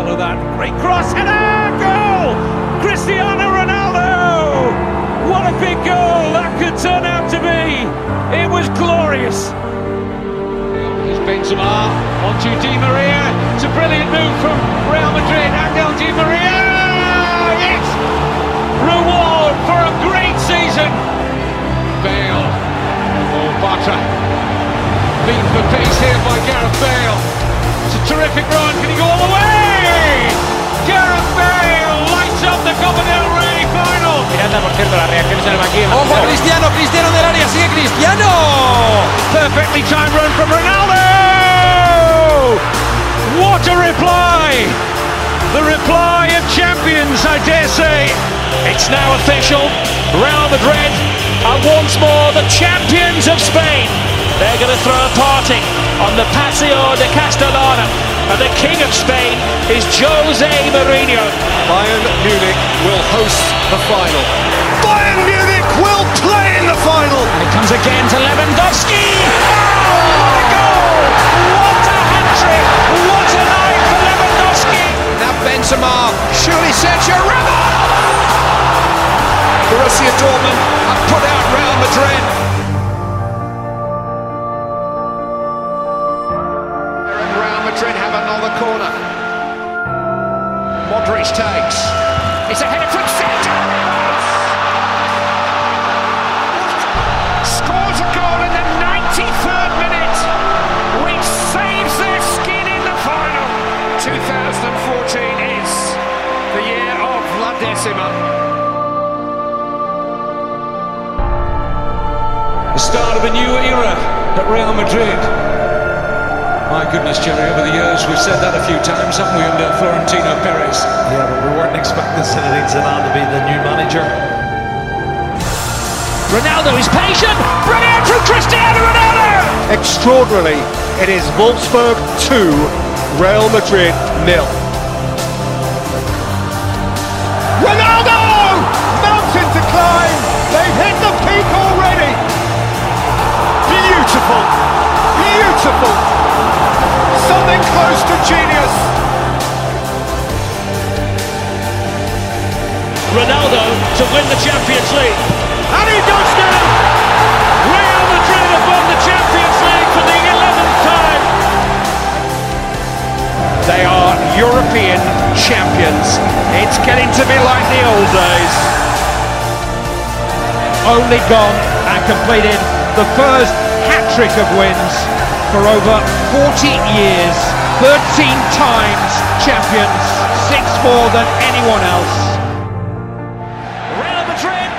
Marcelo that great cross header goal! Cristiano Ronaldo! What a big goal that could turn out to be! It was glorious. Here's Benzema onto Di Maria. It's a brilliant move from Real Madrid. Angel Di Maria. Yes! Reward for a great season. Bale. Oh, Bata. Beat for pace here by Gareth Bale. It's a terrific run. Can he go all the way? Gareth Bale lights up the Copa del Rey final. Miranda, por cierto, las reacciones en el banquillo. Ojo a Cristiano, Cristiano del área, sigue Cristiano. Perfectly timed run from Ronaldo. What a reply! The reply of champions, I dare say. It's now official. Real Madrid are once more the champions of Spain. They're going to throw a party on the Paseo de Castellana. And the king of Spain is Jose Mourinho. Bayern Munich will host the final. Bayern Munich will play in the final. It comes again to Lewandowski. Oh, what a goal! What a hat-trick! What a night for Lewandowski! Now Benzema, surely Sergio Ramos. Borussia Dortmund have put out Real Madrid. Of a new era at Real Madrid. My goodness, Jerry, over the years we've said that a few times, haven't we, under Florentino Perez? Yeah, but we weren't expecting Zinedine Zidane to be the new manager. Ronaldo is patient. Brilliant from Cristiano Ronaldo. Extraordinarily, it is Wolfsburg 2, Real Madrid nil. Beautiful! Something close to genius! Ronaldo to win the Champions League. And he does now! Real Madrid have won the Champions League for the 11th time. They are European champions. It's getting to be like the old days. Only gone and completed the first hat-trick of wins for over 40 years. 13 times champions, six more than anyone else. Real Madrid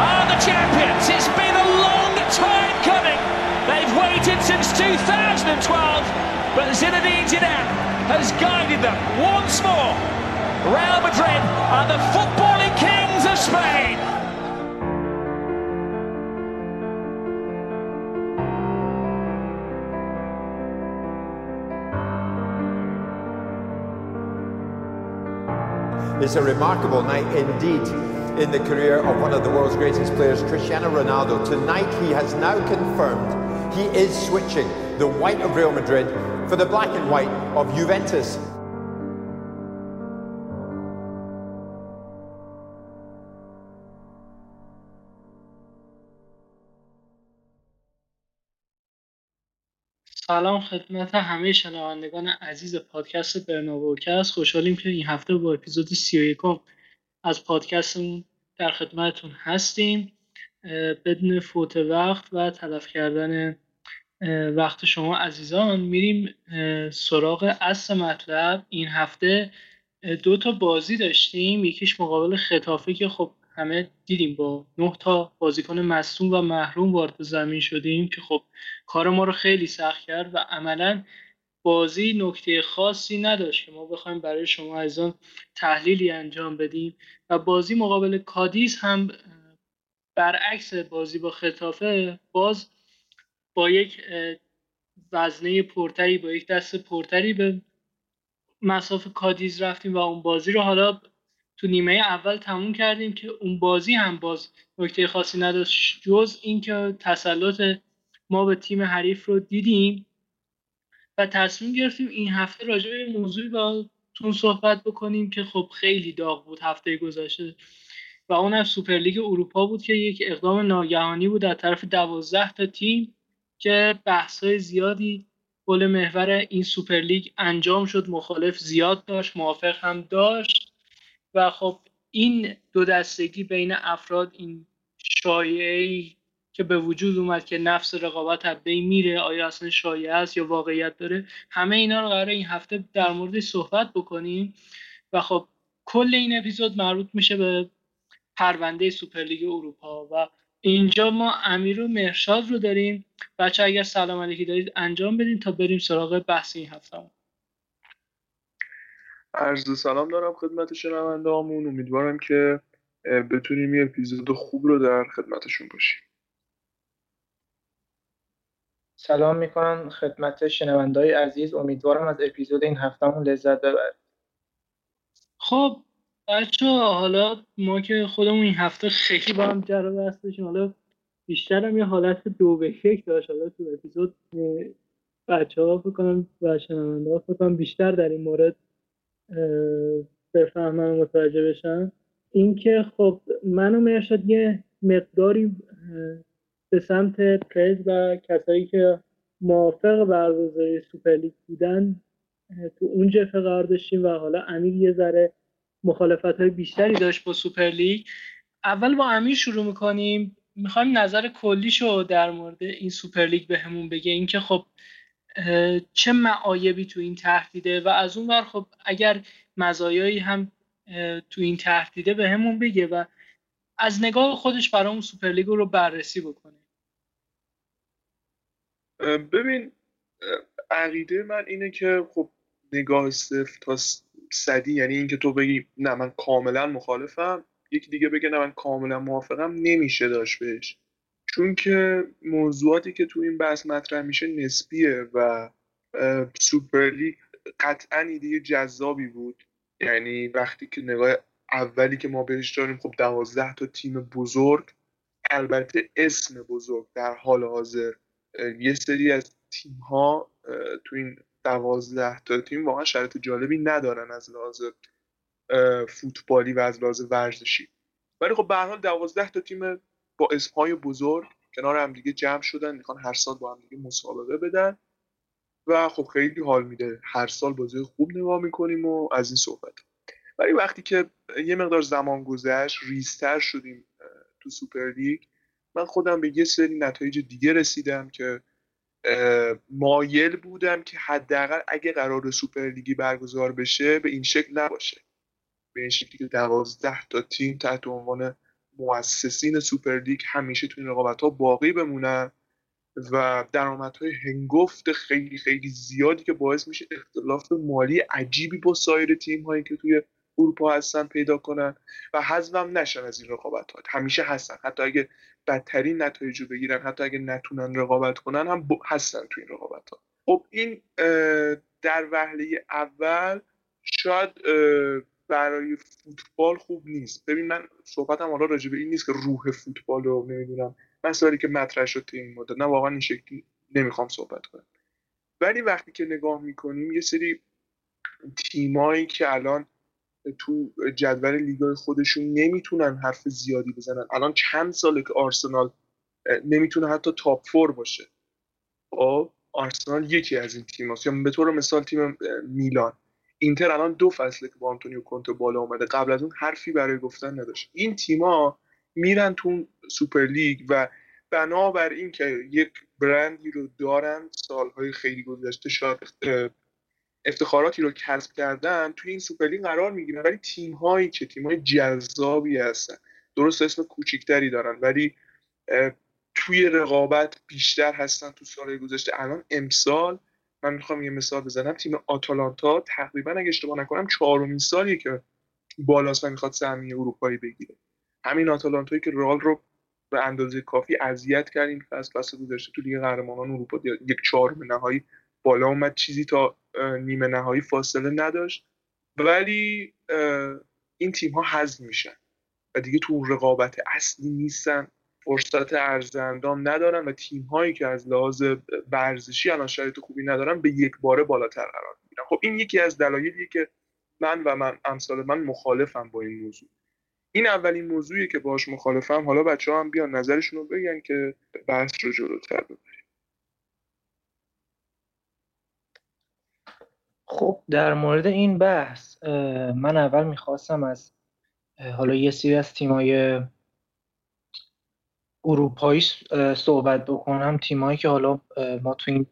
are the champions. It's been a long time coming. They've waited since 2012, but Zinedine Zidane has guided them once more. Real Madrid are the footballing kings of Spain. It's a remarkable night indeed in the career of one of the world's greatest players, Cristiano Ronaldo. Tonight he has now confirmed he is switching the white of Real Madrid for the black and white of Juventus. سلام خدمت همه شنوندگان عزیز پادکست برناوکست خوشحالیم که این هفته با اپیزود 31 از پادکستمون در خدمتتون هستیم. بدون فوت وقت و تلف کردن وقت شما عزیزان میریم سراغ اصل مطلب. این هفته دو تا بازی داشتیم. یکیش مقابل خطافه که خب همه دیدیم با نه تا بازیکن مصوم و محروم وارد زمین شدیم که خب کار ما رو خیلی سخت کرد و عملا بازی نکته خاصی نداشت که ما بخوایم برای شما عزیزان تحلیلی انجام بدیم و بازی مقابل کادیس هم برعکس بازی با خطافه باز با یک وزنه پرتری با یک دست پرتری به مسافه کادیز رفتیم و اون بازی رو حالا تو نیمه اول تموم کردیم که اون بازی هم باز نکته خاصی نداشت. جز اینکه تسلط ما به تیم حریف رو دیدیم و تصمیم گرفتیم این هفته راجع به موضوعی با تون صحبت بکنیم که خب خیلی داغ بود هفته گذشته و اون از سوپرلیگ اروپا بود که یک اقدام ناگهانی بود از طرف دوازده تا تیم که بحث‌های زیادی حول محور این سوپرلیگ انجام شد. مخالف زیاد داشت موافق هم داشت. و خب این دو دستگی بین افراد این شایعه‌ای که به وجود اومد که نفس رقابت بین میره آیا اصلا شایعه است یا واقعیت داره همه اینا رو قراره این هفته در مورد صحبت بکنیم. و خب کل این اپیزود مربوط میشه به پرونده سوپرلیگ اروپا و اینجا ما امیر و مرشاد رو داریم. بچه اگر سلام علیکی دارید انجام بدین تا بریم سراغ بحث این هفته عرض سلام دارم خدمت شنونده همون امیدوارم که بتونیم یه اپیزود خوب رو در خدمتشون باشیم. سلام می‌کنم خدمت شنوندهای عزیز. امیدوارم از اپیزود این هفتهمون لذت ببرید. خب بچه حالا ما که خودمون این هفته خیلی با هم جر بحث داشتیم. حالا بیشتر هم یه حالت دو به یک داشت. حالا تو اپیزود بچه ها بکنم و شنونده ها بکنم بیشتر در این مورد بفهمن و متوجه بشن اینکه خب منو مرشد یه مقداری به سمت پرز و کسایی که موافق برگزاری سوپرلیگ بودن تو اون جبهه قرار داشتیم و حالا امیر یه ذره مخالفت های بیشتری داشت با سوپرلیگ اول با امیر شروع می‌کنیم. می‌خوایم نظر کلیشو در مورد این سوپرلیگ بهمون به بگه. اینکه خب چه معایبی تو این طرح دیده و از اون ور خب اگر مزایایی هم تو این طرح دیده بهمون بگه و از نگاه خودش برای سوپرلیگ رو بررسی بکنه. ببین عقیده من اینه که خب نگاه صفر تا صدی یعنی اینکه تو بگی نه من کاملا مخالفم یکی دیگه بگه نه من کاملا موافقم نمیشه داشت بهش. چون که موضوعاتی که تو این بحث مطرح میشه نسبیه و سوپرلیگ قطعا ایده جذابی بود. یعنی وقتی که نگاه اولی که ما بهش داریم خب دوازده تا تیم بزرگ البته اسم بزرگ در حال حاضر یه سری از تیم ها تو این دوازده تا تیم واقعا شرط جالبی ندارن از لحاظ فوتبالی و از لحاظ ورزشی. ولی خب به حال دوازده تا تیم با اسمهای بزرگ کنار هم دیگه جمع شدن می‌خوان هر سال با هم دیگه مسابقه بدن. و خب خیلی حال میده. هر سال بازی خوب نگاه می‌کنیم و از این صحبت. ولی وقتی که یه مقدار زمان گذشت ریزتر شدیم تو سوپر لیگ من خودم به یه سری نتایج دیگه رسیدم که مایل بودم که حداقل اگه قراره سوپر لیگی برگزار بشه به این شکل نباشه. به این شکلی که دوازده تا تیم تحت عنوان مؤسسین سوپرلیگ همیشه تو این رقابت ها باقی بمونن و درآمدهای هنگفت خیلی خیلی زیادی که باعث میشه اختلاف مالی عجیبی با سایر تیم هایی که توی اروپا هستن پیدا کنن و حذفم نشن از این رقابت ها همیشه هستن. حتی اگه بدترین نتایج رو بگیرن حتی اگه نتونن رقابت کنن هم هستن تو این رقابت ها خب این در وهله اول شاید برای فوتبال خوب نیست. ببین من صحبتم حالا راجع به این نیست که روح فوتبال رو نمی‌دونم. مسائلی که مطرح شد این مدت. نه واقعا این شکلی نمی‌خوام صحبت کنم. ولی وقتی که نگاه می‌کنیم یه سری تیمایی که الان تو جدول لیگای خودشون نمی‌تونن حرف زیادی بزنن. الان چند ساله که آرسنال نمی‌تونه حتی top four باشه. خب آرسنال یکی از این تیم هست. یا به طور مثال تیم میلان. اینتر الان دو فصله که با آنتونیو کونته بالا اومده. قبل از اون حرفی برای گفتن نداشت. این تیما میرن تو سوپر لیگ و بنابر اینکه یک برندی رو دارن سالهای خیلی گذشته شاید افتخاراتی رو کسب کردن توی این سوپرلیگ قرار می‌گیرن. ولی تیم هایی که تیم های جذابی هستن درست اسم کوچیکتری دارن ولی توی رقابت بیشتر هستن تو سالهای گذشته. الان امسال من می‌خوام یه مثال بزنم. تیم آتالانتا تقریبا اگه اشتباه نکنم چهارمین سالیه که بالاست و می‌خواد سهمیه اروپایی بگیره. همین آتالانتایی که رئال رو به اندازه کافی اذیت کرد این فصل فصل گذشته تو لیگ قهرمانان اروپا یک چهارم نهایی بالا اومد. چیزی تا نیمه نهایی فاصله نداشت. ولی این تیم ها حذف میشن و دیگه تو رقابت اصلی نیستن. فرصت ارزندام ندارن و تیم هایی که از لحاظ ورزشی الان شرایط خوبی ندارن به یک باره بالاتر قرار می‌گیرن. خب این یکی از دلایلیه که من و من امثال من مخالفم با این موضوع. این اولین موضوعی که باش مخالفم. حالا بچه ها هم بیان نظرشون رو بگن که بحث رو جلوتر ببریم. خب در مورد این بحث من اول می‌خواستم از حالا یه سری از تیمای اروپایی صحبت بکنم تیمایی که حالا ما تو این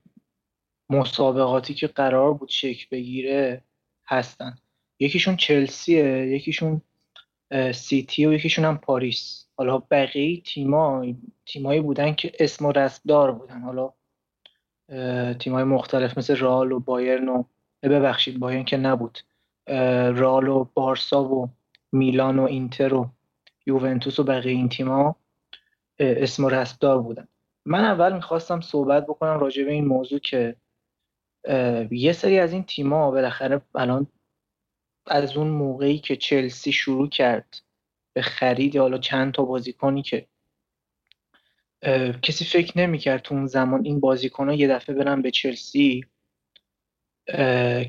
مسابقاتی که قرار بود شکل بگیره هستن. یکیشون چلسیه یکیشون سیتی و یکیشون هم پاریس. حالا بقیه تیما تیمایی بودن که اسم و رسمدار بودن. حالا تیمای مختلف مثل رال و بایرن و ببخشید بایرن که نبود. رال و بارسا و میلان و اینتر و یوونتوس و بقیه این تیما اسم و رسمدار بودن. من اول می‌خواستم صحبت بکنم راجع به این موضوع که یه سری از این تیما بالاخره الان از اون موقعی که چلسی شروع کرد به خرید حالا چند تا بازیکنی که کسی فکر نمی‌کرد تو اون زمان این بازیکن ها یه دفعه برن به چلسی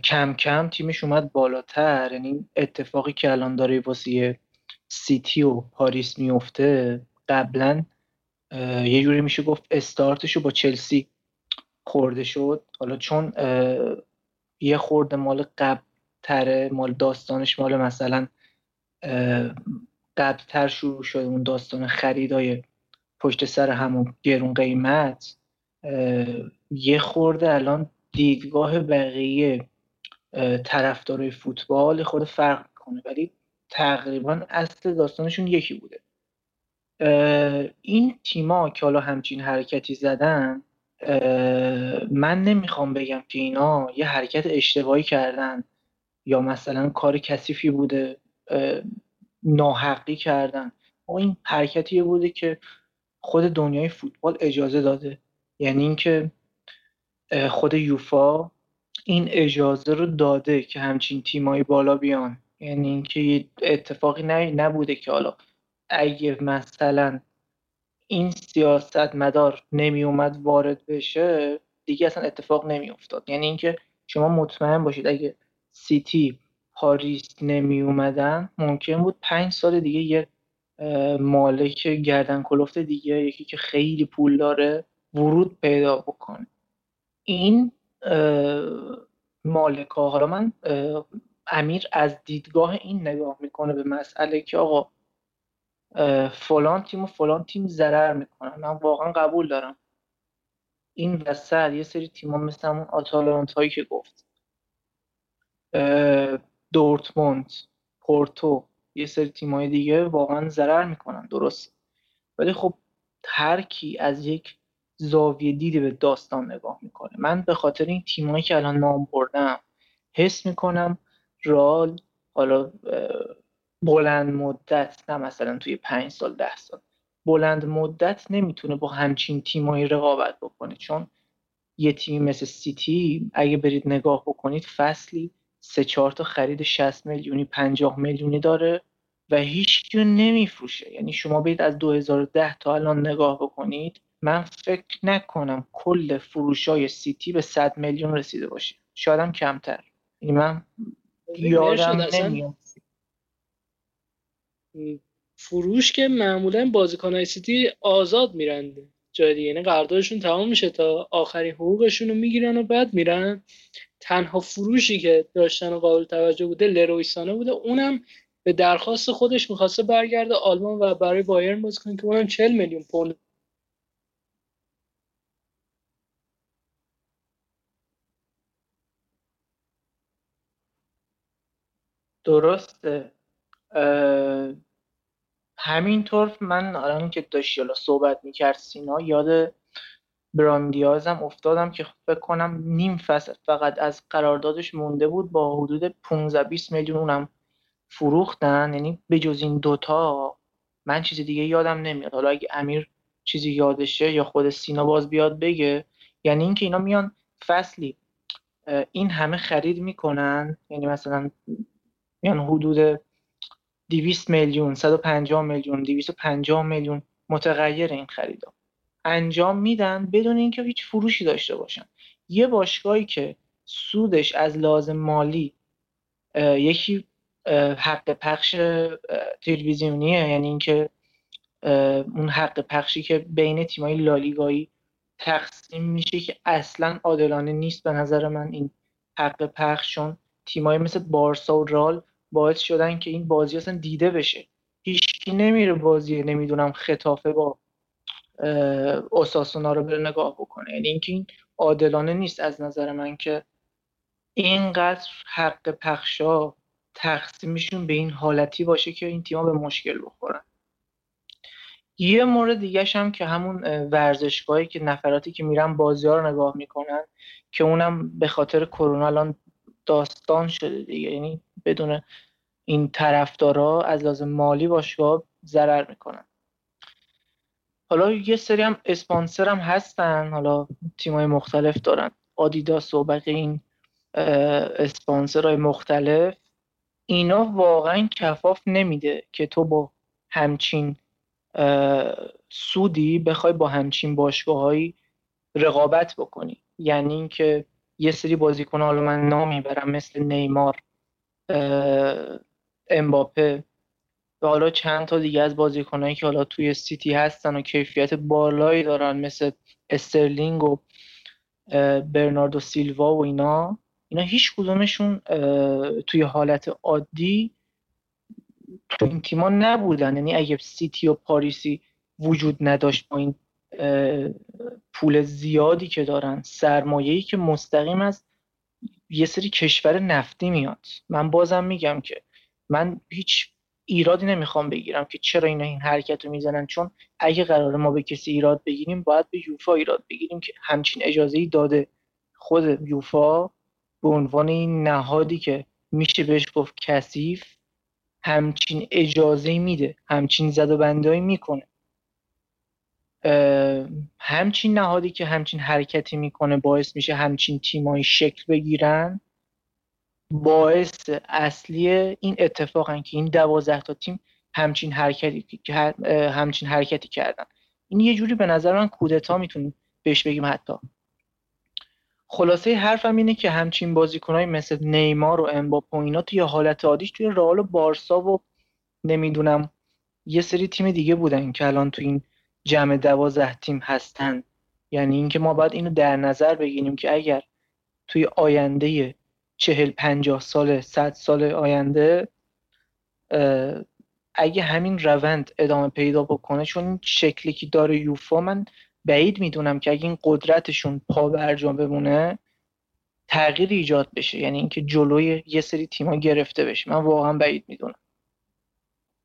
کم کم تیمش اومد بالاتر. یعنی اتفاقی که الان داره واسه سیتی و پاریس میفته قبلا یه جوری میشه گفت استارتشو با چلسی خورده شد. حالا چون یه خورده مال قبل تره مال داستانش مال مثلا قبلتر شروع شده اون داستان خریدای پشت سر همون گرون قیمت. یه خورده الان دیدگاه بقیه طرفدارای فوتبال خود فرق کنه ولی تقریبا اصل داستانشون یکی بوده. این تیما که حالا همچین حرکتی زدن من نمی‌خوام بگم که اینا یه حرکت اشتباهی کردن یا مثلا کار کثیفی بوده ناحقی کردن. و این حرکتی بوده که خود دنیای فوتبال اجازه داده. یعنی اینکه خود یوفا این اجازه رو داده که همچین تیمایی بالا بیان. یعنی اینکه اتفاقی نبوده که حالا اگه مثلا این سیاست مدار نمی اومد وارد بشه دیگه اصلا اتفاق نمی افتاد یعنی اینکه شما مطمئن باشید اگه سیتی پاریس نمی اومدن ممکن بود پنج سال دیگه یه مالک گردن کلفت دیگه یکی که خیلی پول داره ورود پیدا بکنه. این مالک ها حالا من امیر از دیدگاه این نگاه می‌کنه به مسئله که آقا فلان تیم و فلان تیم ضرر می‌کنن من واقعا قبول دارم. این وسط یه سری تیما مثل همون آتالانت هایی که گفت. دورتموند پورتو یه سری تیمای دیگه واقعا ضرر می‌کنن. درست ولی خب هر کی از یک زاویه دیده به داستان نگاه می‌کنه. من به خاطر این تیمایی که الان نام بردم حس می‌کنم رال حالا بلند مدت نه مثلا توی پنج سال ده سال. بلند مدت نمی‌تونه با همچین تیمایی رقابت بکنه چون یه تیمی مثل سیتی اگه برید نگاه بکنید فصلی سه چهار تا خرید 60 میلیونی 50 میلیونی داره و هیچ نمیفروشه. یعنی شما برید از 2010 تا الان نگاه بکنید من فکر نکنم کل فروش های سیتی به 100 میلیون رسیده باشه. شاید هم کمتر. یعنی من یادم نمیاد. فروش که معمولا بازیکن سیتی آزاد میرن. جای دیگه. یعنی قراردادشون تمام میشه تا آخرین حقوقشون رو می‌گیرن و بعد میرن. تنها فروشی که داشتن و قابل توجه بوده لرویسانه بوده. اونم به درخواست خودش می‌خواسته برگرده آلمان و برای بایرن بازی کنه که اونم 40 میلیون پوند. درسته. همینطور من الان که داشتی حالا صحبت می‌کرد سینا یاد براندیازم افتادم که فکر کنم نیم فصل فقط از قراردادش مونده بود با حدود 15 20 میلیون اونم فروختن. یعنی به جز این دوتا من چیز دیگه یادم نمیاد. حالا اگه امیر چیزی یادشه یا خود سینا باز بیاد بگه. یعنی اینکه اینا میان فصلی این همه خرید می‌کنن. یعنی مثلا میان حدود 200 میلیون 150 میلیون 250 میلیون متغیر این خریدا. انجام میدن بدون اینکه هیچ فروشی داشته باشن. یه باشگاهی که سودش از لازم مالی یکی حق پخش تلویزیونیه. یعنی اینکه اون حق پخشی که بین تیمای لالیگایی تقسیم میشه که اصلا عادلانه نیست به نظر من این حق پخش چون تیمایی مثل بارسا و رال باعث شدن که این بازی اصلا دیده بشه. هیچکی نمیره بازی نمی‌دونم خطافه با اساسونا رو بره نگاه بکنه. یعنی اینکه این عادلانه نیست از نظر من که اینقدر حق پخشا تقسیمشون به این حالتی باشه که این تیما به مشکل بخورن. یه مورد دیگه هم که همون ورزشگاهی که نفراتی که میرن بازی ها رو نگاه می‌کنن که اونم به خاطر کرونا الان داستان شده دیگه. یعنی بدون این طرفدارا از لازم مالی باشگاه ضرر می‌کنن. حالا یه سری هم اسپانسر هم هستن. حالا تیمای مختلف دارن. آدیداس و بقیه این اسپانسرهای مختلف. اینا واقعا کفاف نمیده که تو با همچین سودی بخوای با همچین باشگاههایی رقابت بکنی. یعنی اینکه یه سری بازیکن حالا من نامی برم مثل نیمار امباپه و حالا چند تا دیگه از بازیکنایی که حالا توی سیتی هستن و کیفیت بالایی دارن مثل استرلینگ و برناردو سیلوا و اینا. اینا هیچ کدومشون توی حالت عادی تو این تیما نبودن. یعنی اگه سیتی و پاریسی وجود نداشت با این پول زیادی که دارن سرمایه‌ای که مستقیم از یه سری کشور نفتی میاد. من بازم میگم که من هیچ ایرادی نمی‌خوام بگیرم که چرا اینا این حرکت رو می‌زنن. چون اگه قرار ما به کسی ایراد بگیریم باید به یوفا ایراد بگیریم که همچین اجازه ای داده. خود یوفا به عنوان این نهادی که میشه بهش گفت کثیف همچین اجازه میده همچین زد و بندهایی می‌کنه. همچین نهادی که همچین حرکتی می‌کنه باعث میشه همچین تیمایی شکل بگیرن باعث اصلی این اتفاقن که این دوازده تا تیم همچین حرکتی همچین حرکتی کردن. این یه جوری به نظر من کودتا می‌تونیم بهش بگیم حتی. خلاصه حرفم اینه که همچین بازیکنهای مثل نیمار و امباپه و اینا توی حالت عادیش توی رئال و بارسا و نمی‌دونم یه سری تیم دیگه بودن که الان تو این جمع دوازده تیم هستن. یعنی اینکه ما باید اینو در نظر بگیریم که اگر توی آینده چهل پنجاه سال صد سال آینده اگه همین روند ادامه پیدا بکنه چون شکلی که داره یوفا من بعید می‌دونم که اگه این قدرتشون پا برجا بمونه تغییر ایجاد بشه. یعنی اینکه جلوی یه سری تیما گرفته بشه. من واقعا بعید می‌دونم.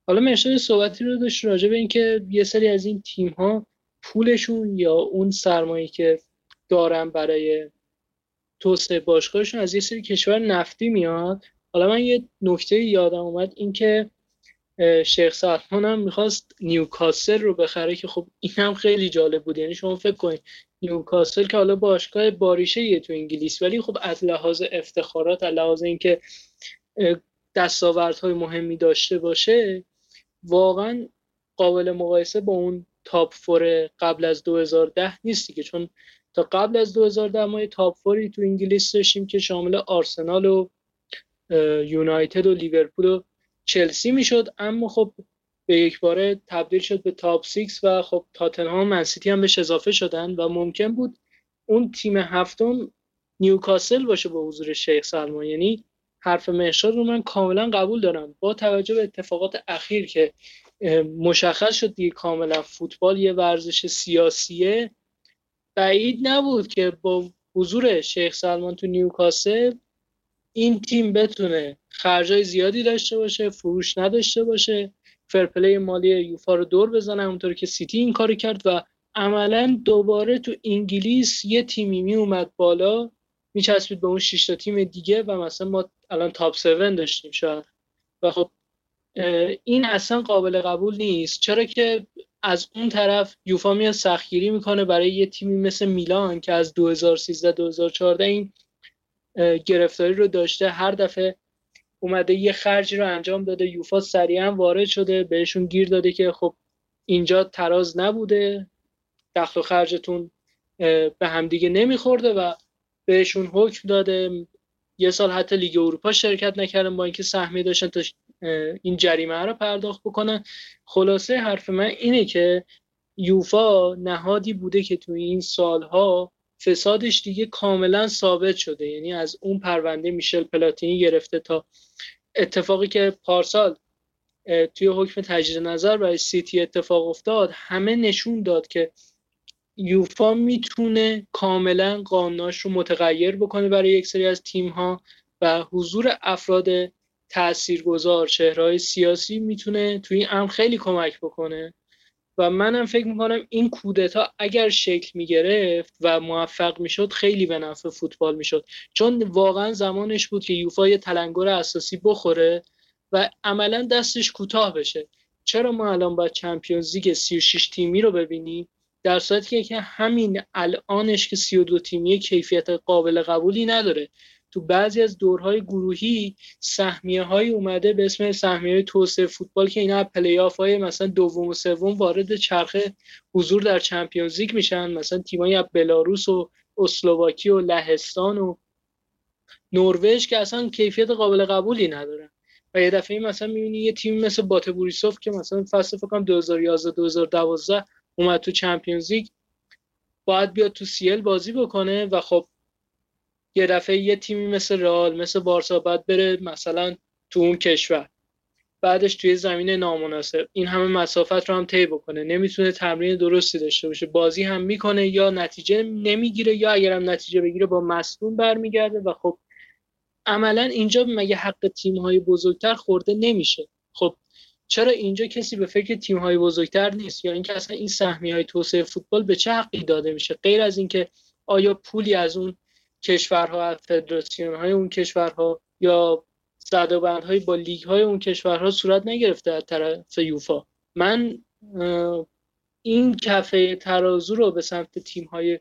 حالا مرشد صحبتی رو داشت راجع به اینکه یه سری از این تیم ها پولشون یا اون سرمایه که دارن برای توسعه باشگاهشون از یه سری کشور نفتی میاد. حالا من یه نکته یادم اومد اینکه شیخ سلمان هم می‌خواست نیوکاسل رو بخره که خب این هم خیلی جالب بود. یعنی شما فکر کنید نیوکاسل که حالا باشگاه باریشه یه تو انگلیس ولی خب از لحاظ افتخارات از لحاظ اینکه دستاوردهای مهمی داشته باشه واقعا قابل مقایسه با اون top four قبل از 2010 نیستی که چون تا قبل از 2010 ما top four ی تو انگلیس داشتیم که شامل آرسنال و یونایتد و لیورپول و چلسی می‌شد. اما خب به یک باره تبدیل شد به top six و خب تاتنهام منسیتی هم بهش اضافه شدن و ممکن بود اون تیم هفتم نیوکاسل باشه با حضور شیخ سلمان. یعنی حرف مهشاد رو من کاملا قبول دارم. با توجه به اتفاقات اخیر که مشخص شد دیگه کاملا فوتبال یه ورزش سیاسیه بعید نبود که با حضور شیخ سلمان تو نیوکاسل این تیم بتونه خرجای زیادی داشته باشه فروش نداشته باشه فرپلی مالی یوفا رو دور بزنه اونطور که سیتی این کار کرد و عملا دوباره تو انگلیس یه تیمی می اومد بالا. میچسبید به اون 6 تا تیم دیگه و مثلا ما الان تاپ 7 داشتیم شاید. و خب این اصلا قابل قبول نیست. چرا که از اون طرف یوفا میاد سختگیری می‌کنه برای یه تیمی مثل میلان که از 2013 2014 این گرفتاری رو داشته هر دفعه اومده یه خرجی رو انجام داده یوفا سریعا وارد شده بهشون گیر داده که خب اینجا تراز نبوده. دخل و خرجتون به همدیگه نمیخورده و بهشون حکم داده. یه سال حتی لیگ اروپا شرکت نکردن با اینکه سهمیه داشتن تا این جریمه رو پرداخت بکنن. خلاصه حرف من اینه که یوفا نهادی بوده که تو این سالها فسادش دیگه کاملا ثابت شده. یعنی از اون پرونده میشل پلاتینی گرفته تا اتفاقی که پارسال توی حکم تجدید نظر برای سیتی اتفاق افتاد همه نشون داد که یوفا می‌تونه کاملا قانوناش رو متغیر بکنه برای یک سری از تیم ها و حضور افراد تاثیرگذار چهرهای سیاسی می‌تونه توی این امر خیلی کمک بکنه. و منم فکر می‌کنم این کودتا اگر شکل می‌گرفت و موفق می‌شد خیلی به نفع فوتبال می‌شد. چون واقعا زمانش بود که یوفا یه تلنگر اساسی بخوره و عملا دستش کوتاه بشه. چرا ما الان باید چمپیونز لیگ 36 تیمی رو ببینیم؟ در صورتی که همین الانش که 32 تیمی کیفیت قابل قبولی نداره. تو بعضی از دورهای گروهی سهمیه های اومده به اسم سهمیه توسعه فوتبال که اینا پلی آف های مثلا دوم و سوم وارد چرخه حضور در چمپیونز لیگ میشن. مثلا تیمایی از بلاروس و اسلوواکی و لهستان و نروژ که اصلا کیفیت قابل قبولی ندارن و یه دفعه مثلا می‌بینی یه تیم مثل بات بوریسوف که مثلا فصل فکر کنم 2011 2012 اومد تو چمپیونز لیگ باید بیاد تو سیل بازی بکنه و خب یه دفعه یه تیمی مثل رئال مثل بارسا باید بره مثلا تو اون کشور. بعدش توی زمین نامناسب. این همه مسافت رو هم طی بکنه. نمی‌تونه تمرین درستی داشته باشه. بازی هم می‌کنه یا نتیجه نمی‌گیره یا اگرم نتیجه بگیره با مصدوم برمیگرده و خب عملا اینجا مگه حق تیم های بزرگتر خورده نمیشه؟ خب چرا اینجا کسی به فکر تیم های بزرگتر نیست؟ یا اینکه اصلا این سهمی های توسعه فوتبال به چه حقی داده میشه؟ غیر از اینکه آیا پولی از اون کشورها از فدراسیون های اون کشورها یا های با لیگ های اون کشورها صورت نگرفته از طرف یوفا؟ من این کفه ترازو رو به سمت تیم های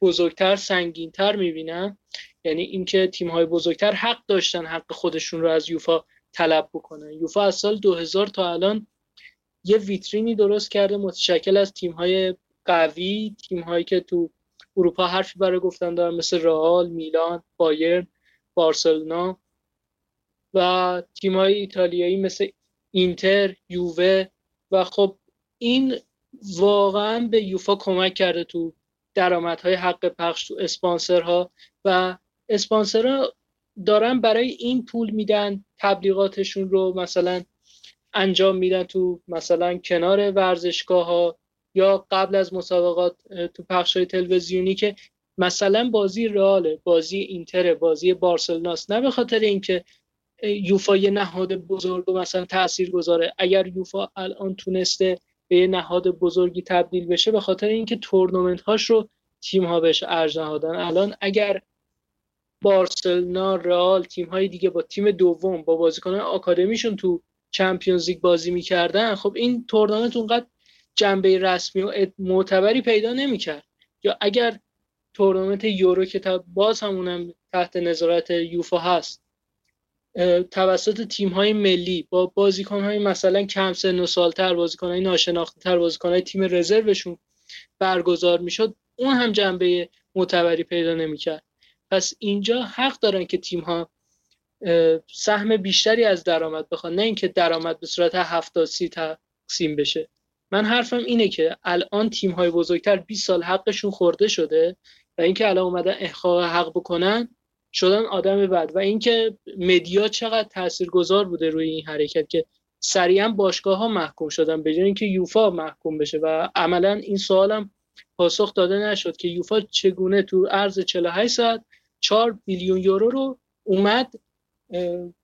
بزرگتر سنگینتر می‌بینم. یعنی اینکه تیم های بزرگتر حق داشتن حق خودشون رو از یوفا طلب بکنن یوفا از سال 2000 تا الان یه ویترینی درست کرده متشکل از تیم های قوی تیم هایی که تو اروپا حرفی برای گفتن دارن مثل رئال میلان بایرن بارسلونا و تیم های ایتالیایی مثل اینتر یووه و خب این واقعا به یوفا کمک کرده تو درآمدهای حق پخش تو اسپانسرها و اسپانسرها دارن برای این پول میدن تبلیغاتشون رو مثلا انجام میدن تو مثلا کنار ورزشگاه ها یا قبل از مسابقات تو پخش های تلویزیونی که مثلا بازی رئال بازی اینتر بازی بارسلوناست نه به خاطر اینکه یوفا یه نهاد بزرگ و مثلا تاثیر گذاره. اگر یوفا الان تونسته به یه نهاد بزرگی تبدیل بشه به خاطر اینکه تورنمنت هاش رو تیم ها بهش ارج نهادن الان اگر بارسلونا رئال تیم های دیگه با تیم دوم با بازیکنان آکادمیشون تو چمپیونز لیگ بازی می‌کردن. خب این تورنمنت اونقدر جنبه رسمی و معتبری پیدا نمی‌کرد. یا اگر تورنمنت یورو که باز همونم تحت نظارت یوفا هست توسط تیم های ملی با بازیکن های مثلا کم سن و سالتر بازیکن های ناشناخته تر بازیکن های تیم رزروشون برگزار می‌شد اون هم جنبه معتبری پیدا نمی‌کرد. پس اینجا حق دارن که تیم ها سهم بیشتری از درآمد بخوان نه اینکه درآمد به صورت 70 سی تقسیم بشه. من حرفم اینه که الان تیم های بزرگتر 20 سال حقشون خورده شده و اینکه الان اومدن احقاق حق بکنن شدن آدم بد. و اینکه مدیا چقدر تاثیرگذار بوده روی این حرکت که سریعا باشگاه ها محکوم شدن به اینکه یوفا محکوم بشه. و عملا این سوالم پاسخ داده نشد که یوفا چگونه تو عرض 48 ساعت 4 بیلیون یورو رو اومد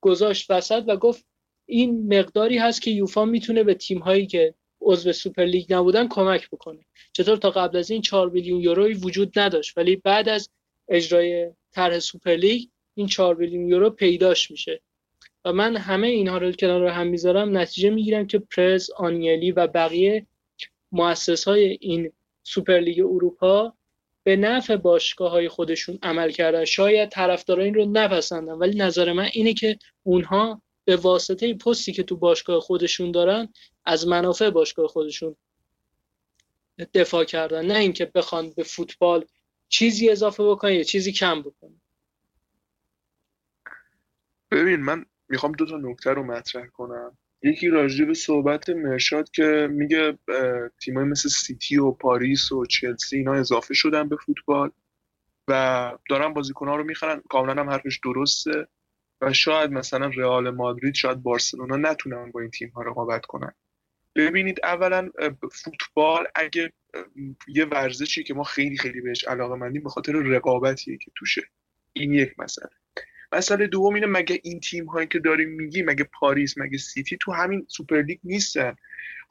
گذاشت وسط و گفت این مقداری هست که یوفا می‌تونه به تیم هایی که عضو سوپر لیگ نبودن کمک بکنه. چطور تا قبل از این 4 بیلیون یوروی وجود نداشت ولی بعد از اجرای طرح سوپر لیگ این 4 بیلیون یورو پیداش میشه. و من همه اینها رو کنار هم می‌ذارم نتیجه می‌گیرم که پرز آنیلی و بقیه مؤسس های این سوپرلیگ اروپا به نفع باشگاه های خودشون عمل کردن. شاید طرفدارا این رو نپسندن ولی نظر من اینه که اونها به واسطه پستی که تو باشگاه خودشون دارن از منافع باشگاه خودشون دفاع کردن. نه اینکه بخوان به فوتبال چیزی اضافه بکنن یا چیزی کم بکنن. ببین من می‌خوام دو تا نکته رو مطرح کنم. یکی راجع به صحبت مرشاد که میگه تیمای مثل سیتی و پاریس و چلسی اینا اضافه شدن به فوتبال و دارن بازیکنها رو می‌خرن. کاملا هم حرفش درسته و شاید مثلا رئال مادرید شاید بارسلونا نتونن با این تیم ها رقابت کنن. ببینید اولا فوتبال اگه یه ورزشی که ما خیلی خیلی بهش علاقه مندیم به خاطر رقابتیه که توشه. این یک مسئله. مسئله دوم اینه مگه این تیم هایی که داریم میگی مگه پاریس مگه سیتی تو همین سوپرلیگ نیستن؟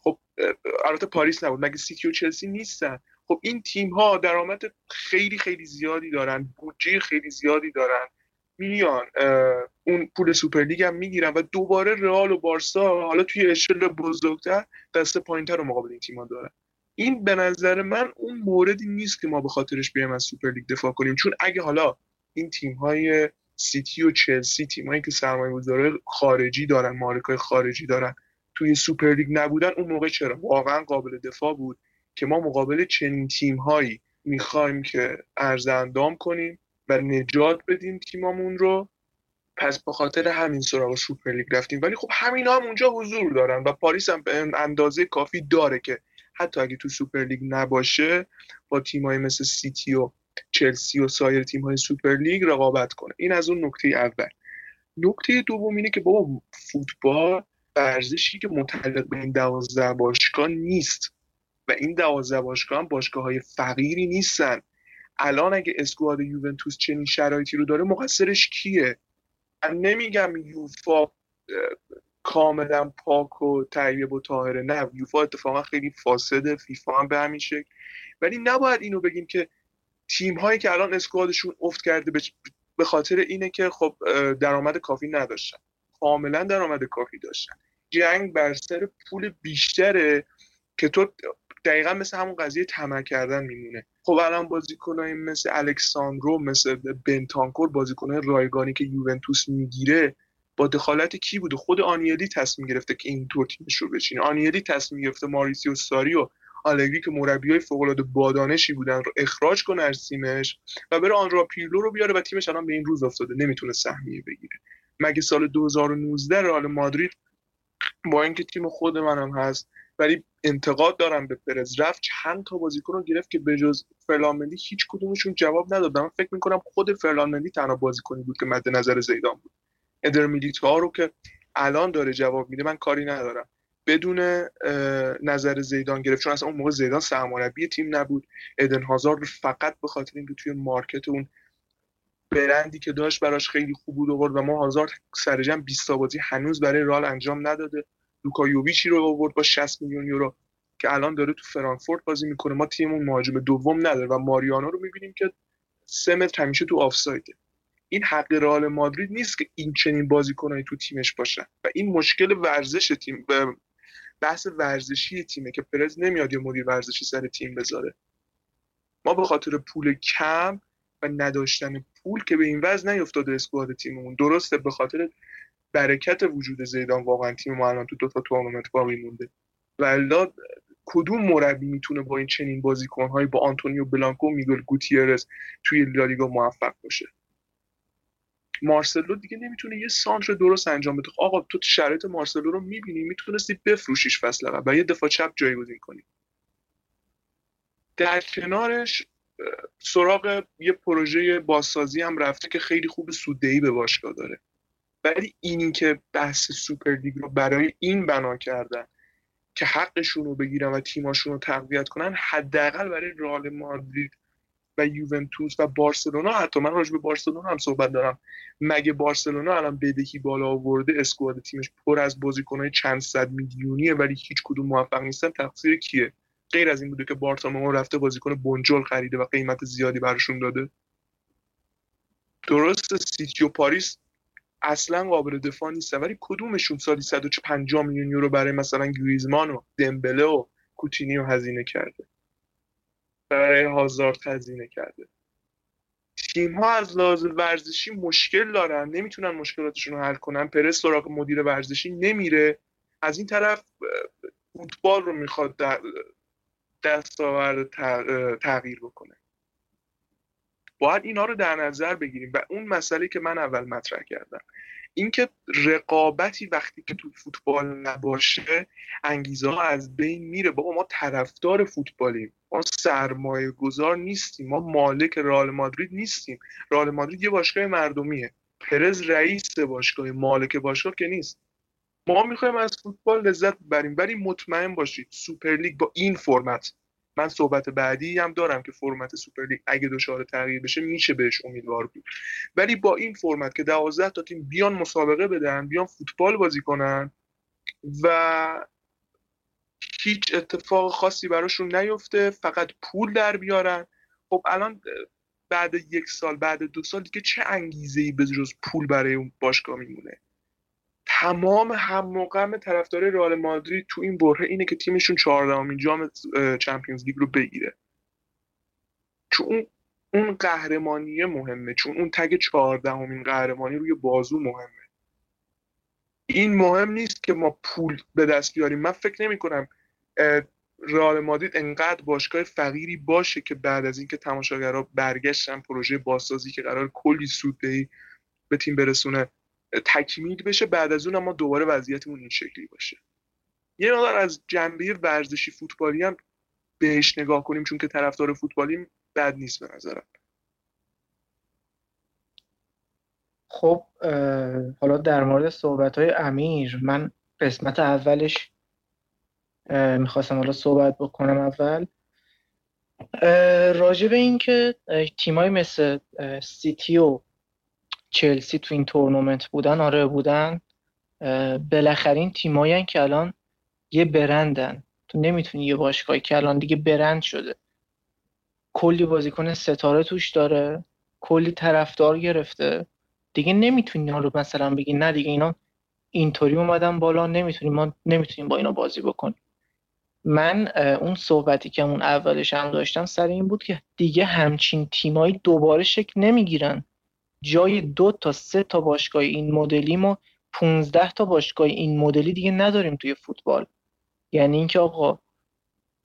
خب البته پاریس نبود مگه سیتی و چلسی نیستن؟ خب این تیم ها درآمد خیلی خیلی زیادی دارن بودجه خیلی زیادی دارن. میان اون پول سوپرلیگ هم می‌گیرن و دوباره رئال و بارسا حالا توی اشل بزرگتر دست پایینتر رو مقابل این تیم‌ها دارن. این به نظر من اون موردی نیست که ما به خاطرش بیایم از سوپرلیگ دفاع کنیم. چون اگه حالا این تیم‌های سیتی و چلسی تیمایی که سرمایه گذاره خارجی دارن مالکای خارجی دارن توی سوپرلیگ نبودن اون موقع چرا؟ واقعا قابل دفاع بود که ما مقابل چنین تیمهایی می‌خوایم که عرض اندام کنیم و نجات بدیم تیمامون رو. پس به خاطر همین سراغ سوپرلیگ رفتیم. ولی خب همین هم اونجا حضور دارن و پاریس هم به اندازه کافی داره که حتی اگه تو سوپرلیگ نباشه با تیمایی مثل سیتی و چلسی و سایر تیم های سوپر لیگ رقابت کنه. این از اون نکته اول. نکته دوم اینه که بابا فوتبال ورزشی که متعلق به این دوازده باشگاه نیست و این دوازده باشگاه هم باشگاه های فقیری نیستن. الان اگه squad یوونتوس چنین شرایطی رو داره مقصرش کیه؟ من نمیگم یوفا کاملا پاک و طیب و طاهره. نه یوفا اتفاقا خیلی فاسده فیفا هم به همین شکل. ولی نباید اینو بگیم که تیم هایی که الان اسکوادشون افت کرده به خاطر اینه که خب درآمد کافی نداشتن. کاملا درآمد کافی داشتن. جنگ بر سر پول بیشتره که تو دقیقا مثل همون قضیه طمع کردن میمونه. خب الان بازیکنای مثل الکساندرو مثل بنتانکور بازیکنای رایگانی که یوونتوس می‌گیره با دخالت کی بوده خود آنیلی تصمیم گرفته که اینطور تیمش رو بچینه. آنیلی تصمیم گرفته ماریسیو ساریو آلگری که مربی های فوق العاده بادانشی بودن رو اخراج کنه از تیمش و بره آنرا پیرلو رو بیاره و تیمش الان به این روز افتاده. نمی‌تونه سهمیه بگیره. مگه سال 2019 رئال مادرید با اینکه تیم خود منم هست ولی انتقاد دارم به پرز. رفت چند تا بازیکن رو گرفت که به جز فرلان هیچ کدومشون جواب نداد. من فکر می‌کنم خود فرلان تنها بازیکنی بود که مد نظر زیدان بود. ادر رو که الان داره جواب میده من کاری ندارم. بدون نظر زیدان گرفت. چون اصلا اون موقع زیدان سرمربی تیم نبود. ادن هازارد فقط به خاطر اینکه توی مارکت اون برندی که داشت براش خیلی خوب بود آورد و ما هازارد سر جمع 20 بازی هنوز برای رال انجام نداده. لوکا یوویچی رو آورد با 60 میلیون یورو که الان داره تو فرانکفورت بازی می‌کنه. ما تیممون مهاجم دوم نداره و ماریانو رو می‌بینیم که سه متر همیشه تو آفسایده. این حق رئال مادرید نیست که این چنین بازیکنایی تو تیمش باشن. و این مشکل ورزش تیم بحث ورزشی تیمه که پرز نمیاد یه مدیر ورزشی سر تیم بذاره. ما به خاطر پول کم و نداشتن پول که به این وضع نیفتاده squad تیممون. درسته به خاطر برکت وجود زیدان واقعا تیم ما الان تو دو تا تورنمنت باقی مونده. و کدوم مربی می‌تونه با این چنین بازیکنهایی با آنتونیو بلانکو و میگل گوتیرز توی لالیگا موفق باشه؟ مارسلو دیگه نمی‌تونه یه سانتر درست انجام بده. آقا تو شرایط مارسلو رو می‌بینی می‌تونستی بفروشیش فصل قبل و یه دفاع چپ جایگزین کنی. در کنارش سراغ یه پروژه بازسازی هم رفته که خیلی خوب سوددهی به باشگاه داره. ولی اینی که بحث سوپر لیگ رو برای این بنا کردن که حقشون رو بگیرن و تیماشون رو تقویت کنن حداقل برای رئال مادرید و یوونتوس و بارسلونا حتی من راجع به بارسلونا هم صحبت دارم. مگه بارسلونا الان بدهی بالا آورده اسکواد تیمش پر از بازیکنهای چند صد میلیونیه ولی هیچ کدوم موفق نیستن؟ تقصیر کیه؟ غیر از این بوده که بارتامو رفته بازیکن بنجل خریده و قیمت زیادی براشون داده. درست سیتی و پاریس اصلا قابل دفاع نیستن ولی کدومشون سالی 150 میلیون یورو برای مثلا گریزمان و دمبله و کوتینیو هزینه کرده؟ برای هازارد هزینه کرده. تیم ها از لحاظ ورزشی مشکل دارن نمی‌تونن مشکلاتشون رو حل کنن. پرس سراغ مدیر ورزشی نمیره. از این طرف فوتبال رو می‌خواد دستاورد تغییر بکنه. باید اینا رو در نظر بگیریم. و اون مسئله که من اول مطرح کردم اینکه رقابتی وقتی که تو فوتبال نباشه انگیزه ها از بین میره. بابا ما طرفدار فوتبالیم. ما سرمایه گذار نیستیم. ما مالک رئال مادرید نیستیم. رئال مادرید یه باشگاه مردمیه. پرز رئیس باشگاه مالک باشگاه که نیست. ما می‌خوایم از فوتبال لذت ببریم. ولی مطمئن باشید سوپرلیگ با این فرمت. من صحبت بعدی هم دارم که فرمت سوپرلیگ اگه دچار تغییر بشه میشه بهش امیدوار بود. ولی با این فرمت که دوازده تا تیم بیان مسابقه بدن بیان فوتبال بازی کنن و هیچ اتفاق خاصی براشون نیفته فقط پول در بیارن. خب الان بعد یک سال بعد دو سال دیگه چه انگیزه ای به جز پول برای اون باشگاه میمونه؟ تمام هم مقام طرفدار رئال مادرید تو این بره اینه که تیمشون 14 جام چمپیونز لیگ رو بگیره. چون اون قهرمانی مهمه. چون اون تگ 14 قهرمانی روی بازو مهمه. این مهم نیست که ما پول به دست بیاریم. من فکر نمی کنم رئال مادرید انقدر باشگاه فقیری باشه که بعد از اینکه تماشاگرها برگشتن پروژه بازسازی که قرار کلی سود به تیم برسونه تکمیل بشه. بعد از اون ما دوباره وضعیتمون این شکلی باشه. یه مقدار از جنبه ورزشی فوتبالی هم بهش نگاه کنیم چون که طرفدار فوتبالیم بد نیست به نظرم. خب حالا در مورد صحبت های امیر من قسمت اولش می‌خواستم حالا صحبت بکنم اول. راجع به اینکه تیمای مثل سیتی و چلسی تو این تورنمنت بودن آره بودن. بالاخره این تیمایی که الان یه برندن. تو نمی‌تونی یه باشگاهی که الان دیگه برند شده. کلی بازیکن ستاره توش داره. کلی طرفدار گرفته. دیگه نمی‌تونی رو مثلا بگی نه دیگه اینا اینطوری اومدن بالا نمی‌تونیم ما نمی‌تونیم با اینا بازی بکنیم. من اون صحبتی که اون اولش هم داشتم سر این بود که دیگه همچین تیمایی دوباره شکل نمی‌گیرن. جای دو تا سه تا باشگاه این مدلی ما 15 تا باشگاه این مدلی دیگه نداریم توی فوتبال. یعنی اینکه آقا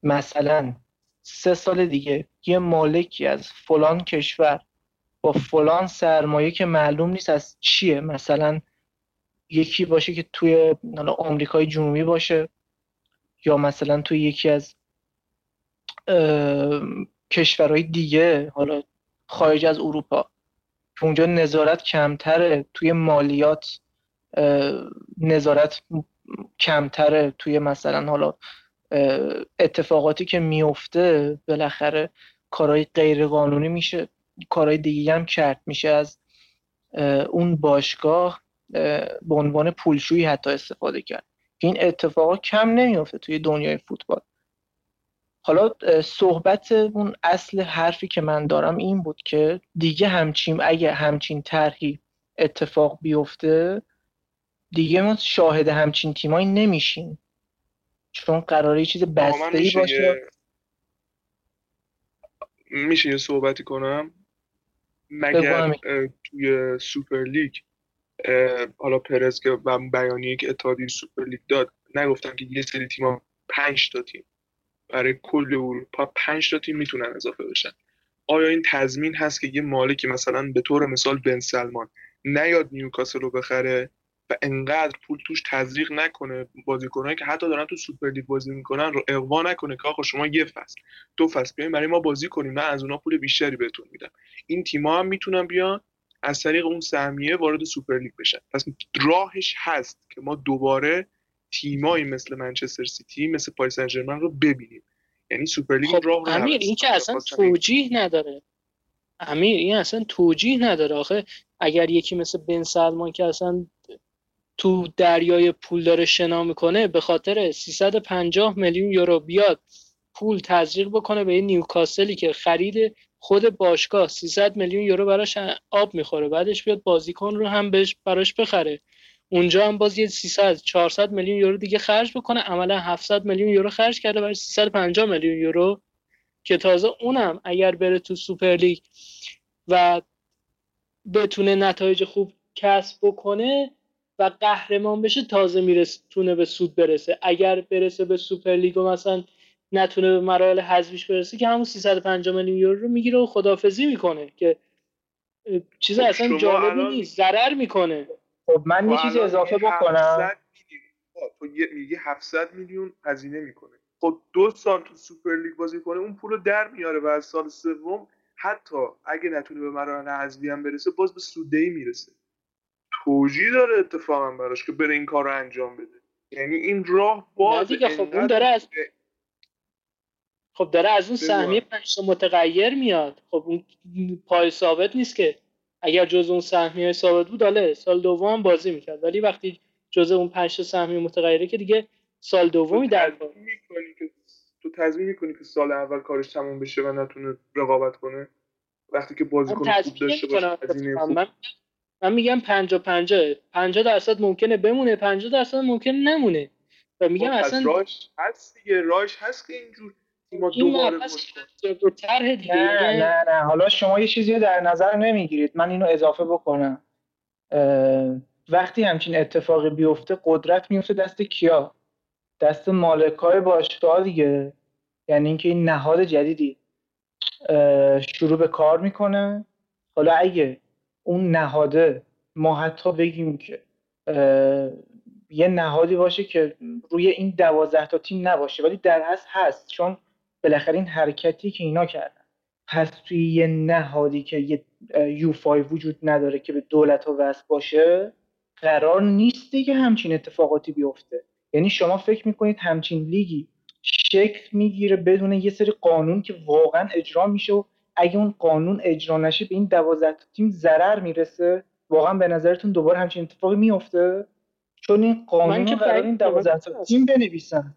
مثلا سه سال دیگه یه مالکی از فلان کشور با فلان سرمایه که معلوم نیست از چیه. مثلا یکی باشه که توی آمریکای جنوبی باشه یا مثلا توی یکی از کشورهای دیگه حالا خارج از اروپا. که اونجا نظارت کمتره توی مالیات نظارت کمتره توی مثلا حالا اتفاقاتی که میفته بالاخره کارهای غیر قانونی میشه. کارهای دیگه هم کرد. میشه از اون باشگاه به عنوان پولشویی حتی استفاده کرد. این اتفاقات کم نمیفته توی دنیای فوتبال. حالا صحبت اون اصل حرفی که من دارم این بود که دیگه همچین اگه همچین طرحی اتفاق بیفته دیگه ما شاهد همچین تیمایی نمیشیم. چون قراره چیز بسته ای باشه. میشه یه صحبتی کنم؟ مگر توی سوپر لیگ حالا پرز که بیانیه که اتحادیه سوپر لیگ داد نگفتن که یه سری تیما پنج تا تیم برای کل اروپا پنج تا تیم می‌تونن اضافه بشن. آیا این تضمین هست که یه مالکی مثلا به طور مثال بن سلمان نیاد نیوکاسل رو بخره؟ و انقدر پول توش تزریق نکنه بازیکنایی که حتی دارن تو سوپر لیگ بازی می‌کنن رو اغوا نکنه که آقا شما یه فصل دو فصل بیاین برای ما بازی کنیم من از اونها پول بیشتری بهتون میدم. این تیم‌ها هم می‌تونن بیان از طریق اون سهمیه وارد سوپر لیگ بشن. پس راهش هست که ما دوباره تیمایی مثل منچستر سیتی مثل پاریس سن رو ببینیم. یعنی سوپرلیگ خب راه امیر این که اصلا توجیه نداره. امیر این اصلا توجیه نداره. آخه اگر یکی مثل بن سلمان که اصلا تو دریای پول داره شنا می‌کنه به خاطر 350 میلیون یورو بیاد پول تزریق بکنه به این نیوکاسلی که خرید خود باشگاه 300 میلیون یورو براش آب می‌خوره بعدش بیاد بازیکن رو هم بهش براش بخره. اونجا هم باز یه 300 400 میلیون یورو دیگه خرج بکنه عملا 700 میلیون یورو خرج کرده برای 350 میلیون یورو که تازه اونم اگر بره تو سوپر لیگ و بتونه نتایج خوب کسب بکنه و قهرمان بشه تازه می‌رسه به سود برسه. اگر برسه به سوپر لیگ و مثلا نتونه به مراحل حذفیش برسه که همون 350 میلیون یورو رو می‌گیره و خدافظی می‌کنه که چیز خب اصلا جالبی الان... نیست ضرر می‌کنه. خب من یه چیزی اضافه بکنم. خب، تو میگه 700 میلیون هزینه می‌کنه. خب دو سال تو سوپر لیگ بازی کنه اون پول رو در میاره و از سال سوم حتی اگه نتونه به مراحل حذفی هم برسه باز به سوده ای می‌رسه. توجیه داره اتفاقا براش که بره این کار رو انجام بده. یعنی این راه باز دیگه خب اون داره از خب داره از اون سهمیه پنج متغیر میاد. خب اون پای ثابت نیست که اگر جز اون سهمیه ثابت بود داله سال دوم بازی می‌کرد. ولی وقتی جز اون پنج سهمیه متغیره که دیگه سال دومی در می‌کنی که تو تضمین می‌کنی که سال اول کارش تموم بشه و نتونه رقابت کنه؟ وقتی که بازیکن خوب داشته باشه من, من میگم 50 50 50 درصد ممکنه بمونه 50 درصد ممکنه نمونه. و میگم خب، اصلا راش هست دیگه راش هست که اینجور تیما دوباره نه نه نه حالا شما یه چیزی در نظر نمی‌گیرید. من اینو اضافه بکنم. وقتی همچین اتفاقی بیفته قدرت میفته دست کیا؟ دست مالکای باشگاه دیگه. یعنی اینکه این نهاد جدیدی شروع به کار می‌کنه. حالا اگه اون نهاده ما حتی بگیم که یه نهادی باشه که روی این دوازده تا تیم نباشه ولی در هست هست چون بالاخره این حرکتی که اینا کردن. پس توی یه نهادی که یه یوفای وجود نداره که به دولت ها وصل باشه قرار نیست دیگه همچین اتفاقاتی بیفته. یعنی شما فکر می‌کنید همچین لیگی شکل می‌گیره بدون یه سری قانون که واقعا اجرا میشه و اگه اون قانون اجرا نشه به این دوازده تیم ضرر می‌رسه واقعا به نظرتون دوباره همچین اتفاقی میفته چون این قانون که قرار این دوازده تیم بنویسن.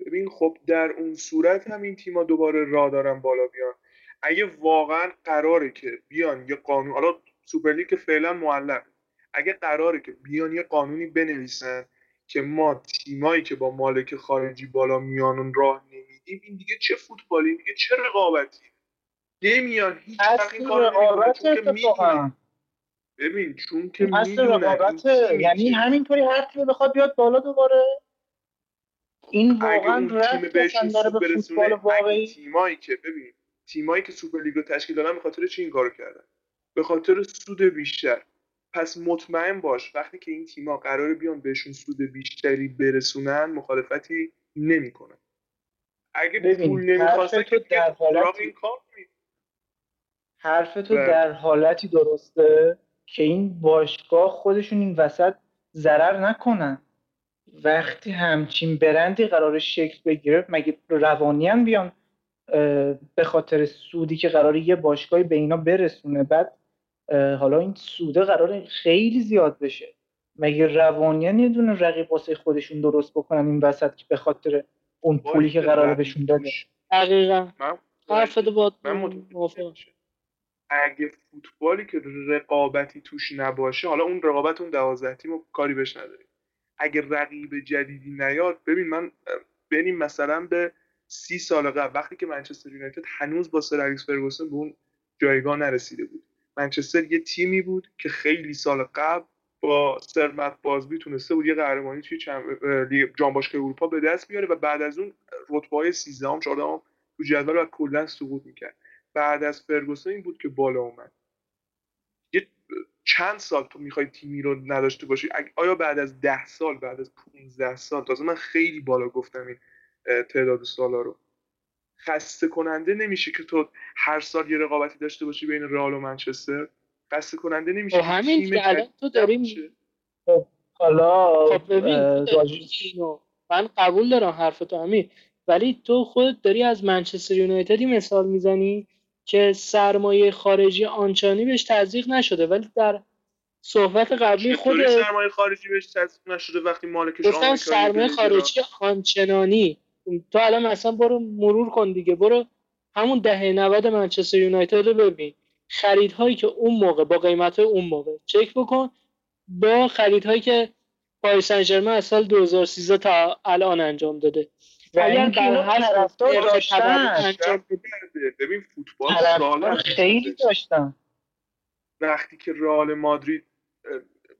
ببین خب در اون صورت هم این تیما دوباره راه دارن بالا بیان. اگه واقعا قراره که بیان یه قانون حالا سوپرلیگ که فعلا معلق. اگه قراره که بیان یه قانونی بنویسن که ما تیمایی که با مالک خارجی بالا میان راه نمیدیم این دیگه چه فوتبالی؟ دیگه چه رقابتی؟ نمیان هیچ این کار چون ببین چون که می‌دونه یعنی همینطوری هر تیم بخواد بیاد بالا دوباره. این واقعا رفت داره به فوتبال واقعی. تیمایی که ببین تیمایی که سوپر لیگ رو تشکیل دادن به خاطر چی این کارو کردن؟ به خاطر سود بیشتر. پس مطمئن باش وقتی که این تیما قرار بیان بهشون سود بیشتری برسونن مخالفتی نمی‌کنن. اگه پول نمی‌خواسته که در حالتی این کار حرف تو در حالتی درسته که این باشگاه خودشون این وسط ضرر نکنن. وقتی همچین برندی قرار شکل بگیره مگه روانیان بیان به خاطر سودی که قرار یه باشگاهی به اینا برسونه؟ بعد حالا این سوده قرار خیلی زیاد بشه. مگه روانیان یه دونه رقیب واسه خودشون درست بکنن این وسط که به خاطر اون پولی که قراره بهشون داده؟ دقیقا. حرف با اگه فوتبالی که رقابتی توش نباشه حالا اون رقابت اون دوازده تیم کاری بهش نداریم. اگه رقیب جدیدی نیاد ببین من بریم مثلا به سی سال قبل وقتی که منچستر یونایتد هنوز با سر الیکس فرگوسن به اون جایگاه نرسیده بود. منچستر یه تیمی بود که خیلی سال قبل با سر مت بازبی تونسته بود یه قهرمانی توی جام باشگاه اروپا به دست بیاره و بعد از اون رتبه های 13 ام 14 ام تو جدول و کلا سقوط می‌کرد. بعد از فرگوسن این بود که بالا اومد. یه چند سال تو می‌خوای تیمی رو نداشته باشی؟ آیا بعد از ده سال بعد از 15 سال؟ تازه من خیلی بالا گفتم این تعداد سالا رو. خسته کننده نمیشه که تو هر سال یه رقابتی داشته باشی بین رئال و منچستر. خسته کننده نمیشه. خب همین که الان تو داریم خب حالا خب ببین من قبول دارم حرف تو همین ولی تو خودت داری از منچستر یونایتدی مثال می‌زنی که سرمایه خارجی آنچانی بهش تزریق نشده ولی در صحبت قبلی خود سرمایه خارجی بهش تزریق نشده وقتی مالکش سرمایه خارجی آنچنانی. تو الان مثلا برو مرور کن دیگه. برو همون دهه 90 منچستر یونایتد رو ببین. خریدهایی که اون موقع با قیمت اون موقع. چک بکن. با خریدهایی که پاریس سن ژرمن از سال 2013 تا الان انجام داده. و اگر طرفدار داشتن ببین فوتبال خیلی داشتن. وقتی که رئال مادرید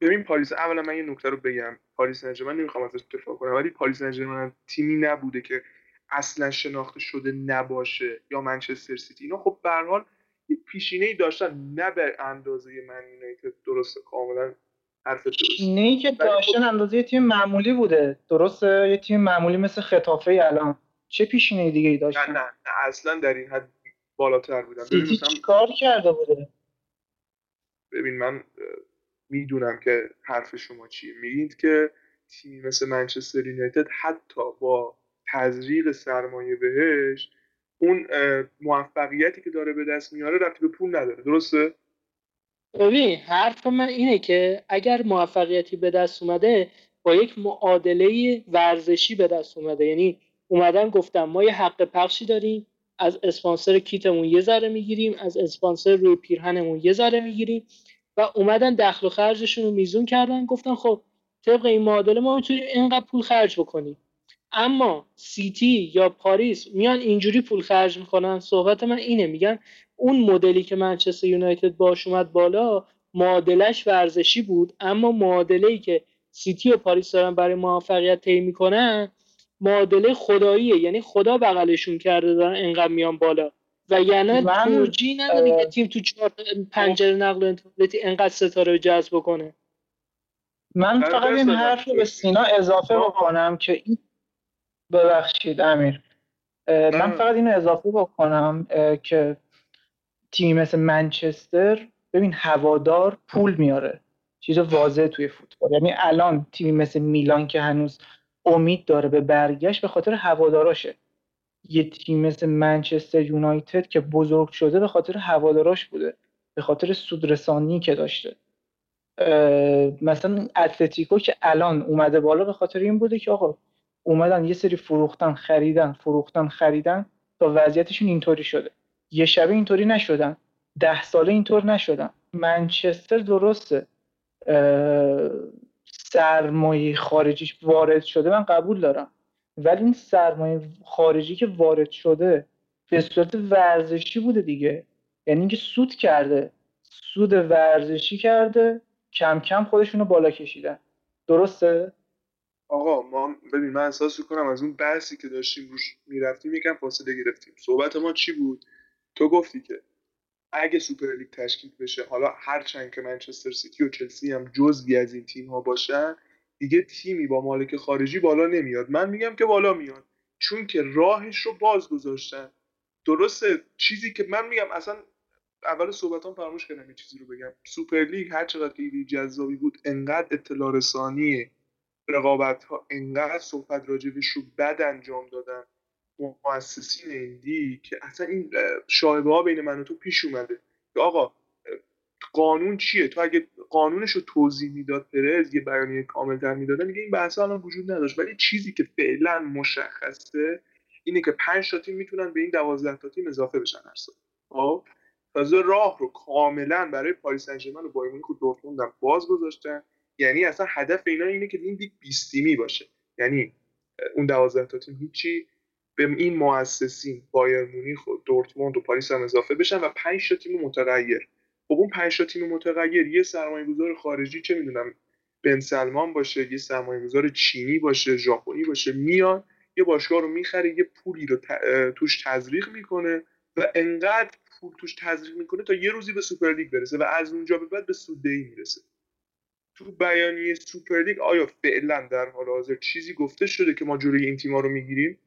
ببین پاریس اولا من یه نکته رو بگم. پاریس سن نمی‌خوام ازش دفاع کنم ولی پاریس سن تیمی نبوده که اصلا شناخته شده نباشه یا منچستر سیتی. اینا خب به حال یه پیشینه ای داشتن نه به اندازه من یونایتد. درسته کاملا حرف درست ای که داشتن اندازه یه تیم معمولی بوده. درسته یه تیم معمولی مثل خطافه الان. چه پیشینه دیگه ای داشتن؟ نه نه, نه اصلا در این حد بالاتر بودن. سیتی کار کرده بوده؟ ببین من می‌دونم که حرف شما چیه. میگید که تیمی مثل منچستر یونایتد حتی با تزریق سرمایه بهش اون موفقیتی که داره به دست میاره رفتی به پول نداره. درسته؟ ببین حرف من اینه که اگر موفقیتی به دست اومده با یک معادله ورزشی به دست اومده. یعنی اومدن گفتم ما یه حق پخشی داریم از اسپانسر کیتمون یه ذره می‌گیریم از اسپانسر روی پیرهنمون یه ذره می‌گیریم. و اومدن دخل و خرجشون رو میزون کردن. گفتن خب طبق این معادله ما می‌تونیم اینقدر پول خرج بکنیم. اما سیتی یا پاریس میان اینجوری پول خرج می‌کنن. صحبت من اینه میگن اون مدلی که منچستر یونایتد باش اومد بالا معادلش ورزشی بود. اما معادله که سیتی و پاریس دارن برای موفقیت طی می‌کنن معادله خداییه. یعنی خدا بغلشون کرده دارن انقدر میان بالا. و یعنی توجی نداره که تیم تو چهار پنجره نقل و انتقالاتی انقدر ستاره جذب کنه من فقط این حرف رو به سینا اضافه بکنم که این ببخشید امیر. من فقط اینو اضافه بکنم که تیمی مثل منچستر ببین هوادار پول میاره. چیز واضح توی فوتبال. یعنی الان تیمی مثل میلان که هنوز امید داره به برگشت به خاطر هواداراشه. یه تیم مثل منچستر یونایتد که بزرگ شده به خاطر هواداراش بوده به خاطر سودرسانی که داشته. مثلا اتلتیکو که الان اومده بالا به خاطر این بوده که آقا اومدن یه سری فروختن خریدن فروختن خریدن تا وضعیتشون اینطوری شده. یه شبه اینطوری نشدن. ده ساله اینطور نشدن. منچستر درسته. سرمایه خارجیش وارد شده. من قبول دارم. ولی این سرمایه خارجی که وارد شده به صورت ورزشی بوده دیگه. یعنی اینکه سود کرده. سود ورزشی کرده کم کم خودشونو بالا کشیدن. درسته؟ آقا ما ببین من احساس کنم از اون بحثی که داشتیم روش می‌رفتیم یکم فاصله گرفتیم. صحبت ما چی بود؟ تو گفتی که اگه سوپر لیگ تشکیل بشه حالا هرچند که منچستر سیتی و چلسی هم جزوی از این تیم ها باشن دیگه تیمی با مالک خارجی بالا نمیاد. من میگم که بالا میاد. چون که راهش رو باز گذاشتن. درسته چیزی که من میگم اصلا اول صحبتام فراموش کردم یه چیزی رو بگم. سوپر لیگ هر چقدر که جذابی بود انقدر اطلاع رسانی رقابت ها انقدر صحبت راجبش رو بد انجام دادن. مؤسسین ایندی که اصلا این شایبه ها بین من و تو پیش اومده. که آقا قانون چیه؟ تو اگه قانونش رو توضیح می‌داد پرز یه بیانیه کاملتر می‌داده میگه این بحث الان وجود نداشت. ولی چیزی که فعلا مشخصه اینه که پنج تا تیم می‌تونن به این دوازده تا تیم اضافه بشن هر سال. خب؟ تازه راه رو کاملا برای پاریس سن و بایرن مونیخ و دورتموند باز گذاشتن. یعنی اصلا هدف اینا اینه که این لیگ 20 تیمی باشه. یعنی اون 12 تا تیم هیچی به این مؤسسین بایرن مونیخ و دورتموند و پاریس هم اضافه بشن و 5 تا تیم متغیر. خب اون 5 تا تیم متغیر یه سرمایه‌گذار خارجی چه می‌دونم بن سلمان باشه یه سرمایه‌گذار چینی باشه ژاپنی باشه میاد یه باشگاه رو می‌خره یه پولی رو توش تزریق می‌کنه و انقدر پول توش تزریق می‌کنه تا یه روزی به سوپر لیگ برسه و از اونجا به بعد به سوددهی می‌رسه. تو بیانیه سوپرلیگ آیا فعلا در حال حاضر چیزی گفته شده که ما جلوی این تیما رو می‌گیریم؟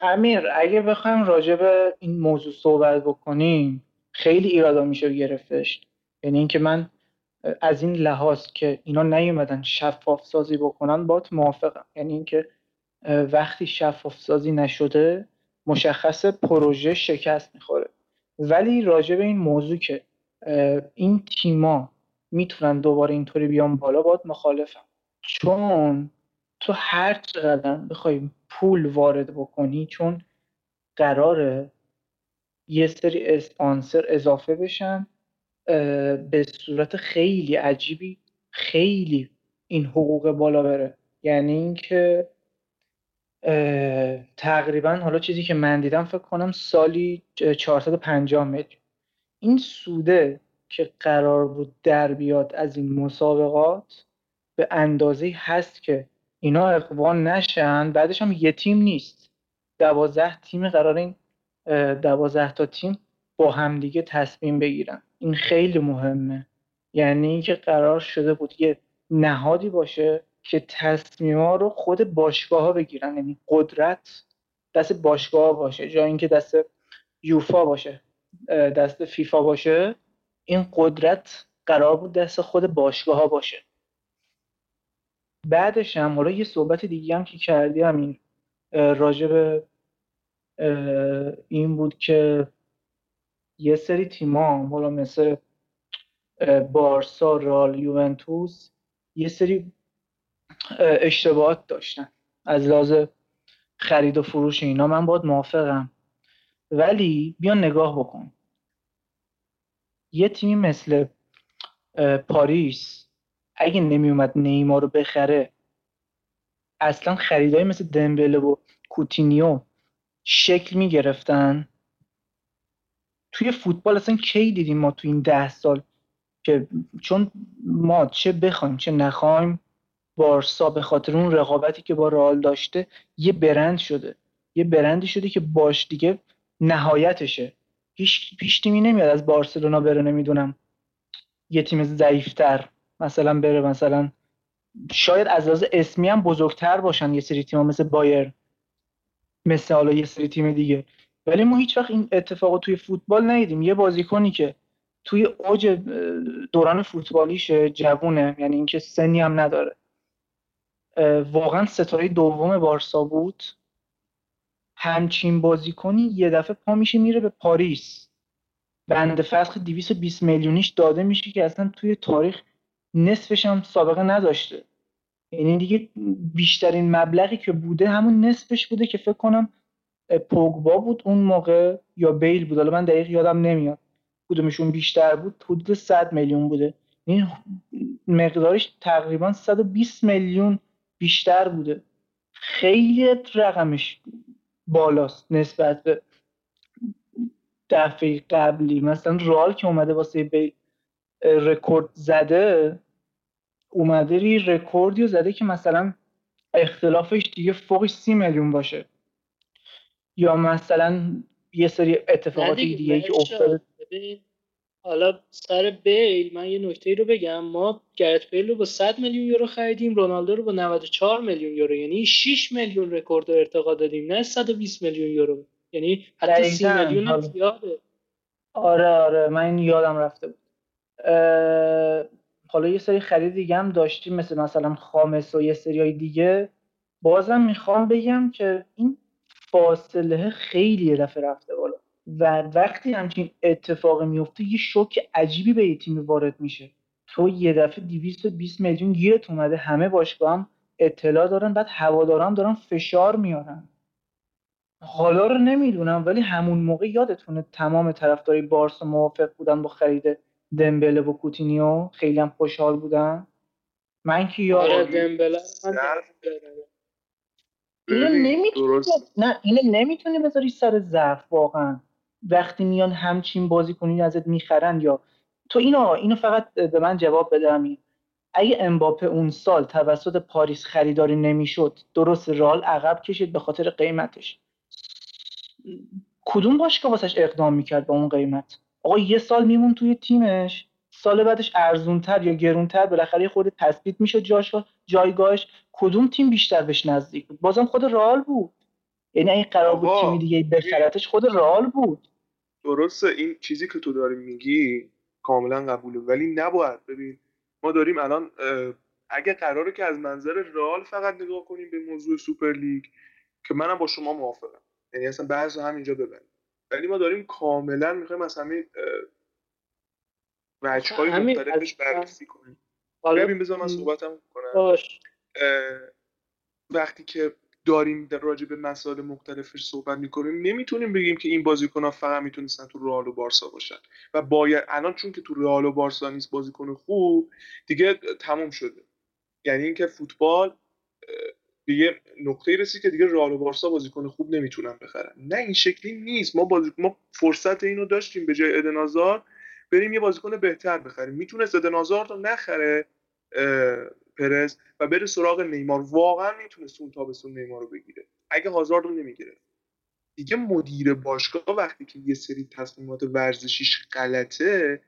امیر اگه بخوایم راجع به این موضوع صحبت بکنیم خیلی ایرادا میشه گرفتش. یعنی اینکه من از این لحاظ که اینا نیومدن شفاف سازی بکنن بات موافقم. یعنی اینکه وقتی شفاف سازی نشده مشخص پروژه شکست می‌خوره. ولی راجع به این موضوع که این تیما می‌تونن دوباره اینطوری بیان بالا باید مخالفم. چون تو هر چقدر بخوای پول وارد بکنی چون قراره یه سری اسپانسر اضافه بشن به صورت خیلی عجیبی خیلی این حقوق بالا بره. یعنی اینکه تقریبا حالا چیزی که من دیدم فکر کنم سالی 450 میلیون این سوده که قرار بود در بیاد از این مسابقات به اندازه هست که اینا اقوان نشن بعدش هم یه تیم نیست. دوازده تیم قرار این دوازده تا تیم با همدیگه تصمیم بگیرن. این خیلی مهمه. یعنی اینکه قرار شده بود یه نهادی باشه که تصمیم ها رو خود باشگاه ها بگیرن. یعنی قدرت دست باشگاه باشه جای اینکه دست یوفا باشه دست فیفا باشه این قدرت قرار بود دست خود باشگاه ها باشه. بعدش هم حالا یه صحبت دیگه هم که کردی همین راجب این بود که یه سری تیما حالا مثل بارسا رال یوونتوس یه سری اشتباهات داشتن. از لحاظ خرید و فروش اینا من باید موافقم. ولی بیا نگاه بکن. یه تیمی مثل پاریس اگه نمیومد نیمار رو بخره اصلا خریدای مثل دمبله و کوتینیو شکل می‌گرفتن. توی فوتبال اصلا کی دیدیم ما تو این ده سال که چون ما چه بخوایم چه نخوایم بارسا به خاطر اون رقابتی که با رئال داشته یه برند شده. یه برندی شده که باش دیگه نهایتشه. هیچ پیش تیمی نمیاد از بارسلونا بره نمی‌دونم. یه تیم ضعیفتر مثلا بره مثلا شاید از لحاظ اسمی هم بزرگتر باشن یه سری تیم مثل بایر مثل حالا یه سری تیم دیگه. ولی ما هیچ وقت این اتفاق توی فوتبال ندیدیم. یه بازیکنی که توی اوج دوران فوتبالیش جوونه یعنی اینکه سنی هم نداره. واقعا ستاره دوم بارسا بود. همچین بازیکنی یه دفعه پا میشه میره به پاریس. بند فسخ 220 میلیونیش داده میشه که اصلا توی تاریخ نصفش هم سابقه نداشته. یعنی دیگه بیشترین مبلغی که بوده همون نصفش بوده که فکر کنم پوگبا بود اون موقع یا بیل بود. حالا من دقیق یادم نمیاد. کدومشون بیشتر بود؟ حدود 100 میلیون بوده. این مقدارش تقریبا 120 میلیون بیشتر بوده. خیلی رقمش بالاست نسبت به دفعه قبلی. مثلا رئال که اومده واسه بیل رکورد زده اومده ری رکوردی زده که مثلا اختلافش دیگه فوقش سی میلیون باشه. یا مثلا یه سری اتفاقات دیگه, که افتاده. حالا سر بیل من یه نکته رو بگم. ما گرت بیل رو با 100 میلیون یورو خریدیم رونالدو رو با 94 میلیون یورو. یعنی 6 میلیون رکورد ارتقا دادیم نه 120 میلیون یورو. یعنی حتی 30 میلیون هم زیاده. آره آره من یادم رفته بود. حالا یه سری خرید دیگه هم داشتیم مثل مثلا خامس و یه سری دیگه. بازم می‌خوام بگم که این فاصله خیلی یه دفعه رفته بالا. و وقتی همچین اتفاقی میفته یه شوک عجیبی به یه تیم وارد میشه. تو یه دفعه 220 میلیون گیرت اومده همه باشگاه هم اطلاع دارن بعد هواداران دارن فشار میارن. حالا رو نمی‌دونم ولی همون موقع یادتونه تمام طرفدارای بارسا موافق بودن با خرید دمبله و کوتینیو خیلی هم خوشحال بودن. من که یادم آره دمبله اینو نمی‌تونی نه اینو نمی‌تونی بذاری سر ضعف واقعا. وقتی میان همچین بازی کنی ازت می‌خرن یا تو اینو اینو فقط به من جواب همین اگه امباپه اون سال توسط پاریس خریداری نمی‌شد درست رال عقب کشید به خاطر قیمتش. کدوم باشگاه واسش اقدام می‌کرد با اون قیمت؟ آقا یه سال میمون توی تیمش. سال بعدش ارزونتر یا گرونتر بالاخره خود تثبیت میشه جاش جایگاهش. کدوم تیم بیشتر بهش نزدیک بود؟ بازم خود رئال بود. یعنی این قرار بود تیمی دیگه بخرتش خود رئال بود. درسته این چیزی که تو داری میگی کاملا قبوله. ولی نباید. ببین ما داریم الان اگه قراره که از منظر رئال فقط نگاه کنیم به موضوع سوپر لیگ که منم با شما موافقم. یعنی اصلا بحث همینجا ببریم ولی ما داریم کاملا می‌خوایم از همین وجه های مختلفش بررسی کنیم. ببین بذار من صحبتم کنم. باش. وقتی که داریم در راجع به مسائل مختلفش صحبت می‌کنیم نمی‌تونیم بگیم که این بازیکن ها فقط می‌تونستن تو رئال و بارسا باشن. و باید الان چون که تو رئال و بارسا نیست بازیکن خوب دیگه تموم شده. یعنی اینکه فوتبال یه نقطه رسید که دیگه رئال و بارسا بازیکن خوب نمی‌تونن بخرن. نه این شکلی نیست. ما بازی... ما فرصت اینو داشتیم به جای ادنازار بریم یه بازیکن بهتر بخریم. می‌تونست ادنازار رو نخره پرز و بره سراغ نیمار. واقعا می‌تونست اون تابستون نیمار رو بگیره. اگه هازارد رو نمی‌گیره. دیگه مدیر باشگاه وقتی که یه سری تصمیمات ورزشیش غلطه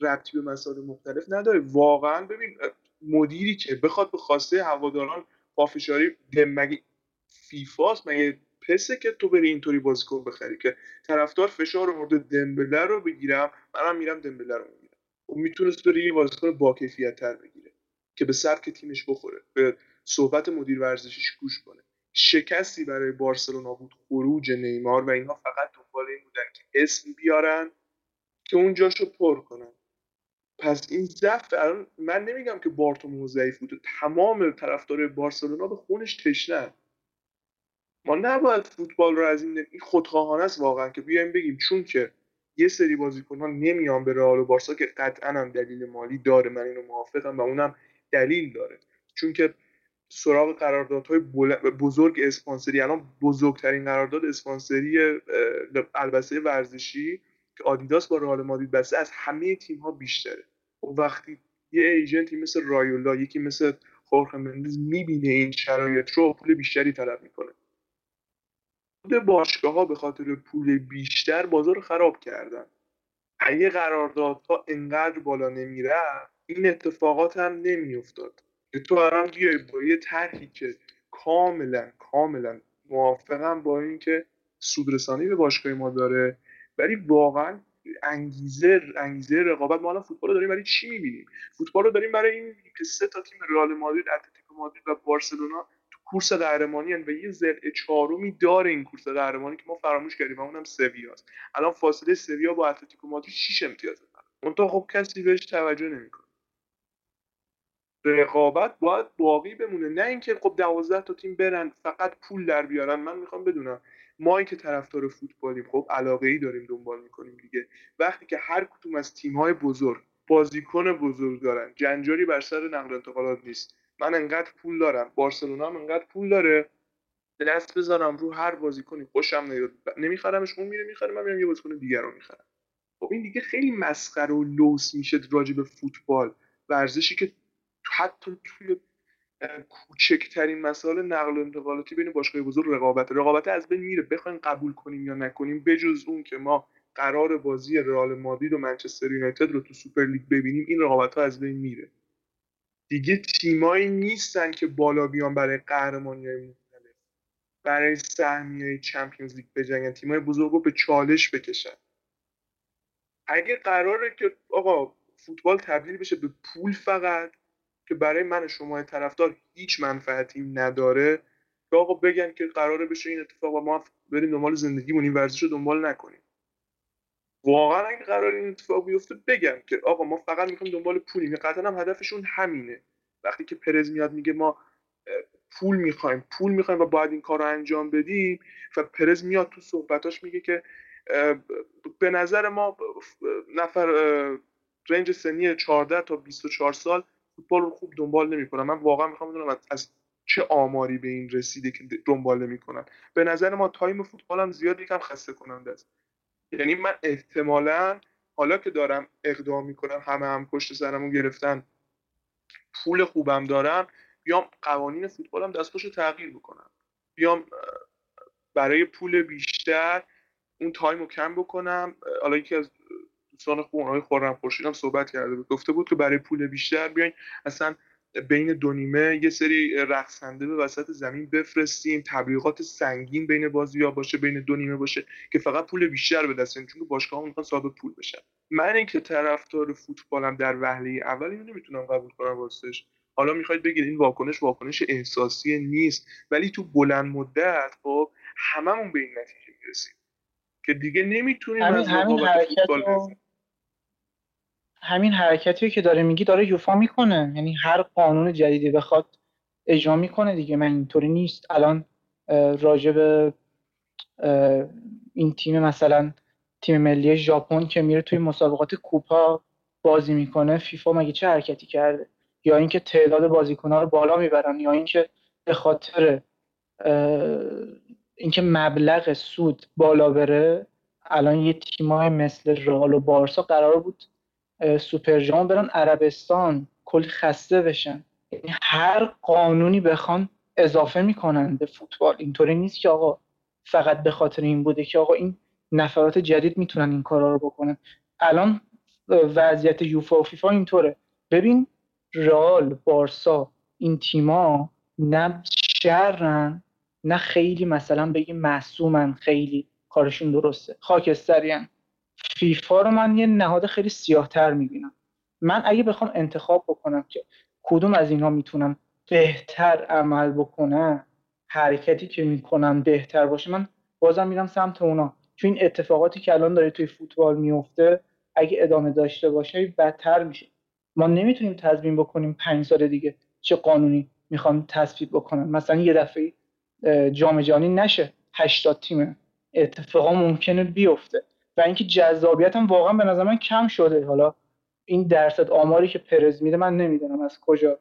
ربطی به مسائل مختلف نداره. واقعا ببین مدیری که بخواد به خواسته هواداران پافشاری مگه فیفاست مگه پسه که تو بری اینطوری بازیکن بخری که طرفدار فشار مورد دمبله رو بگیرم منم میرم دمبله رو می‌گیرم. و می‌تونست بری یه بازیکن با کیفیت تر بگیره که به سبک تیمش بخوره به صحبت مدیر ورزشیش گوش کنه. شکستی برای بارسلونا بود خروج نیمار و اینها فقط دنبال این بودن که اسم بیارن که اون جاشو پر کنن. پس این ضعف الان من نمیگم که بارتومو ضعیف بود تمام طرفدار بارسلونا به خونش تشنه. ما نباید فوتبال رو از این این خودخواهانه است واقعا که بیایم بگیم چون که یه سری بازیکن ها نمیان به رئال و بارسا که قطعا هم دلیل مالی داره. من اینو موافقم و اونم دلیل داره. چون که سراغ قراردادهای بزرگ اسپانسری الان بزرگترین قرارداد اسپانسری البسه ورزشی که آدیداس با رئال مادرید بسته از همه تیم ها بیشتره. و وقتی یه ایجنتی مثل رایولا یکی مثل خورخ مندز می‌بینه این شرایط رو پول بیشتری طلب می‌کنه. خود باشگاه ها به خاطر پول بیشتر بازار خراب کردن. اگه قراردادها انقدر بالا نمیره این اتفاقات هم نمیافتاد. که تو الان بیای با یه طرحی که کاملا کاملا موافقم با اینکه سودرسانی به باشگاه ما داره. ولی واقعا انگیزه انگیزه رقابت ما الان فوتبال رو داریم برای چی می‌بینیم؟ فوتبال رو داریم برای این که سه تا تیم رئال مادرید اتلتیکو مادرید و بارسلونا تو کورس قهرمانی و یه زرع چهارمی داره این کورس قهرمانی که ما فراموش کردیم و اونم سویاست. الان فاصله سویا با اتلتیکو مادرید 6 امتیازه تو خب کسی بهش توجه نمی‌کنه. رقابت باید باقی بمونه. نه اینکه خب دوازده تا تیم برن فقط پول در بیارن. من می‌خوام بدونم ما که طرفدار فوتبالیم خب علاقه ای داریم دنبال می‌کنیم دیگه. وقتی که هر کدوم از تیم های بزرگ بازیکن بزرگ دارن جنجاری بر سر نقل انتقالات نیست. من انقدر پول دارم بارسلونا هم انقدر پول داره دست بذارم رو هر بازیکنی خوشم نمیاد نمیخرمش اون میره می‌خره من میرم یه بازیکن دیگر رو می‌خرم. خب این دیگه خیلی مسخره و لوس میشه راجع به فوتبال. ورزشی که حتی توی کوچکترین مسائل نقل و انتقالاتی بین باشگاه بزرگ رقابت. رقابت از بین میره بخواین قبول کنیم یا نکنیم بجز اون که ما قرار بازی رئال مادرید و منچستر یونایتد رو تو سوپر لیگ ببینیم این رقابت ها از بین میره. دیگه تیمایی نیستن که بالا بیان برای قهرمانی های مختلف برای سهمی های چمپیونز لیگ بجنگن. تیمای بزرگ رو به چالش بکشن. اگه قراره که آقا فوتبال تبدیل بشه به پول فقط که برای من شما طرفدار هیچ منفعتی نداره که آقا بگن که قراره بشه این اتفاق و ما بریم دنبال زندگیمون این ورزش رو دنبال نکنیم. واقعا اگه قرار این اتفاق بیفته بگن که آقا ما فقط می‌خوایم دنبال پولیم. قطعا هم هدفشون همینه. وقتی که پرز میاد میگه ما پول می‌خوایم پول می‌خوایم و باید این کار رو انجام بدیم و پرز میاد تو صحبتاش میگه که به نظر ما نفر رنج سنی 14 تا 24 سال فوتبال رو خوب دنبال نمی‌کنن. من واقعا می‌خوام بدونم از چه آماری به این رسیده که دنبال نمی‌کنن. به نظر ما تایم فوتبال هم زیاد یکم خسته کننده است. یعنی من احتمالا حالا که دارم اقدام می‌کنم همه هم پشت سرمو گرفتن پول خوبم دارم بیام قوانین فوتبالم دستخوش تغییر بکنم. بیام برای پول بیشتر اون تایم رو کم بکنم. حالا یکی از دوستان خوب اونهای خورم خورشید هم صحبت کرده بود. گفته بود که برای پول بیشتر بیاین اصلا بین دو نیمه یه سری رقصنده به وسط زمین بفرستیم تبلیغات سنگین بین بازی ها باشه بین دو نیمه باشه که فقط پول بیشتر به دست چون باشگاه ها می‌خوان صاحب پول بشن. من اینکه طرفدار فوتبالم در وهله اول اینو نمی‌تونم قبول کنم واسش. حالا می‌خواید بگید این واکنش واکنش احساسی نیست ولی تو بلند مدت خب هممون به این نتیجه می‌رسیم که دیگه نمی‌تونیم همین, همین فوتبال همین حرکتی که داره میگی داره یوفا می‌کنه. یعنی هر قانون جدیدی بخواد اجرا می‌کنه دیگه. من اینطوری نیست. الان راجع به این تیم مثلا تیم ملی ژاپن که میره توی مسابقات کوپا بازی می‌کنه فیفا مگه چه حرکتی کرده؟ یا اینکه تعداد بازیکنها رو بالا می‌برن یا اینکه به خاطر اینکه مبلغ سود بالا بره. الان یه تیمای مثل رئال و بارسا قرار بود سوپر جام برن عربستان کلی خسته بشن. یعنی هر قانونی بخوان اضافه می‌کنن به فوتبال. اینطوری نیست که آقا فقط به خاطر این بوده که آقا این نفرات جدید می‌تونن این کارا رو بکنن. الان وضعیت یوفا و فیفا اینطوره. ببین رئال بارسا این تیما نه شرن نه خیلی مثلا بگیم معصومن خیلی کارشون درسته. خاکسترین. فیفا رو من یه نهاد خیلی سیاهتر می‌بینم. من اگه بخوام انتخاب بکنم که کدوم از اینها می‌تونم بهتر عمل بکنم حرکتی که می‌کنم بهتر باشه من بازم میرم سمت اونا. چون این اتفاقاتی که الان داره توی فوتبال میفته اگه ادامه داشته باشه بدتر میشه. ما نمی‌تونیم تضمین بکنیم پنج سال دیگه چه قانونی می‌خوان تصویب بکنن. مثلا یه دفعه جام جهانی نشه. 80 تیم اتفاقا ممکنه بیفته. و اینکه جذابیت هم واقعا به نظر من کم شده. حالا این درصد آماری که پرز میده من نمی‌دونم از کجا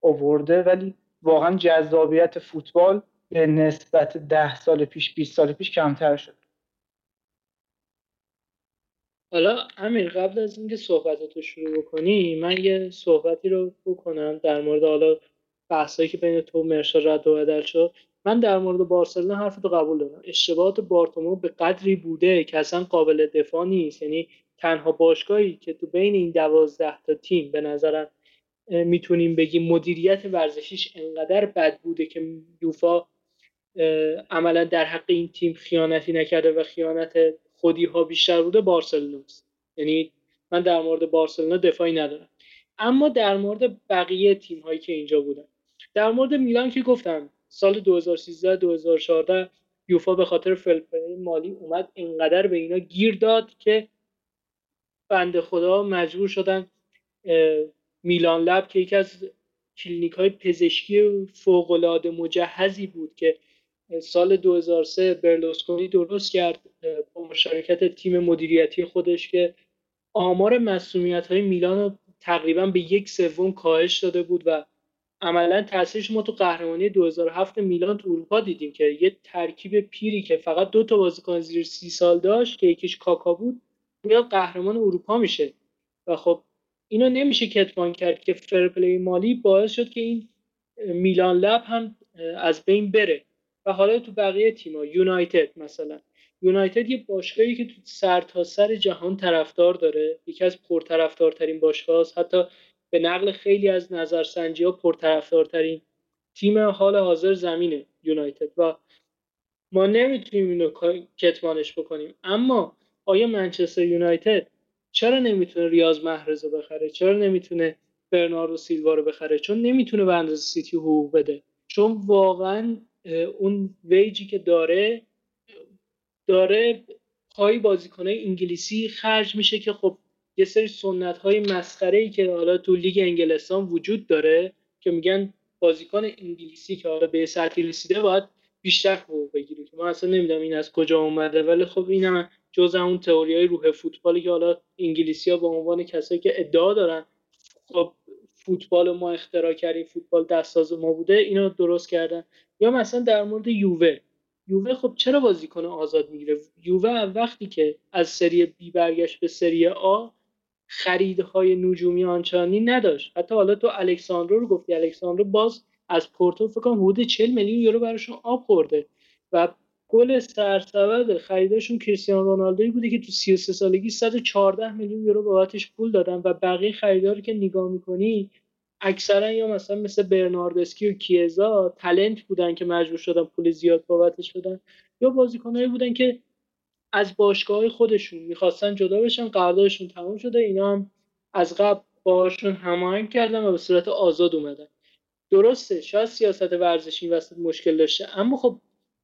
اوورده ولی واقعا جذابیت فوتبال به نسبت ده سال پیش 20 سال پیش کمتر شد. حالا امیر قبل از اینکه صحبتات رو شروع بکنی من یه صحبتی رو بکنم در مورد حالا بحثایی که بین تو و مرشا رد و بدل شد. من در مورد بارسلونا حرف رو قبول دارم. اشتباهات بارتومو به قدری بوده که اصلا قابل دفاع نیست. یعنی تنها باشگاهی که تو بین این دوازده تا تیم به نظرم می‌تونیم بگیم مدیریت ورزشیش انقدر بد بوده که یوفا عملا در حق این تیم خیانتی نکرده و خیانت خودی ها بیشتر بوده بارسلونا یعنی من در مورد بارسلونا دفاعی ندارم. اما در مورد بقیه تیم هایی که اینجا بودن. در مورد میلان که گفتم سال 2013 2014 یوفا به خاطر fair play مالی اومد اینقدر به اینا گیر داد که بنده خدا مجبور شدن میلان لب که یکی از کلینیک های پزشکی فوقالعاده مجهزی بود که سال 2003 برلوسکونی درست کرد با مشارکت تیم مدیریتی خودش که آمار مصدومیت های میلان رو تقریبا به یک سوم کاهش داده بود و عملا تاثیرش ما تو قهرمانی 2007 میلان تو اروپا دیدیم که یه ترکیب پیری که فقط دو تا بازیکن زیر سی سال داشت که یکیش کاکا بود میاد قهرمان اروپا میشه. و خب اینو نمیشه کتمان کرد که فرپلی مالی باعث شد که این میلان لب هم از بین بره. و حالا تو بقیه تیما یونایتد مثلا. یونایتد یه باشگاهی که تو سر تا سر جهان طرفدار داره یکی از پرطرفدارترین باشگاه حتی به نقل خیلی از نظرسنجی ها پرطرفدارترین تیم حال حاضر زمینه یونایتد و ما نمی‌تونیم اینو کتمانش بکنیم. اما آیا منچستر یونایتد چرا نمی‌تونه ریاض محرز رو بخره؟ چرا نمی‌تونه برناردو سیلوا رو بخره؟ چون نمی‌تونه به اندازه سیتی حقوق بده. چون واقعا اون ویجی که داره داره پای بازیکنهای انگلیسی خرج میشه که خب یه سری سنت های مسخره ای که حالا تو لیگ انگلستان وجود داره که میگن بازیکن انگلیسی که حالا به سطحی رسیده باید بیشتر حقوق بگیره. که من اصلا نمی‌دونم این از کجا اومده ولی خب اینم جز اون تئوری های روح فوتبالی که حالا انگلیسی ها به عنوان کسایی که ادعا دارن خب فوتبال ما اختراع کردیم فوتبال دستاز ما بوده اینو درست کردن. یا مثلا در مورد یووه. یووه خب چرا بازیکن آزاد می‌گیره؟ یووه وقتی که از سری بی برگشت به سری آ خریدهای نجومی آنچانی نداشت. حتی حالا تو الکساندرو رو گفتی. الکساندرو باز از پورتو فکر کنم حدود 40 میلیون یورو براشون آب خورده. و گل سرسبد خریدشون کریستیانو رونالدوی بوده که تو 33 سالگی 114 میلیون یورو بابتش پول دادن و بقیه خریدار که نگاه می‌کنی اکثرا یا مثلا مثل برناردسکی و کیزا تلنت بودن که مجبور شدن پول زیاد بابتش بدن یا بازیکنایی بودن که از باشگاه خودشون می‌خواستن جدا بشن قراردادشون تموم شده اینا هم از قبل باشون هماهنگ کردن و به صورت آزاد اومدن. درسته شاید سیاست ورزشی وسط مشکل داشته اما خب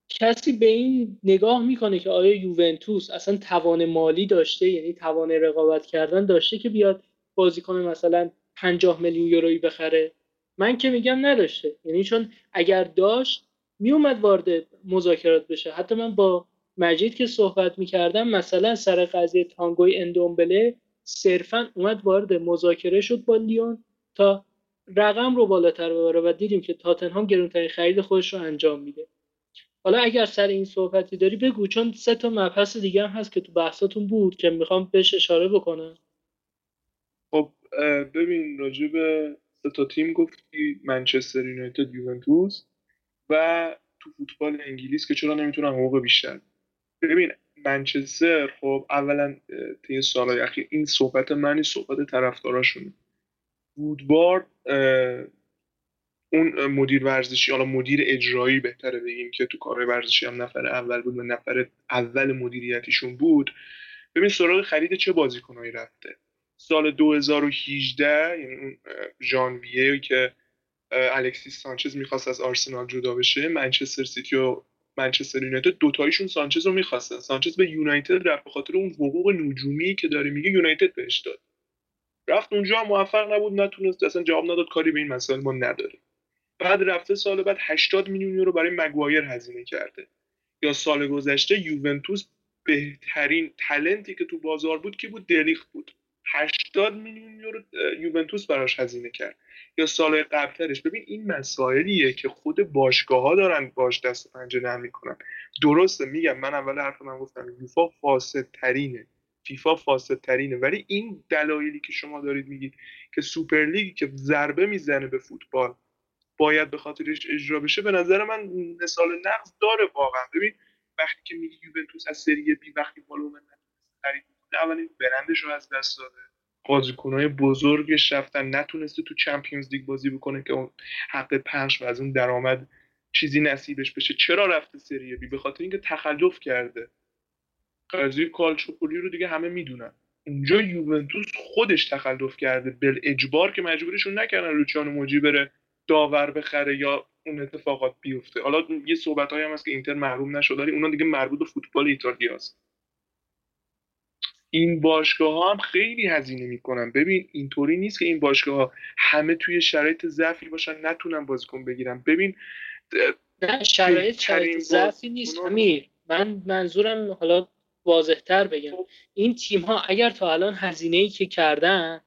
کسی به این نگاه می‌کنه که آیا یوونتوس اصلا توان مالی داشته یعنی توان رقابت کردن داشته که بیاد بازیکن مثلا 50 میلیون یورویی بخره؟ من که میگم نداشته. یعنی چون اگر داشت میومد وارد مذاکرات بشه. حتی من با مجید که صحبت می‌کردم مثلا سر قضیه تانگوی اندومبله صرفا اومد وارد مذاکره شد با لیون تا رقم رو بالاتر ببره و دیدیم که تاتنهام گرونترین خرید خودش رو انجام میده. حالا اگر سر این صحبتی داری بگو چون سه تا مبحث دیگه هم هست که تو بحثاتون بود که می‌خوام بهش اشاره بکنم. خب ببین راجع به سه تا تیم گفتی منچستر یونایتد یوونتوس و تو فوتبال انگلیس که چرا نمی‌تونن حقوق بیشتر ببین منچستر خب اولا طی سالهای اخیر این صحبت منی صحبت طرفداراشونه وودوارد اون مدیر ورزشی حالا مدیر اجرایی بهتره بگیم که تو کار ورزشی هم نفر اول بود و نفر اول مدیریتیشون بود. ببین سراغ خرید چه بازیکنهایی رفته؟ سال 2018 یعنی اون ژانویه که الکسیس سانچز می‌خواست از آرسنال جدا بشه منچستر سیتی و منچستر یونایتد دوتایشون سانچز رو می‌خواستن. سانچز به یونایتد رفت به خاطر اون حقوق نجومی که داره میگه یونایتد بهش داد. رفت اونجا موفق نبود نتونست اصلا جواب نداد کاری به این مسائل ما نداره. بعد رفته سال بعد 80 میلیون یورو برای مگوایر هزینه کرده. یا سال گذشته یوونتوس بهترین تلنتی که تو بازار بود که بود؟ دلیخ بود. 80 میلیون یورو یوونتوس براش هزینه کرد. یا سال قبلترش. ببین این مسائلیه که خود باشگاه ها دارن باش دست پنجه نرم می‌کنن. درسته میگم من اول حرف من گفتم یوفا فاسد ترینه فیفا فاسد ترینه ولی این دلایلی که شما دارید میگید که سوپرلیگی که ضربه می‌زنه به فوتبال باید به خاطرش اجرا بشه به نظر من مثال نقض داره واقعا. ببین وقتی که میگی یوونتوس از سری بی وقتی بالومن خرید اولین برندش رو از دست داده. بازیکنهای بزرگش رفتن نتونسته تو چمپیونز لیگ بازی بکنه که اون حق پنج و از اون درآمد چیزی نصیبش بشه. چرا رفته سری بی؟ به خاطر اینکه تخلف کرده. قضیه کالچوپولی رو دیگه همه می‌دونن. اونجا یوونتوس خودش تخلف کرده. بل اجبار که مجبورشون نکردن لوچانو موجی بره داور بخره یا اون اتفاقات بیفته. حالا یه صحبت هم هست که اینتر محروم نشد ولی اونا دیگه مربوط به فوتبال ایتالیاست. این باشگاه ها هم خیلی هزینه می‌کنن. ببین اینطوری نیست که این باشگاه ها همه توی شرایط ضعفی باشن نتونن بازیکن بگیرن. ببین نه شرایط شرایط ضعفی نیست امیر. من منظورم حالا واضحتر بگم. این تیم ها اگر تا الان هزینه ای که کردن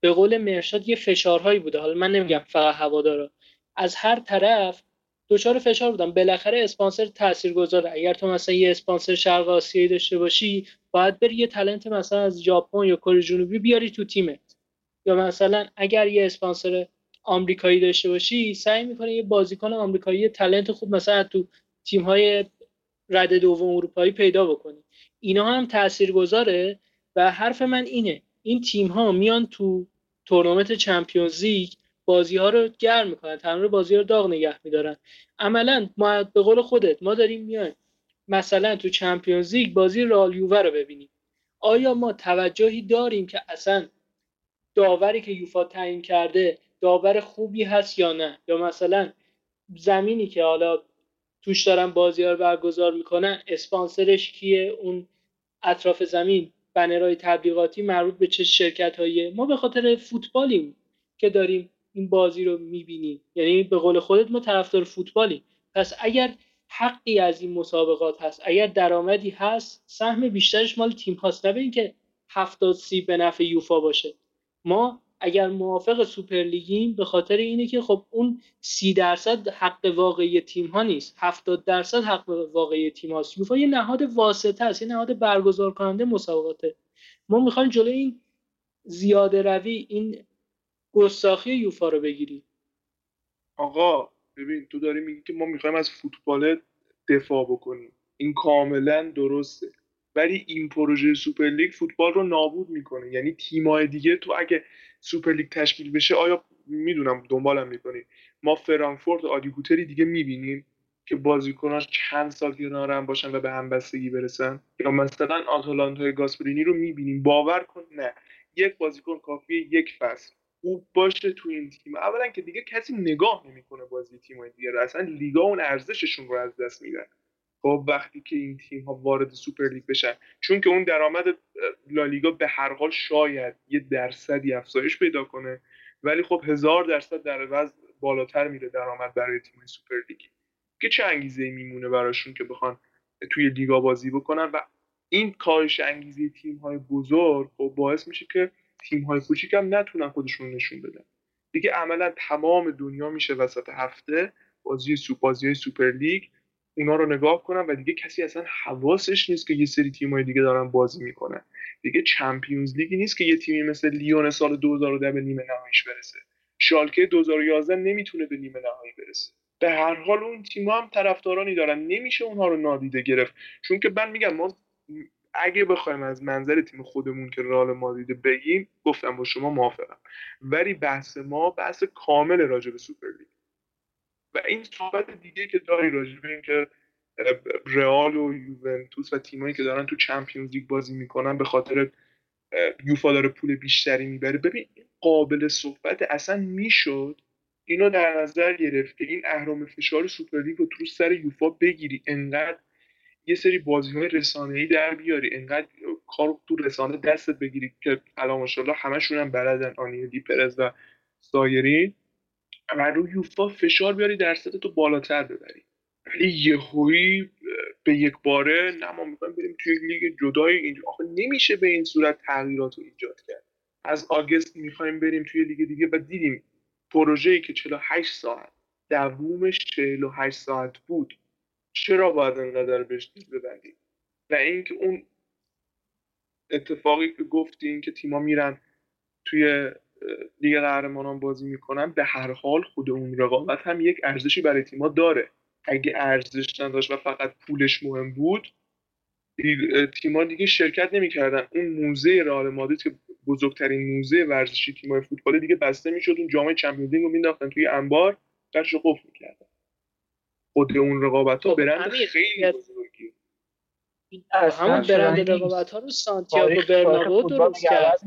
به قول مرشاد یه فشارهایی بوده. حالا من نمیگم فقط هوادارا. از هر طرف دچار فشار بودن. بالاخره اسپانسر تاثیرگذاره. اگر تو مثلا یه اسپانسر شرق آسیایی داشته باشی باید بری یه تلنت مثلا از ژاپن یا کره جنوبی بیاری تو تیمت. یا مثلا اگر یه اسپانسر آمریکایی داشته باشی سعی می‌کنه یه بازیکن آمریکایی تلنت خوب مثلا تو تیم های رد دوم اروپایی پیدا بکنی. اینا هم تاثیرگذاره و حرف من اینه این تیم ها میان تو تورنمنت چمپیونز لیگ بازی ها رو گرم می‌کنن تمام بازی رو داغ نگه میدارن. عملا ما به قول خودت ما داریم میایم. مثلا تو چمپیونز لیگ بازی رال یووه رو ببینیم. آیا ما توجهی داریم که اصلا داوری که یوفا تعیین کرده داور خوبی هست یا نه؟ یا مثلا زمینی که حالا توش دارن بازی ها رو برگزار می‌کنن اسپانسرش کیه؟ اون اطراف زمین بنرهای تبلیغاتی مربوط به چه شرکت هاییه ما به خاطر فوتبالیم که داریم این بازی رو می‌بینیم. یعنی به قول خودت ما طرفدار فوتبالیم. پس اگر حقی از این مسابقات هست. اگر درآمدی هست سهم بیشترش مال تیم هاست. نه اینکه هفتاد سی به نفع یوفا باشه. ما اگر موافق سوپرلیگیم به خاطر اینه که خب اون سی درصد حق واقعی تیم ها نیست. هفتاد درصد حق واقعی تیم هاست. یوفا یه نهاد واسطه است یه نهاد برگزار کننده مسابقاته. ما می‌خوایم جلوی این زیاده روی این گستاخی یوفا رو بگیری آقا ببین تو داری میگی که ما می‌خوایم از فوتبال دفاع بکنیم. این کاملا درسته. ولی این پروژه سوپرلیگ فوتبال رو نابود می‌کنه. یعنی تیمای دیگه تو اگه سوپرلیگ تشکیل بشه آیا می‌دونم دنبالم می‌کنی. ما فرانکفورت و آدی هوتری دیگه می‌بینیم که بازیکناش چند سال کنار هم باشن و به همبستگی برسن؟ یا مثلا آتالانتای گاسپرینی رو می‌بینیم. باور کن نه. یک بازیکن کافیه یک فصل. خوب باشه تو این تیم. اولا که دیگه کسی نگاه نمی‌کنه بازی تیم دیگه اصلا لیگا اون ارزششون رو از دست میدن. خب وقتی که این تیم ها وارد سوپر لیگ بشن. چون که اون درآمد لالیگا به هر حال شاید یه درصدی افزایش پیدا کنه. ولی خب هزار درصد در عوض بالاتر میره درآمد برای تیم سوپر لیگی که چه انگیزه میمونه براشون که بخوان توی لیگا بازی بکنن؟ و این کاهش انگیزه تیم های بزرگ خب باعث میشه که تیم های کوچیک هم نتونن خودشون نشون بدن. دیگه عملا تمام دنیا میشه وسط هفته بازی سوپ بازی های سوپر لیگ اونا رو نگاه کنن و دیگه کسی اصلا حواسش نیست که یه سری تیمای دیگه دارن بازی می‌کنن. دیگه چمپیونز لیگی نیست که یه تیمی مثل لیون سال 2010 به نیمه نهاییش برسه. شالکه 2011 نمی‌تونه به نیمه نهایی برسه. به هر حال اون تیم‌ها هم طرفدارانی دارن. نمیشه اونها رو نادیده گرفت. چون که من میگم ما اگه بخوایم از منظر تیم خودمون که رئال مادرید بگیم گفتم با شما موافقم. ولی بحث ما بحث کامل راجع به سوپر لیگ. و این صحبت دیگه که داری راجع به اینکه رئال و یوونتوس و تیمایی که دارن تو Champions League بازی می‌کنن به خاطر یوفا داره پول بیشتری می‌بره. ببین قابل صحبت اصلا می‌شد اینو در نظر گرفت این اهرم فشار سوپرلیگ رو تو سر یوفا بگیری. انقدر یه سری بازی های رسانه ای در بیاری. انقدر کار تو رسانه دستت بگیری که الان ماشاءالله همشون هم بلدن آنیلی پرز و سایرین و رو یوفا فشار بیاری درصد تو بالاتر ببری. ولی یهویی به یک باره نه ما می‌خوایم بریم توی لیگ جدای اینجا. آخه نمیشه به این صورت تغییرات رو ایجاد کرد. از آگست می‌خوایم بریم توی لیگ دیگه و دیدیم پروژه‌ای که 48 ساعت دوومش 48 ساعت بود. چرا باید انقدر بهش دید ببندیم و اینکه اون اتفاقی که گفتی که تیما میرن توی لیگ قهرمانان بازی می‌کنن به هر حال خود اون رقابت هم یک ارزشی برای تیما داره. اگه ارزش نداشت و فقط پولش مهم بود تیما دیگه شرکت نمی‌کردن. اون موزه رئال مادرید که بزرگترین موزه ورزشی تیمای فوتبال دیگه بسته می‌شد اون جام چمپیونز لیگ رو مینداختن توی انبار درش قفل می‌کردن. خود اون رقابت ها خب، برند خیلی بزرگی همون برند رقابت ها رو سانتیاگو برنابو درست کرد.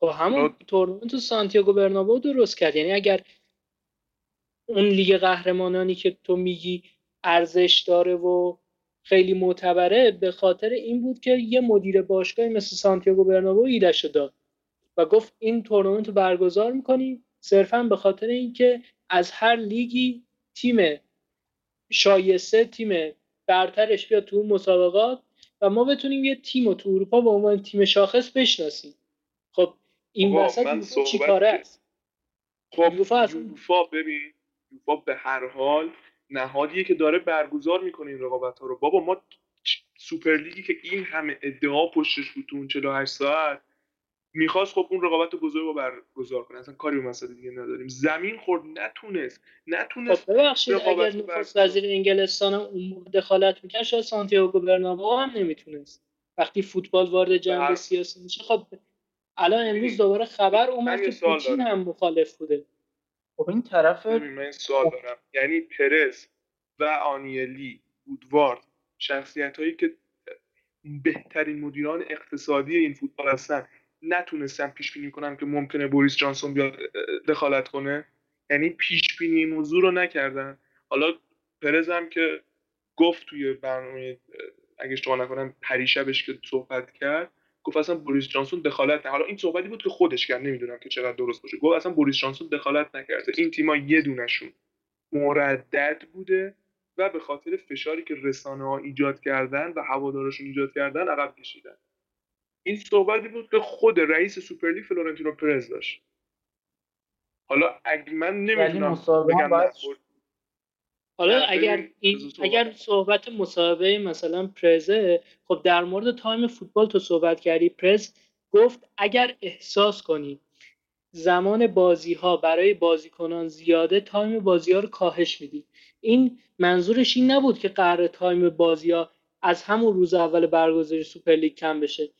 خب همون تورنمنت تو سانتیاگو برنابو درست کرد. یعنی اگر اون لیگ قهرمانانی که تو میگی ارزش داره و خیلی معتبره به خاطر این بود که یه مدیر باشگاهی مثل سانتیاگو برنابو ایدش داد و گفت این تورنمنت رو برگزار می‌کنیم. صرفا به خاطر اینکه از هر لیگی تیم شایسته تیم برترش بیاد تو مسابقات و ما بتونیم یه تیم رو تو اروپا به عنوان تیم شاخص بشناسیم. خب این وسط چی کاره است؟ خب یوفا ببین یوفا به هر حال نهادیه که داره برگزار می‌کنه این رقابت ها رو. بابا ما سوپر لیگی که این همه ادعا پشتش بود تو اون 48 ساعت می‌خواست خب اون رقابت بزرگ رو برگزار کنه. اصلا کاری به مسئله دیگه نداریم. زمین خورد نتونست. نتونست خب ببخشید اگر نخست وزیر انگلستان اون دخالت می‌کرد شاید سانتیاگو برنابو هم نمی‌تونست. وقتی فوتبال وارد جنگ بله. سیاسی میشه خب الان امروز دوباره خبر اومد که پوتین هم مخالف بوده. خب این طرف من سوال دارم. یعنی پرز و آنیلی وودوارد شخصیت هایی که بهترین مدیران اقتصادی این فوتبال هستن نتونستن پیش بینی کنن که ممکنه بوریس جانسون بیاد دخالت کنه. یعنی پیش بینی موضوع رو نکردن. حالا پرز هم که گفت توی برنامه اگه اشتباه نکنم پریشبش که صحبت کرد گفت اصلا بوریس جانسون دخالت نه حالا این صحبتی بود که خودش کرد نمی‌دونم که چقدر درست باشه. گفت اصلا بوریس جانسون دخالت نکرده. این تیما یه دونشون مردد بوده و به خاطر فشاری که رسانه ها ایجاد کردن و هوادارشون ایجاد کردن عقب کشیدن. این صحبتی بود که خود رئیس سوپرلیگ فلورنتینو پرز داشت. حالا اگه من یعنی نمی‌تونم بگم حالا اگر این اگر صحبت مصاحبه مثلا پرزه خب در مورد time فوتبال تو صحبت کردی. پرز گفت اگر احساس کنی زمان بازی ها برای بازیکنان زیاده time بازی ها رو کاهش میدی. این منظورش این نبود که قراره time بازی ها از همون روز اول برگزاری سوپرلیگ کم بشه.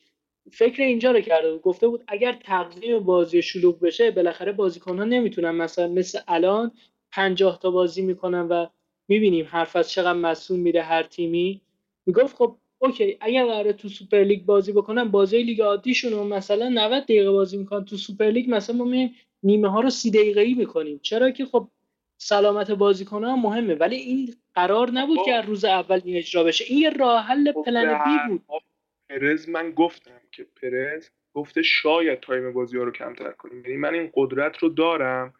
فکر اینجا رو کرده بود. گفته بود اگر تقویم بازی شلوغ بشه بالاخره بازیکن ها نمی‌تونن مثلا مثل الان پنجاه تا بازی می‌کنن و می‌بینیم حرف از چقدر مصدوم میده هر تیمی. می‌گفت خب okay اگر قراره تو سوپر لیگ بازی بکنن بازی لیگ عادیشون رو مثلا 90 دقیقه بازی می‌کنن. تو سوپر لیگ مثلا ما نیمه ها رو 30 دقیقه ای می‌کنیم. چرا که خب سلامت بازیکن ها مهمه. ولی این قرار نبود که از روز اول این اجرا بشه. این یه راه حل خب plan B بود. پرز من گفتم که پرز گفته شاید time بازی ها رو کمتر کنیم. یعنی من این قدرت رو دارم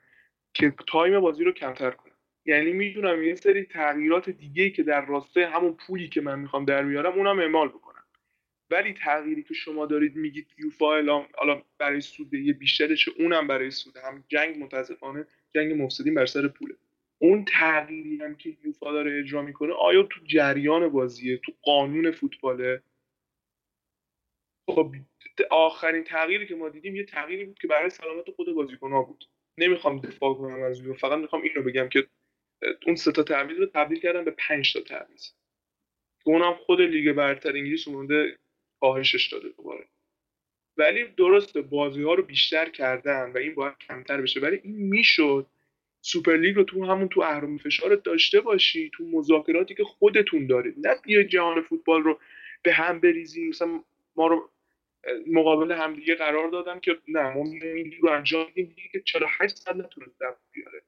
که time بازی رو کمتر کنم. یعنی می‌دونم یه سری تغییرات دیگه که در راستای همون پولی که من می‌خوام در بیارم اونم اعمال بکنم. ولی تغییری که شما دارید میگید یوفا الان برای سود یه بیشترش اونم برای سود. هم جنگ متاسفانه جنگ مفسدین بر سر پوله. اون تغییری هم که یوفا داره اجرا می‌کنه آیا تو جریان بازیه تو قانون فوتباله؟ خب آخرین تغییری که ما دیدیم یه تغییری بود که برای سلامت خود بازیکنها بود. نمی‌خوام دفاع کنم از یوفا فقط می‌خوام این رو بگم که اون سه تا تعویض رو تبدیل کردن به پنج تا تعویض. که اونم خود لیگ برتر انگلیس اومده کاهشش داده دوباره. ولی درست بازی ها رو بیشتر کردن و این باید کمتر بشه. ولی این می‌شد سوپر لیگ رو تو همون تو اهرم فشار داشته باشی تو مذاکراتی که خودتون دارید. نه بیا جهان فوتبال رو به هم بریزیم مثلا ما رو مقابل همدیگه قرار دادن که نه ما این رو انجام میدیم. که 48 سال نتونست بیاره.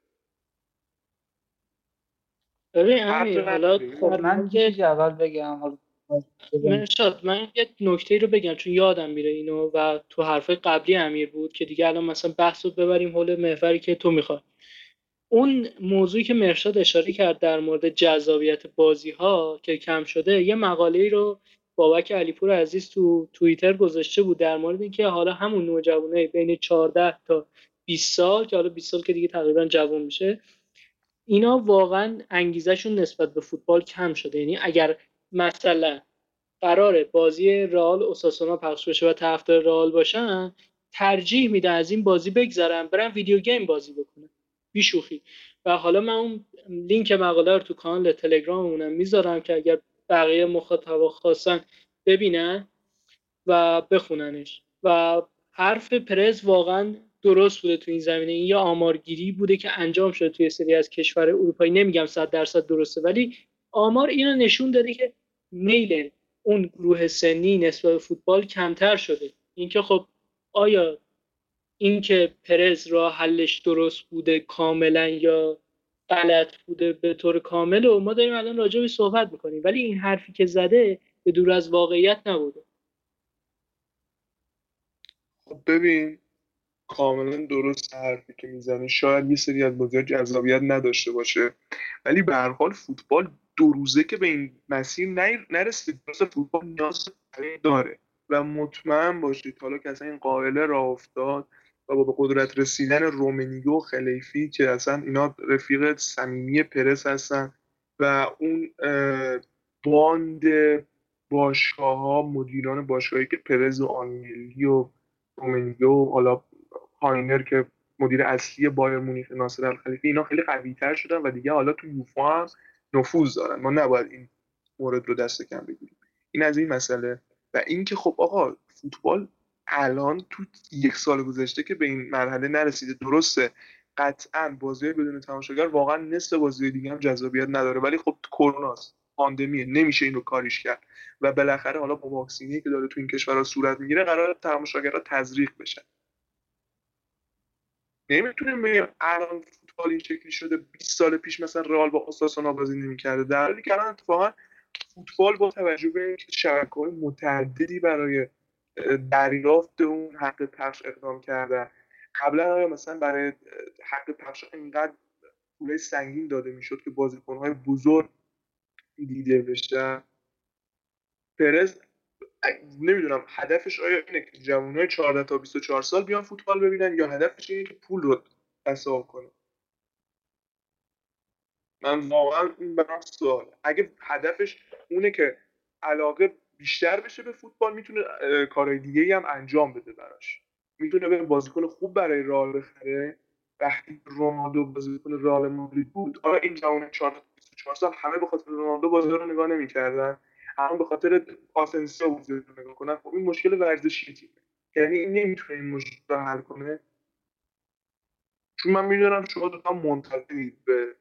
ببین امیر حالا خب من یه اول بگم. حالا من شاد من یه نکته رو بگم چون یادم میره اینو و تو حرف قبلی امیر بود که دیگه الان مثلا بحث رو ببریم حول محوری که تو می‌خوای. اون موضوعی که مرشاد اشاره کرد در مورد جذابیت بازی ها که کم شده یه مقاله رو بابک علیپور عزیز تو توییتر گذاشته بود در مورد اینکه حالا همون نوجوانه بین 14 تا 20 سال که حالا 20 سال که دیگه تقریبا جوان میشه اینا واقعا انگیزشون نسبت به فوتبال کم شده. یعنی اگر مثلا قرار بازی رئال اوساسونا پخش بشه و طرفدار رئال باشن ترجیح میده از این بازی بگذرن برن ویدیو گیم بازی بکنن. بیشوخی. و حالا من اون لینک مقاله رو تو کانال تلگراممونم می‌ذارم که اگر بقیه مخاطبا خواستن ببینن و بخوننش. و حرف پرز واقعا درست بوده تو این زمینه. این یا آمارگیری بوده که انجام شده توی سری از کشور اروپایی. نمیگم صد درصد درسته ولی آمار اینو نشون داده که میل اون گروه سنی نسبت به فوتبال کمتر شده. اینکه خب آیا اینکه پرز راه حلش درست بوده کاملا یا غلط بوده به طور کامل و ما داریم الان راجع به صحبت می‌کنیم. ولی این حرفی که زده به دور از واقعیت نبوده. خب ببین کاملا درست حرفی که می‌زنه شاید یه سری از بازی‌ها جذابیت نداشته باشه. ولی به هر حال فوتبال دو روزه که به این مسیر نرسید درست فوتبال نیاز داره. و مطمئن باشید حالا که اصلا این غائله راه افتاد و با به قدرت رسیدن رومنیگو و خلیفی که اصلا اینا رفیق صمیمی پرز هستن و اون باند باشگاه ها مدیران باشگاهی که پرز و آنیلی و رومنیگو و حالا هاینر که مدیر اصلی بایر مونیخ ناصر الخلیفی اینا خیلی قوی تر شدن و دیگه حالا تو یوفا هم نفوذ دارن. ما نباید این مورد رو دست کم بگیریم. این از این مسئله. و اینکه خب آقا فوتبال الان تو یک سال گذشته که به این مرحله نرسیده درسته. قطعا بازی بدون تماشاگر واقعا نصف بازی دیگه هم جذابیت نداره ولی خب کروناست پاندمیه نمیشه این رو کاریش کرد. و بالاخره حالا با واکسینی که داره تو این کشورها صورت می‌گیره قرار تماشاگرها تزریق بشن. نمی‌تونیم بگیم الان فوتبال این شکلی شده 20 سال پیش مثلا رئال با اوساسونا بازی نمی‌کرده. در حالی که الان اتفاقا فوتبال با توجه به شبکه‌های متعددی برای دریافت اون حق پخش اقدام کردن قبلا مثلا برای حق پخش اینقدر پول سنگین داده می‌شد که بازیکنهای بزرگ دیده بشن پرز نمی‌دونم هدفش آیا اینه که جوانای 14 تا 24 سال بیان فوتبال ببینن یا هدفش اینه که پول رو تصاحب کنه من واقعا این برام سوال. اگه هدفش اونه که علاقه بیشتر بشه به فوتبال می‌تونه کارهای دیگه ای هم انجام بده براش. می‌تونه به بازیکن خوب برای رئال بخره. وقتی رونالدو بازیکن رئال مادرید بود آیا این جوان 24 سال همه به خاطر رونالدو بازی رو نگاه نمی‌کردن. همه به خاطر آسنسیو بازی رو نگاه کنن خب این مشکل ورزشی تیمه. یعنی این نمی‌تونه این مشکل رو حل کنه. چون من می‌دونم شما دو تا منتظرید به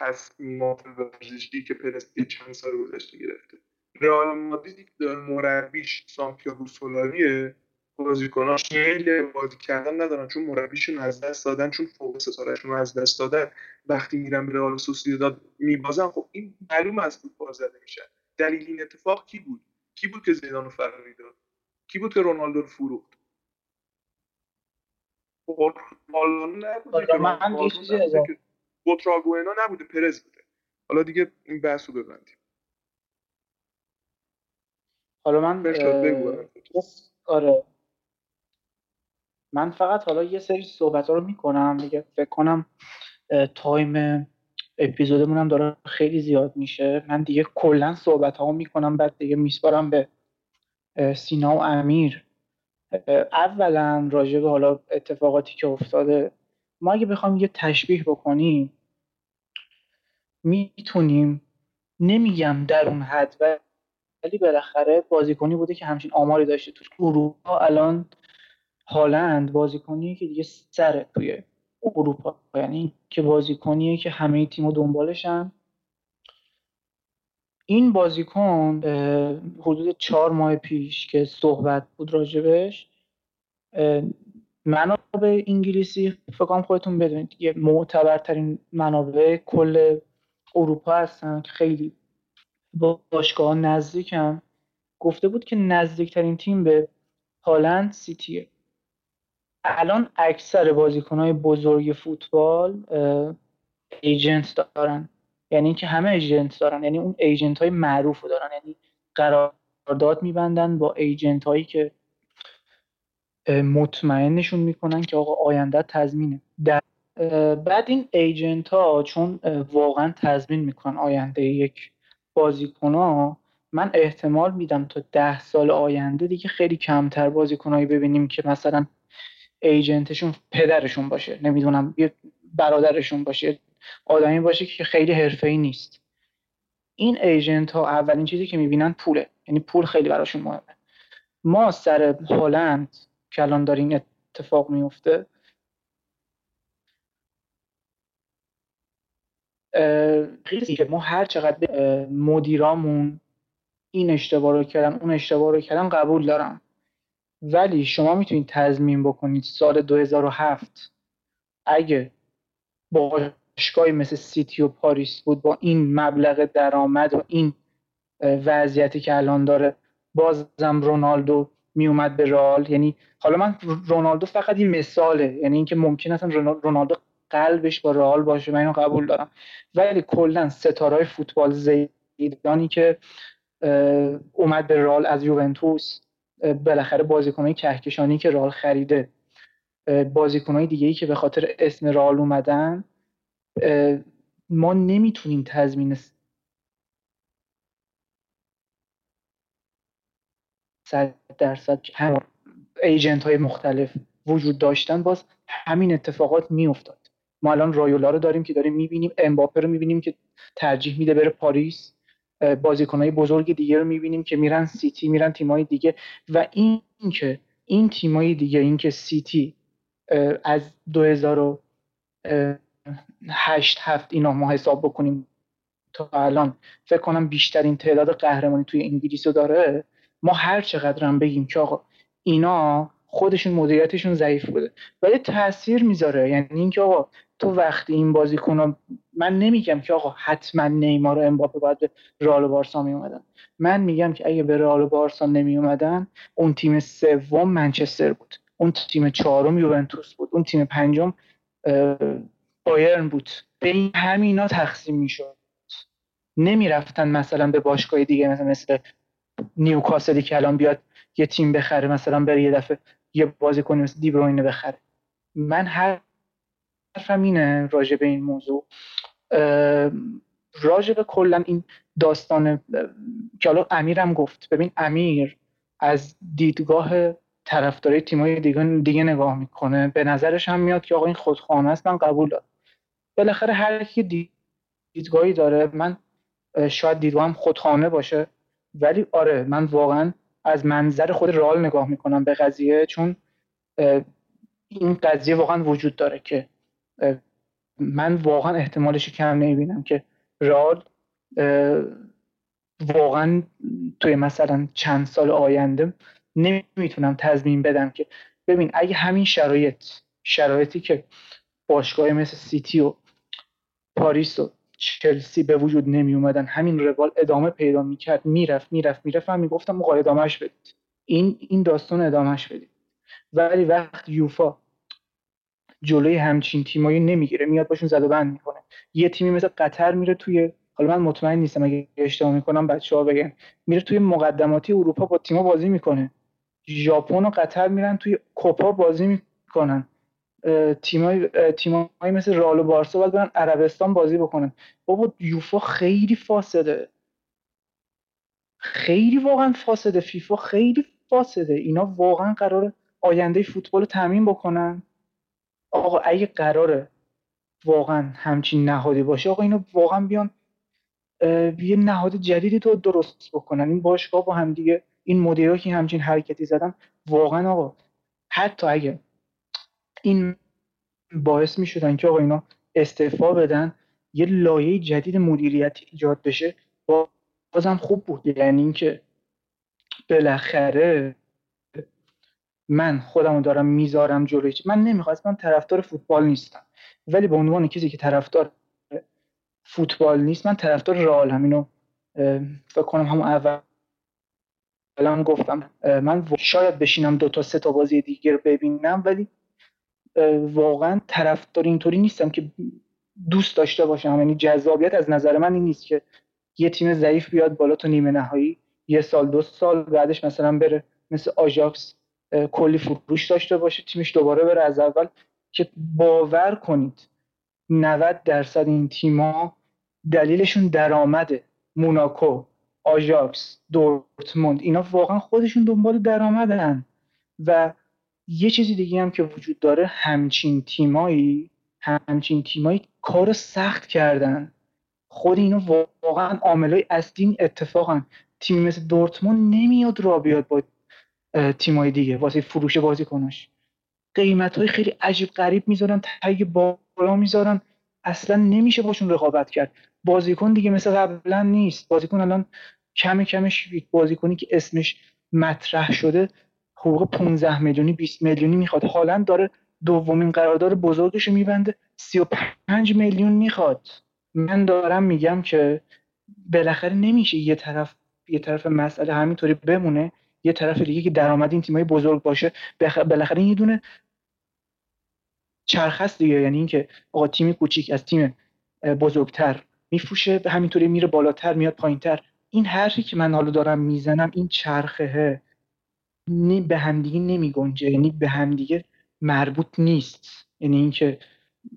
تصمیمات ورزشی که پرستی چند سال گذشته گرفته. رئال مادرید مربیش سانتیاگو سولاریه بازیکناش خیلی بازی کردن ندارن چون مربیشون از دست دادن چون فوق ستارهشون از دست دادن. وقتی میرن به رئال سوسییداد میبازن خب این معلوم از فوتبال زده میشه. دلیل این اتفاق کی بود؟ کی بود که زیدان فراری داد؟ کی بود که رونالدو رو فروخت؟ خب، چیزی نبوده پرز بوده. حالا دیگه این بحث رو ببندیم. حالا من آره. من فقط حالا یه سری صحبت رو می‌کنم دیگه فکر کنم تایم اپیزودمون هم داره خیلی زیاد میشه. من دیگه کلا صحبت ها می‌کنم بعد دیگه میسپارم به سینا و امیر. اولا راجع به حالا اتفاقاتی که افتاده. ما اگه بخوام یه تشبیه بکنیم می‌تونیم نمیگم در اون حد ولی بالاخره بازیکنی بوده که همچین آماری داشته تو اروپا الان هالند بازیکنیه که دیگه سره توی اروپا. یعنی که بازیکنیه که همه تیمو دنبالشن. این بازیکن حدود چهار ماه پیش که صحبت بود راجبش منابع انگلیسی فکرم خودتون بدونید یه معتبرترین منابع کل اروپا هستن که خیلی با باشگاه نزدیکم. گفته بود که نزدیکترین تیم به هالند سیتیه. الان اکثر بازیکنهای بزرگ فوتبال ایجنت دارن. یعنی اینکه همه ایجنت دارن. یعنی اون ایجنت های معروف رو دارن. یعنی قرارداد میبندن با ایجنت هایی که مطمئنشون می‌کنن که آقا آینده تضمینه. بعد این ایجنت ها چون واقعا تضمین می‌کنن آینده یک بازیکن ها من احتمال میدم تا ده سال آینده دیگه خیلی کمتر بازیکنهایی ببینیم که مثلا ایجنتشون پدرشون باشه نمی‌دونم یه برادرشون باشه آدمی باشه که خیلی حرفه‌ای نیست. این ایجنت ها اولین چیزی که می‌بینن پوله یعنی پول خیلی براشون مهمه. ما سر هلند که الان داره این اتفاق میفته که ما هر چقدر مدیرامون این اشتباه رو کردن اون اشتباه رو کردن قبول دارم. ولی شما می‌تونید تضمین بکنید سال 2007 اگه باشگاهی مثل سیتی و پاریس بود با این مبلغ درآمد و این وضعیتی که الان داره بازم رونالدو میومد به رال یعنی حالا من رونالدو فقط این مثاله. یعنی اینکه ممکن است رونالدو قلبش با رئال باشه من اینو قبول دارم. ولی کلا ستاره فوتبال زیدانی که اومد به رال از یوونتوس بالاخره بازیکنهای کهکشانی که رال خریده بازیکنهای دیگه ای که به خاطر اسم رال اومدن ما نمی‌تونیم تضمین صد درصد agent های مختلف وجود داشتن باز همین اتفاقات میافتاد. ما الان رایولا رو داریم که داریم می‌بینیم امباپه رو می‌بینیم که ترجیح میده بره پاریس. بازیکنهای بزرگ دیگه رو می‌بینیم که میرن سیتی میرن تیمای دیگه. و این که این تیمای دیگه این که سیتی از 2008 هفت اینا ما حساب بکنیم تا الان فکر کنم بیشترین تعداد قهرمانی توی انگلیس رو داره. ما هر چقدر هم بگیم که آقا اینا خودشون مدیریتشون ضعیف بوده. ولی تاثیر می‌ذاره. یعنی اینکه آقا تو وقتی این بازیکن من نمیگم که آقا حتما نیمار و امباپه باید به رئال و بارسا می اومدن من میگم که اگه به رئال و بارسا نمی اومدن اون تیم سوم منچستر بود. اون تیم چهارم یوونتوس بود. اون تیم پنجم بایرن بود. به این همینا تقسیم می‌شد. نمی‌رفتن مثلا به باشگاه دیگه مثلا مثل نیوکاسلی که الان بیاد یه تیم بخره مثلا بره یه دفعه یه بازیکن مثل دیبروینه بخره. من هر حرفم اینه راجع به این موضوع. راجع به کلا این داستان که حالا امیرم گفت. ببین امیر از دیدگاه طرفدارای تیمای دیگه, دیگه نگاه می‌کنه. به نظرش هم میاد که آقا این خودخانه است من قبول دارم. بالاخره هر کی دیدگاهی داره من شاید دیدگاهم خودخانه باشه ولی آره من واقعا از منظر خود رال نگاه می‌کنم به قضیه چون این قضیه واقعا وجود داره که من واقعا احتمالش کم نمی‌بینم که رال واقعا توی مثلا چند سال آینده نمی‌تونم تضمین بدم که ببین اگه همین شرایط شرایطی که باشگاه مثل سیتی و پاریس و چلسی به وجود نمی اومدن همین روال ادامه پیدا می‌کرد. می‌رفت می‌رفت می‌رفت. من می‌گفتم موقع ادامهش بدید. این این داستان ادامهش بدیم ولی وقت یوفا جلوی همچین تیمایی نمی‌گیره. میاد باشون زد و بند می‌کنه. یه تیمی مثل قطر میره توی حالا من مطمئن نیستم اگه اشتباه می‌کنم بچه ها بگن میره توی مقدماتی اروپا با تیما بازی می‌کنه. ژاپن و قطر میرن توی کوپا بازی می‌کنن. تیمای تیمایی مثل رال و بارسا باید برن عربستان بازی بکنن. بابا یوفا خیلی فاسده. خیلی واقعا فاسده. فیفا خیلی فاسده. اینا واقعا قراره آینده فوتبال رو تامین بکنن. آقا اگه قراره واقعا همچین نهادی باشه آقا اینو واقعا بیان یه نهاد جدیدی تو درست بکنن. این باشگاه با هم دیگه این مدیرا که همچین حرکتی زدن واقعا آقا حتی اگه این باعث می شدن که آقا اینا استعفا بدن یه لایه جدید مدیریتی ایجاد بشه بازم خوب بود. یعنی اینکه بالاخره من خودمو دارم می‌ذارم جلوی من نمی‌خواست من طرفدار فوتبال نیستم. ولی به عنوان کسی که طرفدار فوتبال نیست من طرفدار رئال همینو فکر کنم همون اول الان گفتم من شاید بشینم دو تا سه تا بازی دیگه رو ببینم ولی واقعا طرفدار اینطوری نیستم که دوست داشته باشم. یعنی جذابیت از نظر من این نیست که یه تیم ضعیف بیاد بالا تا نیمه نهایی یه سال دو سال بعدش مثلا بره مثل آژاکس کلی فروش داشته باشه تیمش دوباره بره از اول. که باور کنید 90 درصد این تیما دلیلشون درآمده موناکو آژاکس دورتموند. اینا واقعا خودشون دنبال درآمدن. و یه چیزی دیگه هم که وجود داره همچین تیمایی همچین تیمایی کار سخت کردن. خود اینا واقعا عاملای اصلی اتفاقا تیمی مثل دورتموند نمیاد را بیاد با تیمای دیگه واسه فروش بازیکناش. قیمت های خیلی عجیب غریب می‌ذارن تگ بالا می‌ذارن. اصلا نمیشه باشون رقابت کرد. بازیکن دیگه مثل قبلا نیست. بازیکن الان کم کمش بازیکنی که اسمش مطرح شده حقوق 15 میلیونی 20 میلیونی می‌خواد. حالا داره دومین قرارداد بزرگش میبنده. 35 میلیون می‌خواد. من دارم میگم که بالاخره نمیشه یه طرف یه طرف مسئله همینطوری بمونه. یه طرف دیگه که درآمد این تیمای بزرگ باشه. بالاخره یه دونه چرخ دیگه. یعنی اینکه آقا تیم کوچیک از تیم بزرگتر میفروشه به همینطوری میره بالاتر میاد پایینتر. این حرفی که من حالا دارم می‌زنم این چرخه به همدیگه نمیگنجه یعنی به همدیگه مربوط نیست. یعنی اینکه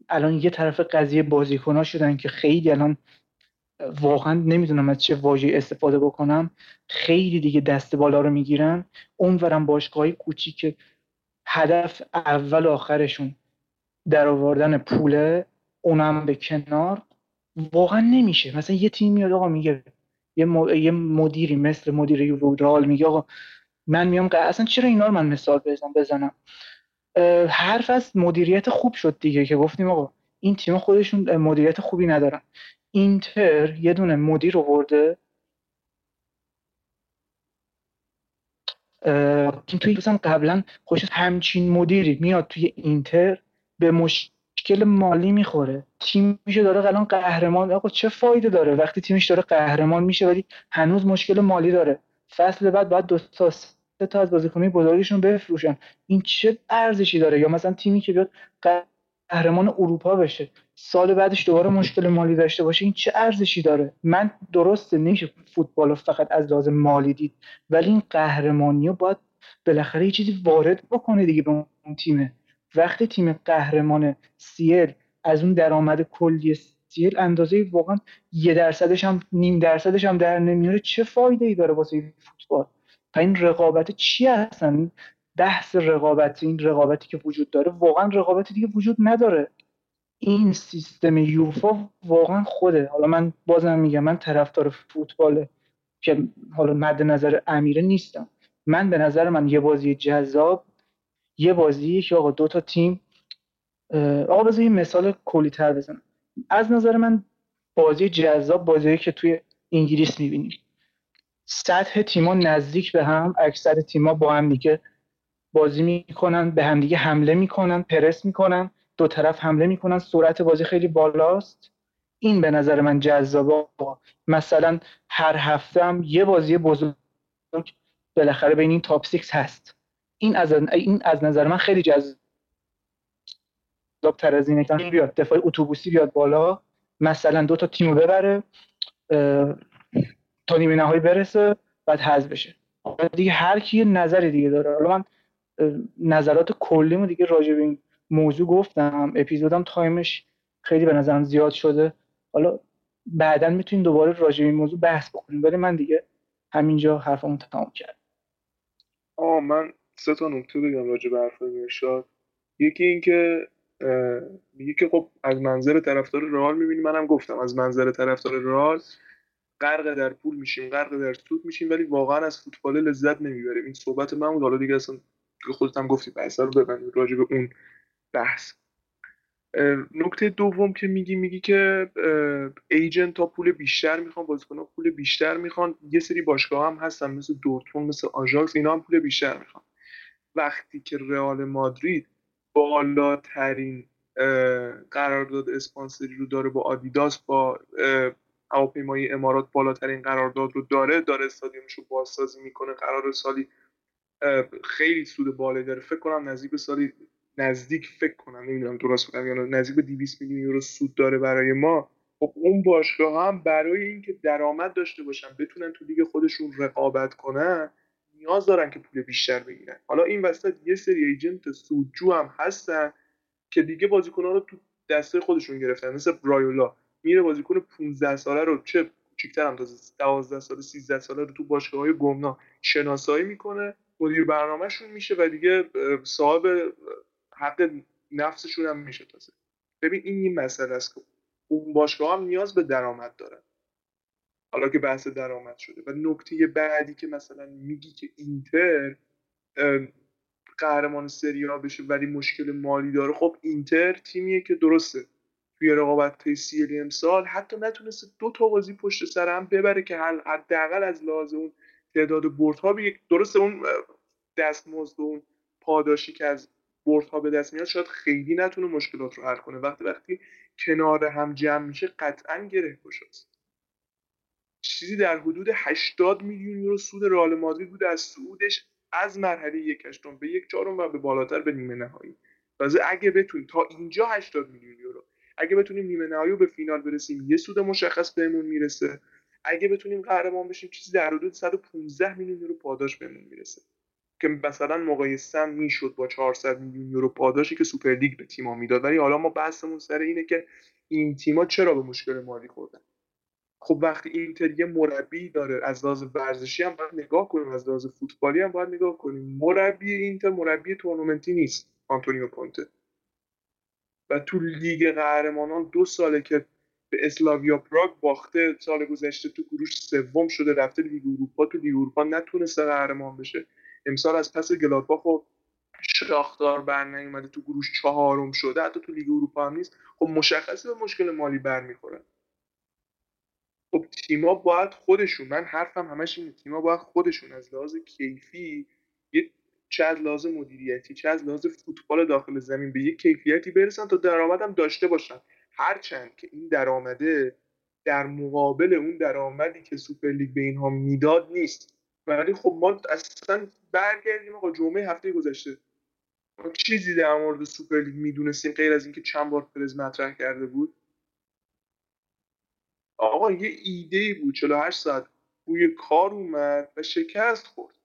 الان یه طرف قضیه بازیکنها شدن که خیلی الان واقعا نمی‌دونم از چه واژه استفاده بکنم خیلی دیگه دست بالا رو می‌گیرن. اونورم باشگاهی کوچیک هدف اول آخرشون در آوردن پوله اونم به کنار. واقعا نمیشه. مثلا یه تیم میاد آقا میگه یه, مدیری مثل مدیر یووه میگه آقا من میام اصلا چرا اینا رو من مثال بزنم بزنم؟ حرف از مدیریت خوب شد دیگه که گفتیم آقا این تیم خودشون مدیریت خوبی ندارن. اینتر یه دونه مدیر آورده. توی مثلا قبلا خوش همچین مدیری میاد توی اینتر به مشکل مالی می‌خوره. تیمش داره الان قهرمان آقا چه فایده داره؟ وقتی تیمش داره قهرمان میشه ولی هنوز مشکل مالی داره. فصل بعد باید دو تا تا از بازیکنای بزرگشون بفروشن. این چه ارزشی داره؟ یا مثلا تیمی که بیاد قهرمان اروپا بشه سال بعدش دوباره مشکل مالی داشته باشه این چه ارزشی داره؟ من درسته نمیشه فوتبال فقط از لازم مالی دید ولی این قهرمانی رو باید بالاخره یه چیزی وارد بکنه دیگه به اون تیمه. وقتی تیم قهرمان سیل از اون درآمد کلی سیل اندازه واقعا یه درصدش هم نیم درصدش هم در نمیاره چه فایده ای داره واسه فوتبال؟ این رقابت چی هستن بحث رقابت این رقابتی که وجود داره واقعا رقابتی دیگه وجود نداره. این سیستم یوفا واقعا خوده. حالا من بازم میگم من طرفدار فوتبال که حالا مد نظر امیره نیستم. من به نظر من یه بازی جذاب یه بازی که آقا دو تا تیم آقا بذار یه مثال کلی تر بزنم. از نظر من بازی جذاب بازی که توی انگلیس می‌بینیم. سطح تیما نزدیک به هم اکثر تیما با هم دیگه بازی می‌کنن به هم دیگه حمله می‌کنن پرس می‌کنن دو طرف حمله می‌کنن سرعت بازی خیلی بالاست. این به نظر من جذابه. مثلا هر هفته هم یه بازی بزرگ بالاخره بین این تاپ 6 هست. این از این از نظر من خیلی جذاب تر از اینه که بیاد دفاع اتوبوسی بیاد بالا مثلا دو تا تیمو ببره تا نیمه نهایی برسه بعد حذف بشه. دیگه هر کی نظر دیگه داره. حالا من نظرات کلیمو دیگه راجع به این موضوع گفتم. اپیزودم تایمش خیلی به نظرم زیاد شده. حالا بعدا می‌تونیم دوباره راجع به این موضوع بحث بکنیم. ولی من دیگه همینجا حرفمو تمام کردم. آه من سه تا نکته بگم راجع به حرف مرشاد یکی اینکه میگه که خب از منظر طرفدار رئال می‌بینی. منم گفتم از منظر طرفدار رئال غرق در پول میشیم غرق در سود میشیم ولی واقعا از فوتبال لذت نمی‌بریم. این صحبت من بود. حالا دیگه اصلا خودت هم گفتی بحث رو ببندیم راجع به اون بحث. نکته دوم که میگی میگی که ایجنت ها پول بیشتر می‌خوان بازیکن پول بیشتر می‌خوان. یه سری باشگاه هم هستن مثل دورتموند مثل آژاکس اینا هم پول بیشتر می‌خوان. وقتی که رئال مادرید بالاترین قرارداد اسپانسری رو داره با آدیداس با هواپیمایی امارات بالاترین قرارداد رو داره داره استادیومش رو بازسازی می‌کنه. قرار سالی خیلی سود بالایی داره. فکر کنم نزدیک به سالی نزدیک فکر کنم نمی‌دونم درست بگم یا نزدیک به 200 میلیون یورو سود داره برای ما. خب اون باشگاه هم برای اینکه درآمد داشته باشن بتونن تو لیگ خودشون رقابت کنن نیاز دارن که پول بیشتر بگیرن. حالا این وسط یه سری ایجنت سودجو هم هستن که دیگه بازیکنان رو تو دسته خودشون گرفتن مثل برایولا. میره بازیکن 15 ساله رو چه کوچیک‌تر هم تازه 12 ساله 13 ساله رو تو باشگاه های گمنا شناسایی می‌کنه مدیر برنامهشون میشه و دیگه صاحب حق نفسشون هم میشه تازه. ببین این این مسئله است که اون باشگاه هم نیاز به درآمد داره حالا که بحث درآمد شده و نکته بعدی که مثلا میگی که اینتر قهرمان سریا بشه ولی مشکل مالی داره خب اینتر تیمیه که درسته. توی رقابت سیلی امسال حتی نتونسته دو تا بازی پشت سر هم ببره که حداقل از لحاظ اون تعداد بردها به درسته اون دستمزد و اون پاداشی که از بردها به دست میاد شاید خیلی نتونه مشکلات رو حل کنه. وقتی وقتی کنار هم جمع میشه قطعا گره گشاست چیزی در حدود 80 میلیون یورو سود رئال مادرید بود از سودش از مرحله یک هشتم به یک چهارم و به بالاتر به نیمه نهایی. تازه اگه بتونیم تا اینجا 80 میلیون یورو اگه بتونیم نیمه نهایی به فینال برسیم یه سود مشخص بهمون می‌رسه. اگه بتونیم قهرمان بشیم چیزی در حدود 115 میلیون یورو پاداش بهمون می‌رسه. که مثلا مقایسه می‌شد با 400 میلیون یورو پاداشی که سوپر لیگ به تیم‌ها می‌داد. ولی حالا ما بحثمون سر اینه که این تیم‌ها چرا به مشکل مالی خوردن؟ خب وقتی اینتر یه مربی داره از لحاظ ورزشی هم باید نگاه کنیم از لحاظ فوتبالی هم باید نگاه کنیم. مربی اینتر مربی تورنمنتی نیست آنتونیو کونته. و تو لیگ قهرمانان دو ساله که به اسلاویا پراگ باخته سال گذشته تو گروهش سوم شده رفته لیگ اروپا. تو لیگ اروپا نتونسته قهرمان بشه. امسال از پس گلادباخ و شاختار بر نیومده تو گروهش چهارم شده. حتی تو لیگ اروپا هم نیست. خب مشخصه به مشکل مالی برمیخوره. خب تیما باید خودشون من حرفم همش اینه تیما باید خودشون از لحاظ کیفی یه چه از لحاظ مدیریتی چه از لحاظ فوتبال داخل زمین به یک کیفیتی برسن تا درآمدم داشته باشن. هرچند که این درآمده در مقابل اون درآمدی که سوپر لیگ به اینها می‌داد نیست. ولی خب ما اصلا برگردیم آقا جمعه هفته گذشته. ما چیزی در مورد سوپر لیگ می‌دونستیم غیر از اینکه چند بار پرز مطرح کرده بود؟ آقا یه ایده بود. 48 ساعت بوی کار اومد و شکست خورد.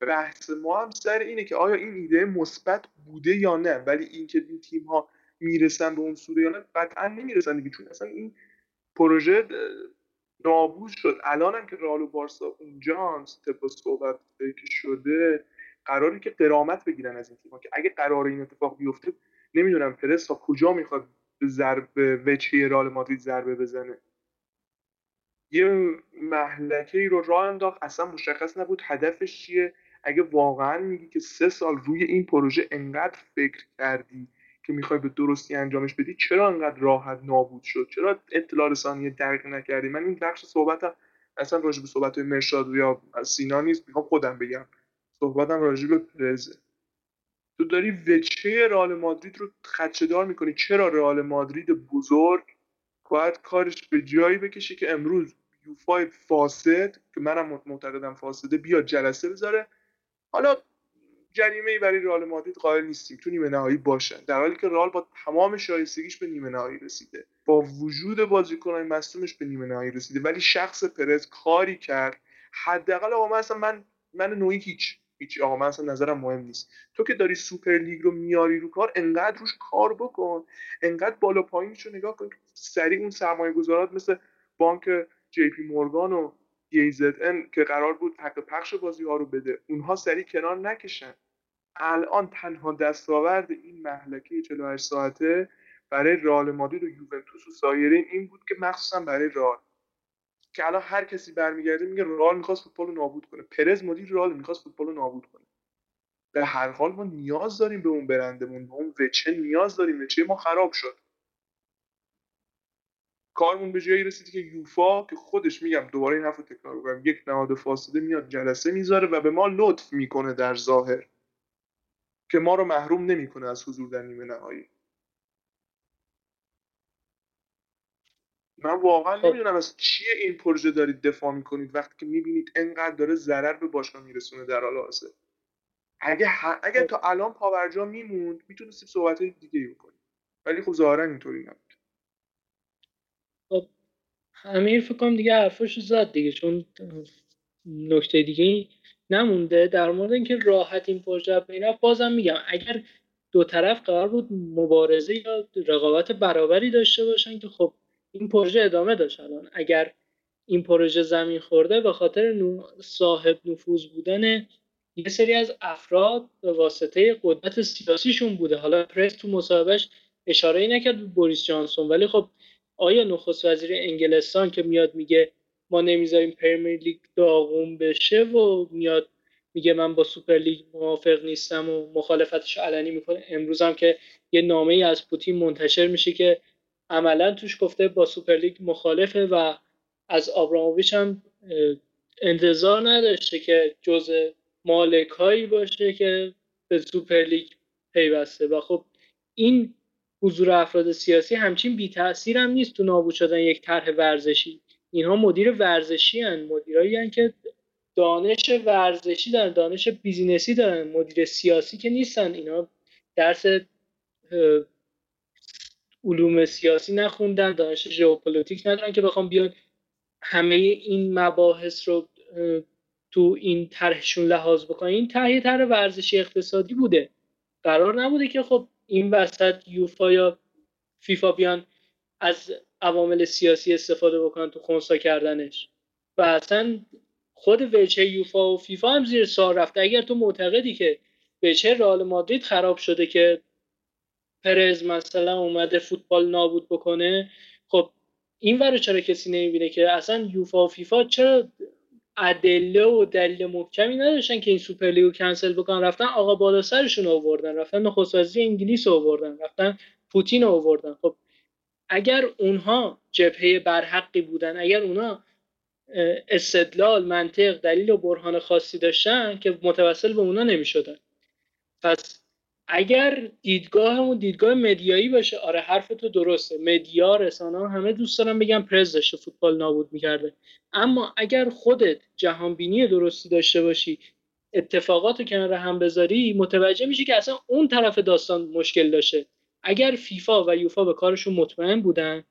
بحث ما هم سر اینه که آیا این ایده مثبت بوده یا نه؟ ولی اینکه این تیم ها می‌رسن به اون سوره یا نه قطعا نمی‌رسن دیگه چون اصلا این پروژه نابود شد. الان هم که رئال و بارسا اونجا طبق صحبت که شده قراری که قرامت بگیرن از این تیم که اگه قرار این اتفاق بیفته نمی‌دونم پرس تا کجا می‌خواد به ضربه وجهه رئال مادرید ضربه بزنه. یه محلکه ای رو راه انداخت اصلا مشخص نبود هدفش چیه. اگه واقعا میگی که سه سال روی این پروژه انقدر فکر کردی که می‌خوای به درستی انجامش بدی چرا انقدر راحت نابود شد؟ چرا اطلاع رسانی دقیق نکردی؟ من این بخش صحبتم اصلا راجع به صحبت مرشاد یا سینا نیست می‌خوام خودم بگم. صحبتم راجع به پرزه تو داری وچه رئال مادرید رو خدشه‌دار می‌کنی. چرا رئال مادرید بزرگ باید کارش به جایی بکشه که امروز یوفا فاسد که منم معتقدم فاسده بیاد جلسه بذاره. حالا جریمه ای برای رئال مادرید قائل نیستیم. تو نیمه نهایی باشن. در حالی که رئال با تمام شایستگیش به نیمه نهایی رسیده. با وجود بازیکنان مصدومش به نیمه نهایی رسیده. ولی شخص پرز کاری کرد. حداقل آقا من اصلا من من نوعی هیچ هیچ آقا من اصلا نظرم مهم نیست. تو که داری سوپر لیگ رو میاری رو کار انقدر روش کار بکن. انقدر بالا پایینشو نگاه کن. سریع اون سرمایه گذارات مثل بانک جی پی مورگان و ان که قرار بود حق پخش بازی ها رو بده. اونها سریع کنار نکشن. الان تنها دستاورد این مهلکه 48 ساعته برای رئال مادرید و یوونتوس و سایرین این بود که مخصوصا برای رئال. که الان هر کسی برمیگرده میگه رئال می‌خواست فوتبال رو نابود کنه. پرز مدیر رئال می‌خواست فوتبال رو نابود کنه. به هر حال ما نیاز داریم به اون برندمون به اون وچه نیاز داریم. وچه ما خراب شد. کارمون به جایی رسید که یوفا که خودش میگم دوباره این حرف تکرار کنم یک نهاد فاصله میاد جلسه می‌ذاره و به ما لطف می‌کنه در ظاهر که ما رو محروم نمی‌کنه از حضور در نیمه نهایی من واقعا خب. نمی‌دونم از چیه این پروژه دارید دفاع می‌کنید وقتی که می‌بینید انقدر داره ضرر به باشگاه میرسونه در حال حاضر اگه اگه. تا الان پاورجا میموند می‌تونستیم صحبت دیگه بکنیم ولی خب ظاهرا اینطوری نبود امیر فکر کنم دیگه حرفاشو زد دیگه چون نکته دیگه نمونده. در مورد اینکه راحت این پروژه می‌رفت بازم میگم اگر دو طرف قرار بود مبارزه یا رقابت برابری داشته باشن که خب این پروژه ادامه داشت الان. اگر این پروژه زمین خورده به خاطر صاحب نفوذ بودن یه سری از افراد به واسطه قدرت سیاسیشون بوده. حالا پرز تو مصاحبهش اشاره ای نکرد به بوریس جانسون ولی خب آیا نخست وزیر انگلستان که میاد میگه ما نمی‌ذاریم پریمیر لیگ داغون بشه و میاد میگه من با سوپر لیگ موافق نیستم و مخالفتش علنی می‌کنه. امروز هم که یه نامه ای از پوتین منتشر میشه که عملا توش گفته با سوپر لیگ مخالفه و از آبراموویچ هم انتظار نداشته که جز مالک هایی باشه که به سوپر لیگ پیوسته. و خب این حضور افراد سیاسی همچین بی تاثیر هم نیست تو نابود شدن یک طرح ورزشی. اینها مدیر ورزشی هن مدیرایی هن که دانش ورزشی دارن دانش business ی دارن مدیر سیاسی که نیستن. اینا درس علوم سیاسی نخوندن دانش ژئوپلیتیک ندارن که بخوام بیان همه این مباحث رو تو این طرحشون لحاظ بکنن. این طرح طرح ورزشی اقتصادی بوده. قرار نبوده که خب این وسط یوفا یا فیفا بیان از عوامل سیاسی استفاده بکنن تو خونسا کردنش. و اصلا خود وجهه یوفا و فیفا هم زیر سوال رفته. اگر تو معتقدی که وچه رئال مادرید خراب شده که پرز مثلا اومده فوتبال نابود بکنه خب این ور چرا کسی نمی‌بینه که اصلا یوفا و فیفا چرا ادله و دلیل محکمی نداشتن که این سوپر لیگو کنسل بکنن. رفتن آقا بالا سرشون آوردن. رفتن نخست وزیر انگلیس آوردن. رفتن پوتین آوردن. خب اگر اونها جبهه برحقی بودن اگر اونها استدلال منطق دلیل و برهان خاصی داشتن که متوسل به اونا نمی‌شدن. پس اگر دیدگاهمون دیدگاه مدیایی باشه آره حرف تو درسته. مدیا رسانه همه دوست دارن بگن پرز داشته فوتبال نابود می‌کرده. اما اگر خودت جهانبینی درستی داشته باشی اتفاقات رو کنار هم بذاری متوجه میشی که اصلا اون طرف داستان مشکل داشته. اگر فیفا و یوفا به کارشون مطمئن بودن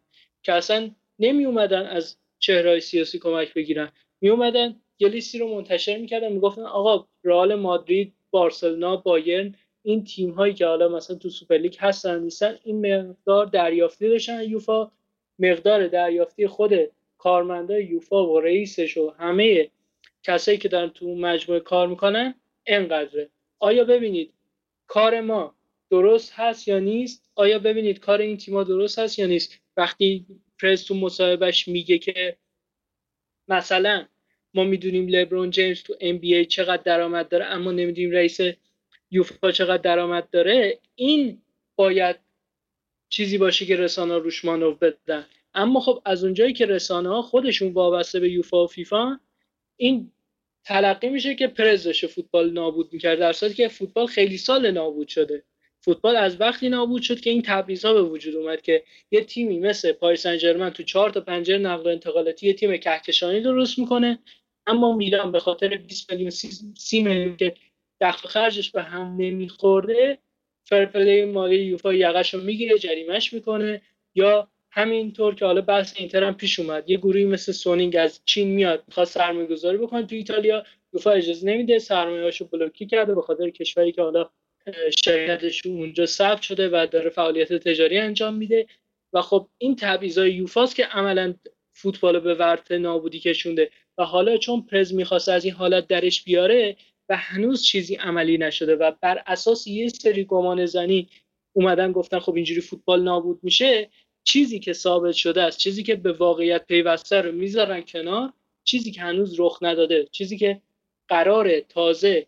که اصلا نمی اومدن از چهرهای سیاسی کمک بگیرن می اومدن یه لیستی رو منتشر می‌کردن می‌گفتن آقا رئال مادرید بارسلونا بایرن این تیم هایی که حالا مثلا تو سوپرلیگ هستن نیستن این مقدار دریافتی داشتن یوفا. مقدار دریافتی خود کارمندای یوفا و رئیسش و همه کسایی که دارن تو مجموعه کار می‌کنن انقدره. آیا ببینید کار ما درست هست یا نیست؟ آیا ببینید کار این تیما درست هست یا نیست؟ وقتی پرز تو مصاحبهش میگه که مثلا ما می‌دونیم لبرون جیمز تو NBA چقدر درآمد داره اما نمی‌دونیم رئیس یوفا چقدر درآمد داره این باید چیزی باشه که رسانه روش مانو بدن. اما خب از اونجایی که رسانه ها خودشون وابسته به یوفا و فیفا این تلقی میشه که پرز داشته فوتبال نابود می‌کرد در صورتی که فوتبال خیلی سال نابود شده. فوتبال از وقتی نابود شد که این تبعیض‌ها به وجود اومد که یه تیمی مثل پاریس سن تو چهار تا پنجره نقل و انتقالاتی یه تیم کهکشانی درست می‌کنه اما میلان به خاطر 20 میلیون 30 میلیون که دخل خرجش به هم نمیخورده fair play مالی یوفا یقش رو می‌گیره جریمش می‌کنه. یا همینطور که حالا بحث اینتر هم پیش اومد یه گروهی مثل سونینگ از چین میاد می‌خواد سرمایه گذاری بکنه تو ایتالیا یوفا اجازه نمیده سرمایه‌هاشو بلوکه کرده به خاطر کشوری که حالا شرکتش اونجا ثبت شده و داره فعالیت تجاری انجام میده. و خب این تبعیضای یوفاست که عملا فوتبال به ورط نابودی کشونده. و حالا چون پرز می‌خواست از این حالت درش بیاره و هنوز چیزی عملی نشده و بر اساس یه سری گمان زنی اومدن گفتن خب اینجوری فوتبال نابود میشه چیزی که ثابت شده است چیزی که به واقعیت پیوسته رو می‌ذارن کنار چیزی که هنوز رخ نداده چیزی که قرار تازه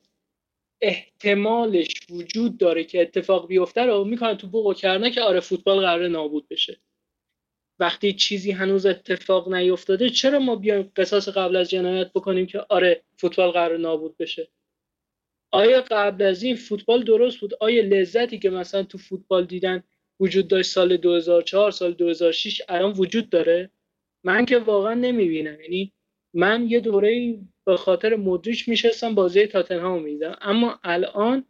احتمالش وجود داره که اتفاق بیفته رو می‌کنن تو بوق کرنه که آره فوتبال قرار نابود بشه. وقتی چیزی هنوز اتفاق نیفتاده چرا ما بیایم قصاص قبل از جنایت بکنیم که آره فوتبال قرار نابود بشه؟ آیا قبل از این فوتبال درست بود؟ آیا لذتی که مثلا تو فوتبال دیدن وجود داشت سال 2004 سال 2006 الان وجود داره؟ من که واقعا نمی‌بینم. یعنی من یه دوره به خاطر مدریش میشستم بازی تاتنهام میدم اما الان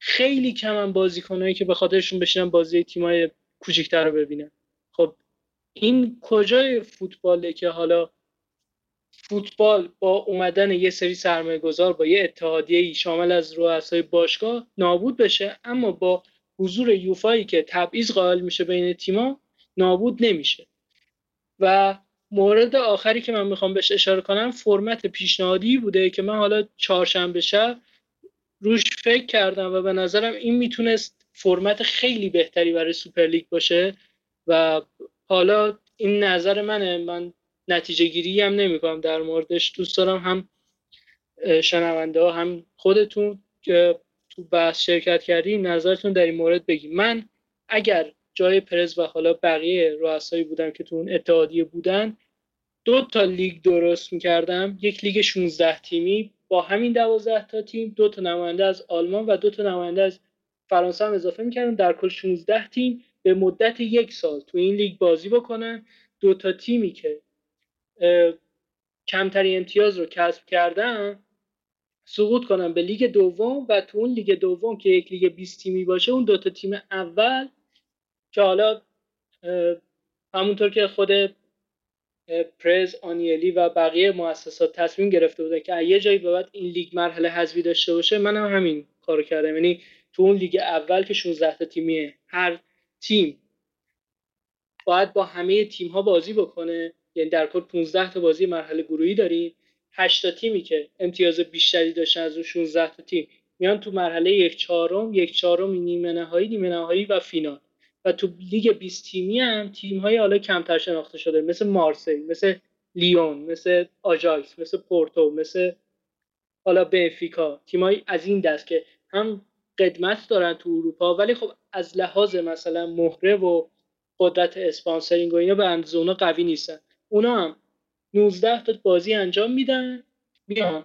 خیلی کمن بازیکنایی که به خاطرشون بشینم بازی تیمای کوچیکتر رو ببینم خب این کجای فوتباله که حالا فوتبال با اومدن یه سری سرمایه گذار با یه اتحادیه شامل از رؤسای باشگاه نابود بشه اما با حضور یوفایی که تبعیض قائل میشه بین تیما نابود نمیشه. و مورد آخری که من می‌خوام بهش اشاره کنم فرمت پیشنهادی بوده که من حالا چهارشنبه شب روش فکر کردم و به نظرم این می‌تونست فرمت خیلی بهتری برای سوپرلیگ باشه و حالا این نظر منه. من نتیجه گیری هم نمی کنم در موردش دوست دارم هم شنونده ها هم خودتون که تو بحث شرکت کردی نظرتون در این مورد بگین. من اگر جای پرز و حالا بقیه رؤسایی بودم که تو اون اتحادیه بودن دو تا لیگ درست می‌کردم. یک لیگ 16 تیمی با همین 12 تا تیم دو تا نماینده از آلمان و دو تا نماینده از فرانسه هم اضافه می‌کردم در کل 16 تیم به مدت یک سال تو این لیگ بازی بکنن. دو تا تیمی که کمترین امتیاز رو کسب کردن سقوط کنن به لیگ دوم و تو اون لیگ دوم که یک لیگ 20 تیمی باشه اون دو تا تیم اول که حالا همونطور که خود پرز آنیلی و بقیه مؤسسا تصمیم گرفته بودن که یه جایی به بعد این لیگ مرحله حذفی داشته باشه منم هم همین کارو کردم. یعنی تو اون لیگ اول که 16 تا تیمیه هر تیم باید با همه تیم ها بازی بکنه. یعنی در کل 15 تا بازی مرحله گروهی داریم. 8 تا تیمی که امتیاز بیشتری داشتن از اون 16 تا تیم میان تو مرحله یک چهارم یک چهارم نیمه نهایی نیمه نهایی و فینال. و تو لیگ 20 تیمی هم تیم های حالا کمتر شناخته شده. مثل مارسی مثل لیون مثل آجاکس مثل پورتو مثل حالا بنفیکا. تیمایی از این دست که هم قدمت دارن تو اروپا ولی خب از لحاظ مثلا مهره و قدرت sponsoring و اینا به اندازه قوی نیستن. اونا هم 19 تا بازی انجام میدن. میان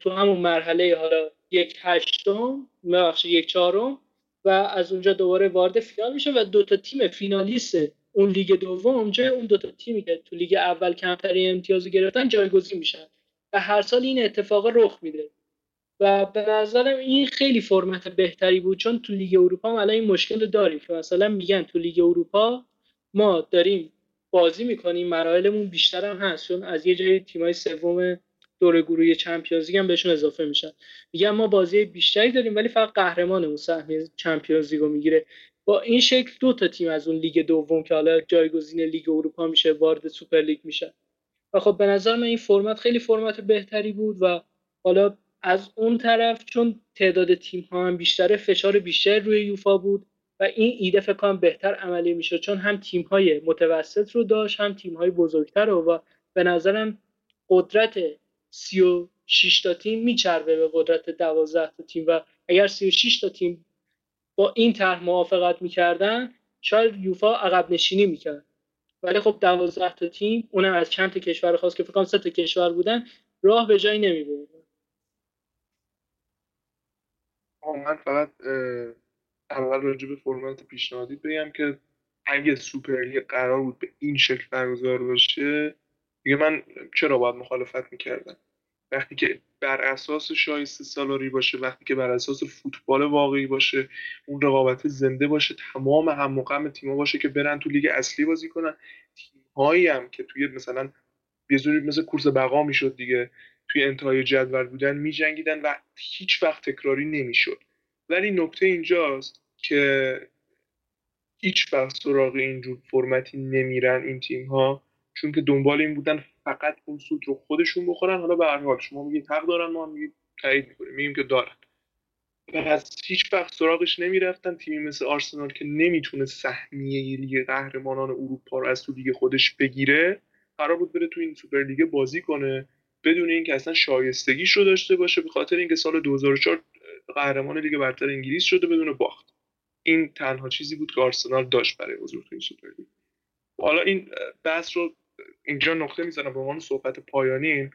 تو همون مرحله حالا یک هشتم ببخشید یک چهارم و از اونجا دوباره وارد فینال میشه و دو تا تیم فینالیست اون لیگ دوم جای اون دو تا تیمی که تو لیگ اول کمترین امتیاز گرفتن جایگزین میشن و هر سال این اتفاق رخ میده. و به نظرم این خیلی فرمت بهتری بود چون تو لیگ اروپا هم الان این مشکل داریم که مثلا میگن تو لیگ اروپا ما داریم بازی می‌کنیم مراحلمون بیشتر هم هست چون از یه جای تیمای سوم دور گروهی Champions هم بهشون اضافه میشن. میگن ما بازی بیشتری داریم ولی فقط قهرمانمون سهمیه Champions League و می‌گیره. با این شکل دو تا تیم از اون لیگ دوم که حالا جایگزین لیگ اروپا میشه وارد سوپر لیگ میشن. و خب به نظر من این فرمت خیلی فرمت بهتری بود و حالا از اون طرف چون تعداد تیم ها هم بیشتره فشار بیشتر روی یوفا بود. و این ایده فکر کنم بهتر عملی می‌شد چون هم تیم های متوسط رو داشت هم تیم های بزرگتر رو و به نظرم قدرت 36 تا تیم میچربه به قدرت 12 تا تیم. و اگر 36 تا تیم با این طرح موافقت می‌کردن شاید یوفا عقب نشینی می‌کرد. ولی خب 12 تا تیم اونم از چند تا کشور خاص که فکر کنم سه تا کشور بودن راه به جایی نمیبردن من فقط اول راجع به فرمت پیشنهادی بگم که اگه سوپرلیگ قرار بود به این شکل برگزار باشه دیگه من چرا باید مخالفت می‌کردم؟ وقتی که بر اساس شایسته سالاری باشه وقتی که بر اساس فوتبال واقعی باشه اون رقابت زنده باشه تمام هم مقام تیما باشه که برن تو لیگ اصلی بازی کنن تیمهایی هم که توی مثلا یه مثل کورس بقا می‌شد دیگه توی انتهای جدول بودن میجنگیدن و هیچ وقت تکراری نمی‌شد. ولی نکته اینجاست که هیچ وقت سراغ اینجور فرمتی نمیرن این تیم ها چون که دنبال این بودن فقط اون سود رو خودشون بخورن. حالا به هر حال شما میگید حق دارن ما میگید تایید می‌کنیم میگیم که دارن. از هیچ وقت سراغش نمی‌رفتن. تیمی مثل آرسنال که نمی‌تونه سهمیه لیگ قهرمانان اروپا رو از تو لیگ خودش بگیره قرار بود بره تو این سوپر لیگ بازی کنه بدون اینکه اصلا شایستگیش رو داشته باشه به خاطر اینکه سال 2004 قهرمان لیگ برتر انگلیس شده بدون باخت. این تنها چیزی بود که آرسنال داشت برای حضور تو این سوپر لیگ. حالا این بحث رو اینجا نقطه می‌زنم به عنوان صحبت پایانی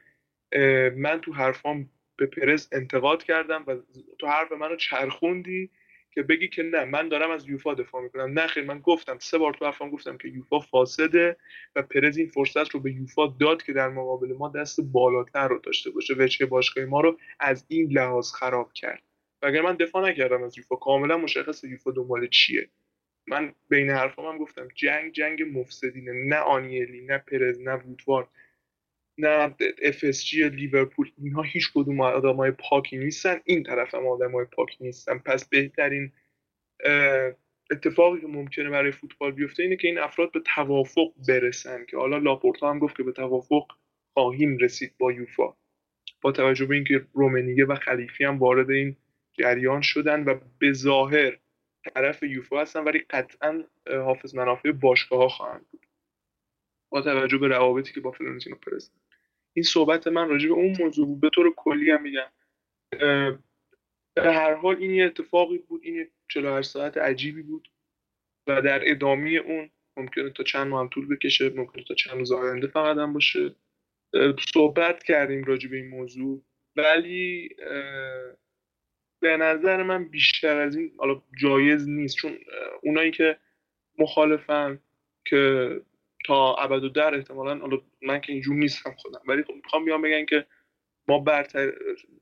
من تو حرفام به پرز انتقاد کردم و تو حرف منو چرخوندی که بگی که نه من دارم از یوفا دفاع می‌کنم. نه خیر من گفتم سه بار تو حرفام گفتم که یوفا فاسده و پرز این فرصت رو به یوفا داد که در مقابل ما دست بالاتر رو داشته باشه. وجه باشگاه ما رو از این لحاظ خراب کرد. و اگر من دفاع نکردم از یوفا. کاملا مشخص یوفا دنبال چیه. من بین حرفام هم گفتم جنگ جنگ مفسدینه نه آنیلی نه پرز نه وودوارد نه FSG لیورپول. اینها هیچ کدوم آدمای پاکی نیستن. این طرف هم آدمای پاکی نیستن. پس بهترین اتفاقی که ممکنه برای فوتبال بیفته اینه که این افراد به توافق برسن که حالا لاپورتا هم گفت که به توافق خواهیم رسید با یوفا. با توجه به اینکه رومنیگه و خلیفی هم وارد این جریان شدن و به ظاهر طرف یوفا هستن ولی قطعا حافظ منافع باشگاه ها خواهند بود. با توجه به روابطی که با فلورنتینو پرز این صحبت من راجع به اون موضوع به طور کلی هم میگم. به هر حال این یه اتفاقی بود این 48 ساعت عجیبی بود و در ادامه اون ممکنه تا چند ماه هم طول بکشه ممکنه تا چند روز آینده فقط هم باشه. صحبت کردیم راجع به این موضوع. ولی به نظر من بیشتر از این حالا جایز نیست چون اونایی که مخالفن که تا ابد و در احتمالا حالا من که اینجور نیستم خودم ولی خب می‌خوام بیان بگن که ما برتر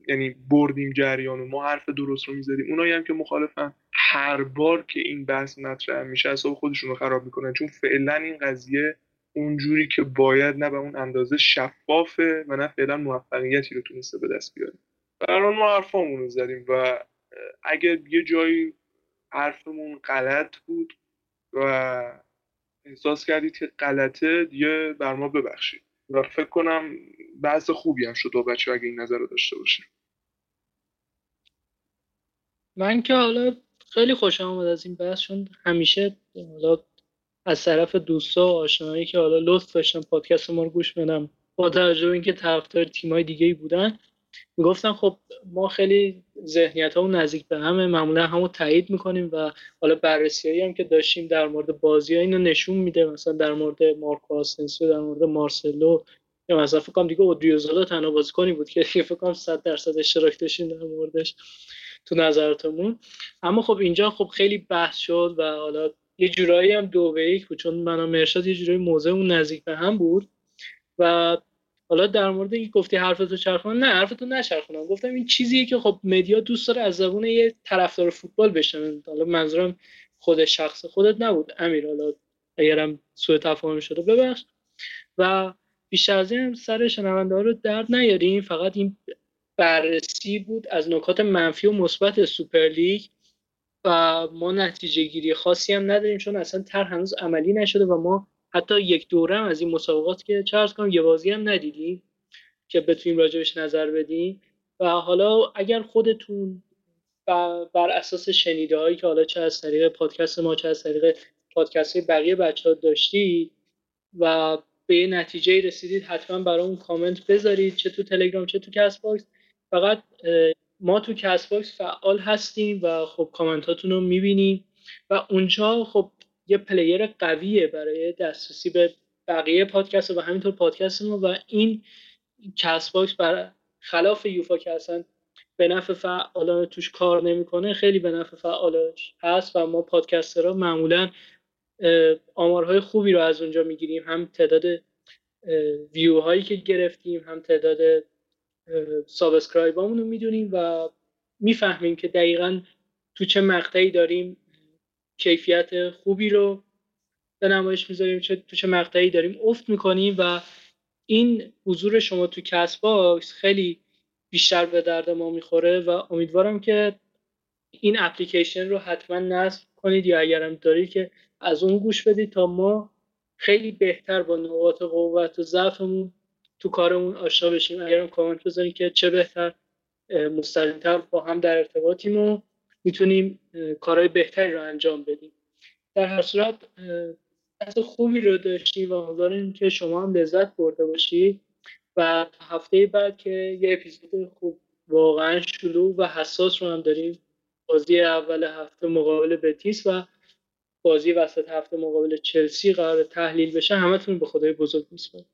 یعنی بردیم جریان و ما حرف درست رو می‌زدیم. اونایی هم که مخالفن هر بار که این بحث مطرح میشه اصلا خودشون رو خراب می‌کنن چون فعلا این قضیه اونجوری که باید نه به اون اندازه شفافه و نه فعلا موفقیتی رو تونسته به دست بیاره. برای ما حرفامون رو زدیم و اگه یه جایی حرفمون غلط بود و احساس کردید که غلطه دیگه بر ما ببخشید. و فکر کنم بحث خوبی هم شد و بچه اگه این نظر رو داشته باشه من که حالا خیلی خوشم آمد از این بحث چون همیشه حالا از طرف دوستا و آشنایی که حالا لطف داشتن پادکست ما رو گوش بدم با توجه اینکه طرفدار تیمای دیگه ای بودن می‌گفتن خب ما خیلی ذهنیت ها نزدیک به همه معمولا همو تایید می‌کنیم و حالا بررسی هم که داشتیم در مورد بازی ها اینو نشون میده. مثلا در مورد مارکو آسنسیو در مورد مارسلو یا مثلا فکر کنم دیگه اودریوزالا تنها بازیکنی بود که فکر کنم 100 درصد اشتراک داشتیم در موردش تو نظراتمون اما خب اینجا خب خیلی بحث شد و حالا یه جورایی هم دو به یک بود. چون من مرشاد یه جورایی موضع اون نزدیک به هم بود. و حالا در مورد اینکه گفتی حرفتو چرخونم نه حرفتو نچرخونم. گفتم این چیزیه که خب مدیا دوست داره از زبون یه طرفدار فوتبال بشن حالا منظورم خود شخص خودت نبود. امیر حالا اگرم سوء تفاهم شده ببخش. و بیشتر از این سر شنونده رو درد نیاریم. فقط این بررسی بود از نکات منفی و مثبت سوپرلیگ و ما نتیجه گیری خاصی هم نداریم چون اصلا تر هنوز عملی نشده و ما حتی یک دوره هم از این مسابقات که چه کنم یه بازی هم ندیدیم که بتونیم راجبش نظر بدیم. و حالا اگر خودتون بر اساس شنیده هایی که حالا چه از طریق پادکست ما چه از طریق پادکست بقیه بچه ها داشتید و به یه نتیجه رسیدید حتما برای اون کامنت بذارید چه تو تلگرام چه تو Castbox. فقط ما تو Castbox فعال هستیم و خب کامنتاتون رو می‌بینیم. و اونجا خب یه player قویه برای دسترسی به بقیه پادکست و همینطور پادکست ما و این Castbox بر خلاف یوفا که اصلا به نفع فعالان توش کار نمی‌کنه خیلی به نفع فعالاش هست و ما podcaster ها معمولا آمارهای خوبی رو از اونجا می‌گیریم. هم تعداد ویو هایی که گرفتیم هم تعداد subscribe رو می‌دونیم و می‌فهمیم که دقیقا تو چه مقطعی داریم کیفیت خوبی رو به نمایش می‌ذاریم چه تو چه مقطعی داریم. افت می‌کنیم و این حضور شما تو Castbox خیلی بیشتر به درد ما می‌خوره و امیدوارم که این اپلیکیشن رو حتما نصب کنید یا اگرم دارید که از اون گوش بدید تا ما خیلی بهتر با نقاط قوت و ضعفمون تو کارمون آشنا بشیم. اگرم کامنت بذارید که چه بهتر مستقیمتر با هم در ارتباطیم و می‌تونیم کارهای بهتری رو انجام بدیم. در هر صورت خوبی رو داشتیم و امیدواریم که شما هم لذت برده باشید و هفته بعد که یه اپیزود خوب واقعا شروع و حساس رو هم داریم بازی اول هفته مقابل بتیس و بازی وسط هفته مقابل چلسی قرار تحلیل بشه همتون به خدای بزرگ میسپارم.